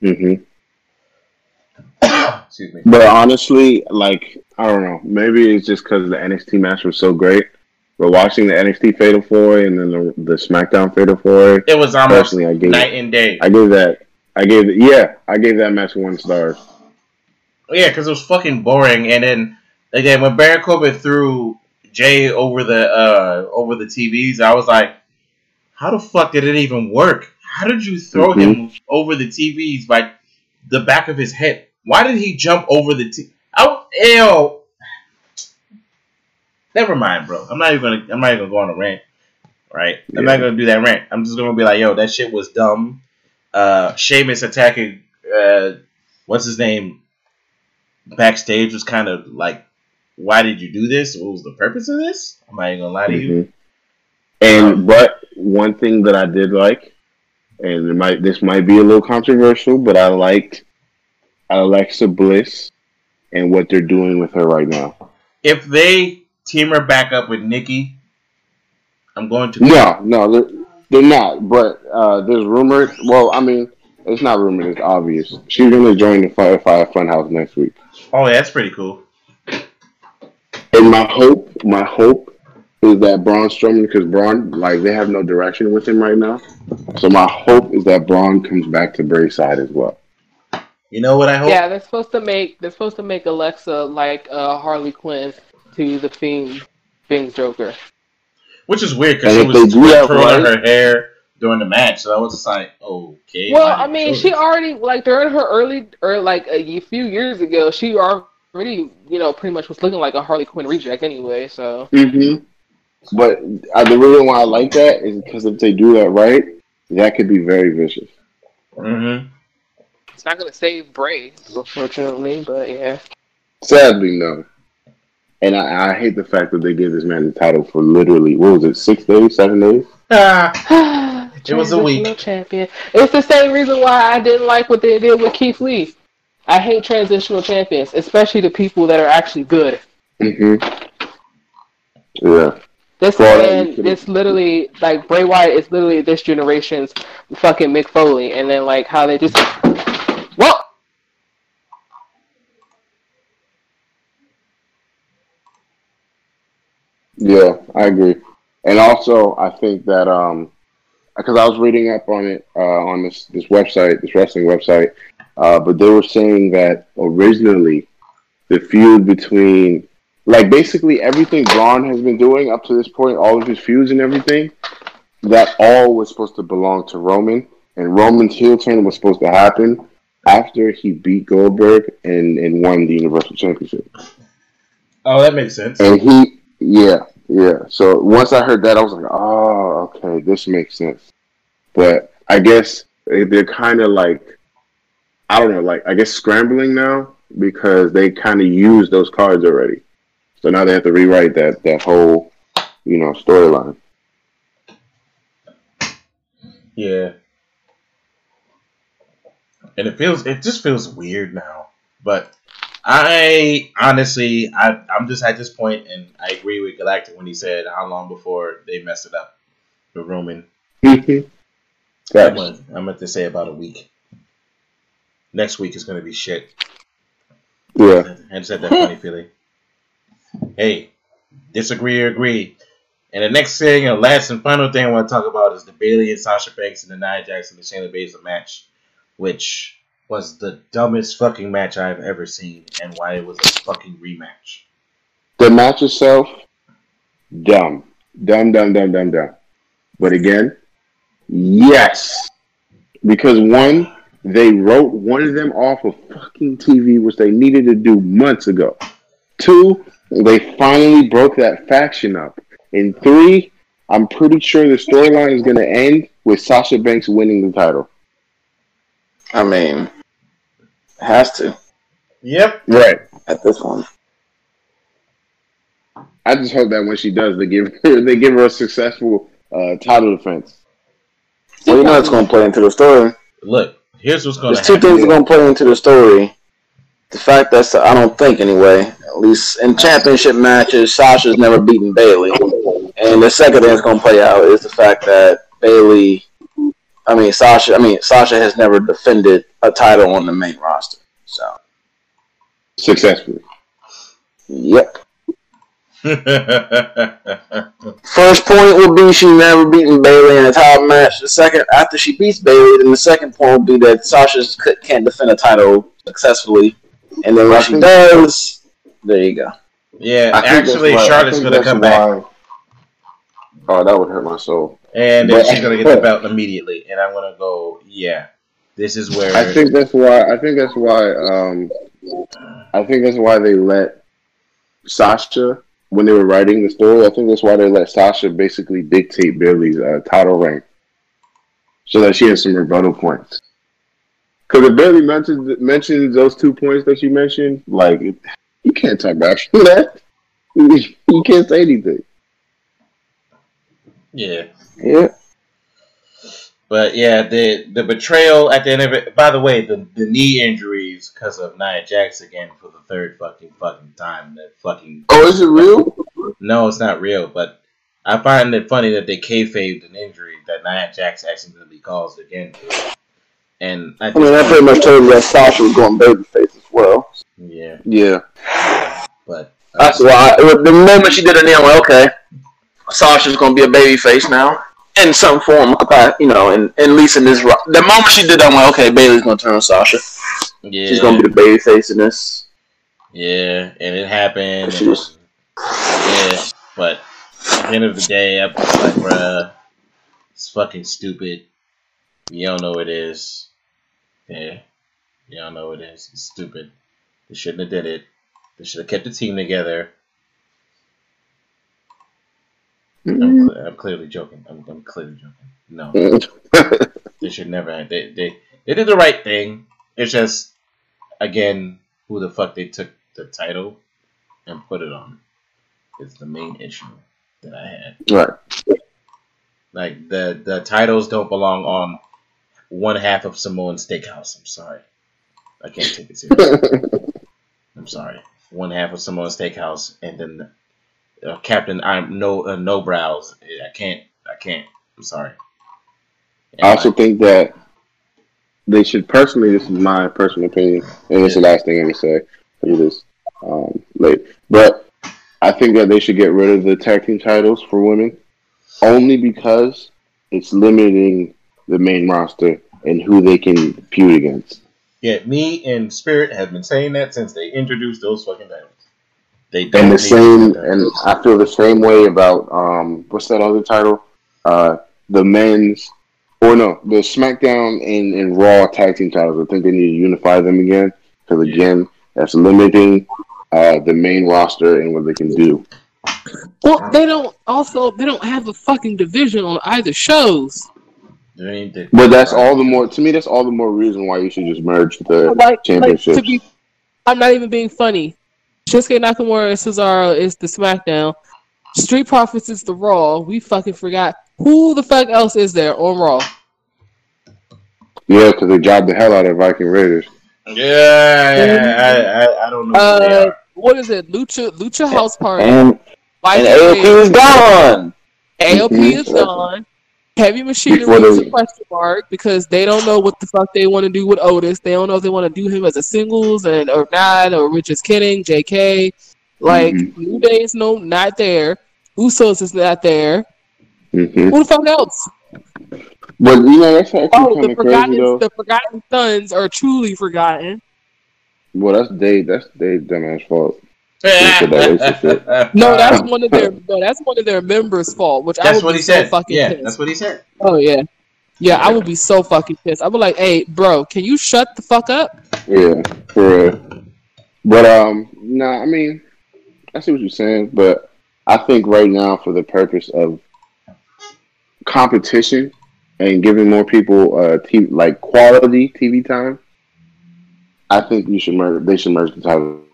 D: hmm
A: Excuse me.
D: But honestly, like I don't know, maybe it's just because the NXT match was so great. But watching the NXT Fatal Four and then the, the SmackDown Fatal Four,
A: It was almost
D: personally, I gave
A: night and day.
D: I gave that I gave it yeah I gave that match one star.
A: Yeah, because it was fucking boring. And then again, when Baron Corbin threw Jey over the uh over the TVs, I was like, how the fuck did it even work? How did you throw
D: Mhm.
A: him over the TVs by the back of his head? Why did he jump over the T? Ew. Never mind, bro. I'm not even gonna. I'm not even gonna go on a rant. Right? I'm not gonna do that rant. I'm just gonna be like, yo, that shit was dumb. Uh, Sheamus attacking. Uh, what's his name? Backstage was kind of like, why did you do this? What was the purpose of this? I'm not even gonna lie to you.
D: Mhm. And but one thing that I did like, and it might this might be a little controversial, but I liked Alexa Bliss and what they're doing with her right now.
A: If they team her back up with Nikki, I'm going to.
D: No, no, they're, they're not. But uh, there's rumored. Well, I mean, it's not rumored. It's obvious. She's going to join the Firefly Funhouse next week.
A: Oh, yeah, that's pretty cool.
D: And my hope, my hope is that Braun Strowman, because Braun, like, they have no direction with him right now. So my hope is that Braun comes back to Bray's side as well.
A: You know what I hope?
C: Yeah, they're supposed to make they're supposed to make Alexa like uh, Harley Quinn to the Fiend, Fiend's Joker.
A: Which is weird because she was
D: they do that
A: twirling
D: right-
A: her hair during the match. So I was just like, okay.
C: Well, I mean, she
A: do
C: already like during her early or like a few years ago, she already you know pretty much was looking like a Harley Quinn reject anyway. So
D: Mm-hmm. But uh, the reason why I like that is because if they do that right, that could be very vicious.
A: Mhm.
C: It's not gonna save Bray, unfortunately. But yeah,
D: Sadly, no. And I, I hate the fact that they gave this man the title for literally what was it, six days, seven days?
A: Ah, It was a week.
C: Champion. It's the same reason why I didn't like what they did with Keith Lee. I hate transitional champions, especially the people that are actually good.
D: Mm-hmm. Yeah.
C: This
D: Well,
C: man,
D: you
C: literally like Bray Wyatt is literally this generation's fucking Mick Foley, and then like how they just well.
D: Yeah, I agree. And also, I think that um, because I was reading up on it uh, on this this website, this wrestling website, uh, but they were saying that originally the feud between like basically everything Braun has been doing up to this point, all of his feuds and everything, that all was supposed to belong to Roman, and Roman's heel turn was supposed to happen after he beat Goldberg and and won the Universal Championship.
A: oh, that makes sense.
D: And he, yeah, yeah. So once I heard that, I was like, oh, okay, this makes sense. But I guess they- they're kind of like, I don't know, like I guess scrambling now because they kind of used those cards already. So now they have to rewrite that that whole, you know, storyline.
A: Yeah. And it feels it just feels weird now. But I honestly I I'm just at this point and I agree with Galactic when he said how long before they messed it up with Roman.
D: Mm-hmm.
A: I'm gonna, I'm going to say about a week. Next week is gonna be shit.
D: Yeah.
A: I just had that funny feeling. Hey, disagree or agree. And the next thing, and last and final thing I want to talk about is the Bayley and Sasha Banks and the Nia Jackson and the Shayna Baszler match, which was the dumbest fucking match I've ever seen, and why it was a fucking rematch.
D: The match itself, dumb, dumb, dumb, dumb, dumb, dumb. But again, yes, because one, they wrote one of them off of fucking TV, which they needed to do months ago. Two, they finally broke that faction up. And three, I'm pretty sure the storyline is going to end with Sasha Banks winning the title.
B: I mean, has to
A: Yep.
D: Right.
B: at this one.
D: I just hope that when she does, they give her they give her a successful uh, title defense.
B: Well, you know it's going to play into the story.
A: Look, here's what's gonna
B: There's two things that are going to play into the story. the fact that I don't think anyway, at least in championship matches, Sasha's never beaten Bayley, and the second thing that's gonna play out is the fact that Bayley, I mean Sasha, I mean Sasha has never defended a title on the main roster. So,
D: Successfully.
B: yep. First point will be she never beaten Bayley in a title match. The second, after she beats Bayley, then the second point will be that Sasha can't defend a title successfully. And then when she does, there you go.
A: yeah,
D: I
A: actually, Charlotte's gonna come back,
D: why- Oh, that would hurt my soul.
A: And then
D: But-
A: she's gonna get the belt immediately, and I'm gonna go. Yeah, this is where
D: I think that's why. I think that's why. Um, I think that's why they let Sasha when they were writing the story. I think that's why they let Sasha basically dictate Bayley's uh, title rank, so that she has some rebuttal points. Because if Bayley mentions mentions those two points that you mentioned, like you can't talk about that. You can't say anything.
A: yeah.
B: Yeah.
A: But yeah, the the betrayal at the end of it. By the way, the, the knee injuries because of Nia Jax again for the third fucking fucking time. That fucking
D: Oh, is it real?
A: no, it's not real. But I find it funny that they kayfabed an injury that Nia Jax accidentally caused again. And I,
B: I mean, that pretty much told you that Sasha was going babyface as well.
A: yeah,
D: Yeah.
A: but uh,
B: That's why the moment she did it, I'm like, okay, Sasha's going to be a babyface now. In some form, you know, and, and at least in this, the moment she did that, I'm like, okay, Bayley's to turn on Sasha.
A: yeah,
B: She's to be the babyface in this.
A: Yeah, and it happened.
B: She was-
A: yeah, but at the end of the day, I'm like, bruh, it's fucking stupid. You don't know it is. Yeah, you don't know it is. It's stupid. They shouldn't have did it. They should have kept the team together. I'm, mm-hmm. cl- I'm clearly joking. I'm, I'm clearly joking. No, mm-hmm. they should never have. They, they they did the right thing. It's just again who the fuck they took the title and put it on is the main issue that I had.
D: right.
A: Like the the titles don't belong on one half of Samoan Steakhouse. I'm sorry, I can't take it seriously. I'm sorry. One half of Samoan Steakhouse and then uh, Captain I'm no uh, no brows. I can't. I can't. I'm sorry. And
D: I also
A: like,
D: think that they should personally. This is my personal opinion, and it's the last thing I'm gonna say. I'll this um, late, but I think that they should get rid of the tag team titles for women, only because it's limiting the main roster and who they can feud against.
A: yeah, me and Spirit have been saying that since they introduced those fucking titles. They don't
D: And the
A: need
D: same, and I feel the same way about um, what's that other title? Uh, the men's, or no, the SmackDown and, and Raw tag team titles. I think they need to unify them again because again, that's limiting uh, the main roster and what they can do.
C: Well, they don't also they don't have a fucking division on either shows.
A: they need to-
D: But that's all the more to me. That's all the more reason why you should just merge the
C: Like, like
D: championships.
C: to be, I'm not even being funny. Shinsuke Nakamura and Cesaro is the SmackDown. Street Profits is the Raw. We fucking forgot who the fuck else is there on Raw.
D: yeah, because they jobbed the hell out of Viking Raiders.
A: Yeah, yeah, I, I, I don't know who they
C: Uh,
A: are.
C: what is it? Lucha Lucha House Party.
B: And, and AOP
C: Raiders.
B: is gone.
C: AOP is gone. Heavy machinery is a question mark because they don't know what the fuck they want to do with Otis. They don't know if they want to do him as a singles and or not, or we're just kidding. JK, like
D: Mhm.
C: New Day is no not there. Usos is not there.
D: hmm
C: Who the fuck else?
D: But you know that's actually
C: Oh,
D: kind
C: the
D: of crazy though.
C: the forgotten sons are truly forgotten.
D: Well, that's Dave. That's Dave dumbass fault. Said that.
C: No, that's one of their no, that's one of their members' fault. Which I
A: That's
C: would
A: what
C: be
A: he
C: so
A: said.
C: fucking
A: Yeah,
C: pissed.
A: that's what he said.
C: Oh yeah, yeah, I would be so fucking pissed. I'd be like, hey, bro, can you shut the fuck up?
D: Yeah, for real. But um, nah, I mean, I see what you're saying, but I think right now, for the purpose of competition and giving more people uh, t- like quality TV time, I think you should merge. They should merge the titles.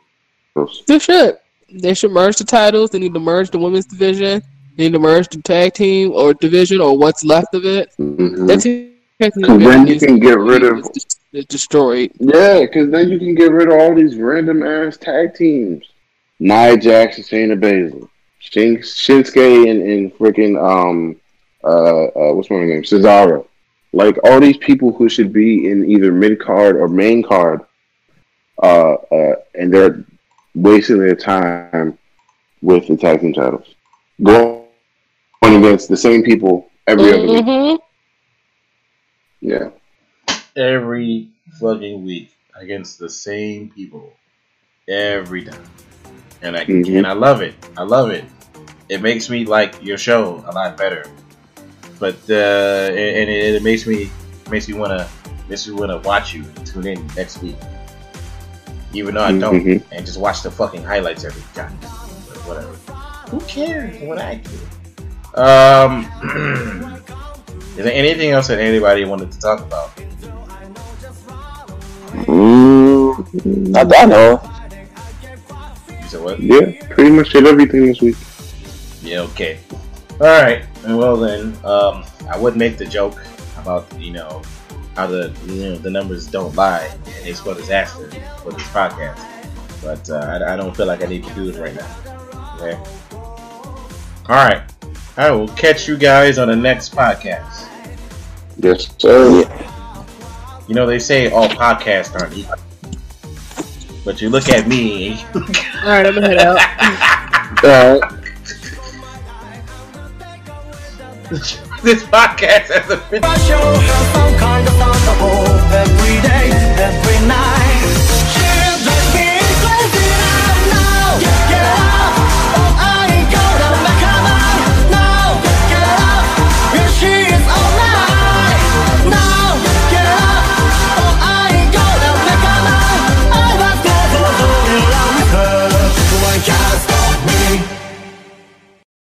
C: They should. They should merge the titles. They need to merge the women's division. They need to merge the tag team or division or what's left of it.
D: Mhm.
C: That tag team
D: Cause then you can get rid of-
C: destroyed.
D: Yeah, because then you can get rid of all these random ass tag teams. Nia Jax and Shayna Baszler, Shin- Shinsuke and, and freaking um uh, uh what's my name Cesaro. Like all these people who should be in either mid card or main card, uh, uh, and they're wasting their time with the tag team titles, going on against the same people every other week.
C: Mhm.
D: Yeah,
A: Every fucking week against the same people. Every time. And I
D: Mhm.
A: and I love it. I love it. It makes me like your show a lot better. But uh and and it, it makes me makes me wanna makes me wanna watch you and tune in next week. Even though I don't
D: Mhm.
A: and just watch the fucking highlights every time. Whatever. Who cares what I do? Um Is there anything else that anybody wanted to talk about?
B: Mm, not that I know.
A: You said what?
D: yeah, pretty much did everything this week.
A: Yeah, okay. Alright. Well then, um I would make the joke about, you know, how the you know the numbers don't lie and they spell disaster for this podcast. But uh, I, I don't feel like I need to do it right now. Okay. Alright. I will catch you guys on the next podcast.
D: Yes, sir.
A: You know they say all podcasts aren't equal. But you look at me
C: All right, I'm gonna head out.
D: All right.
A: this podcast has a
E: show.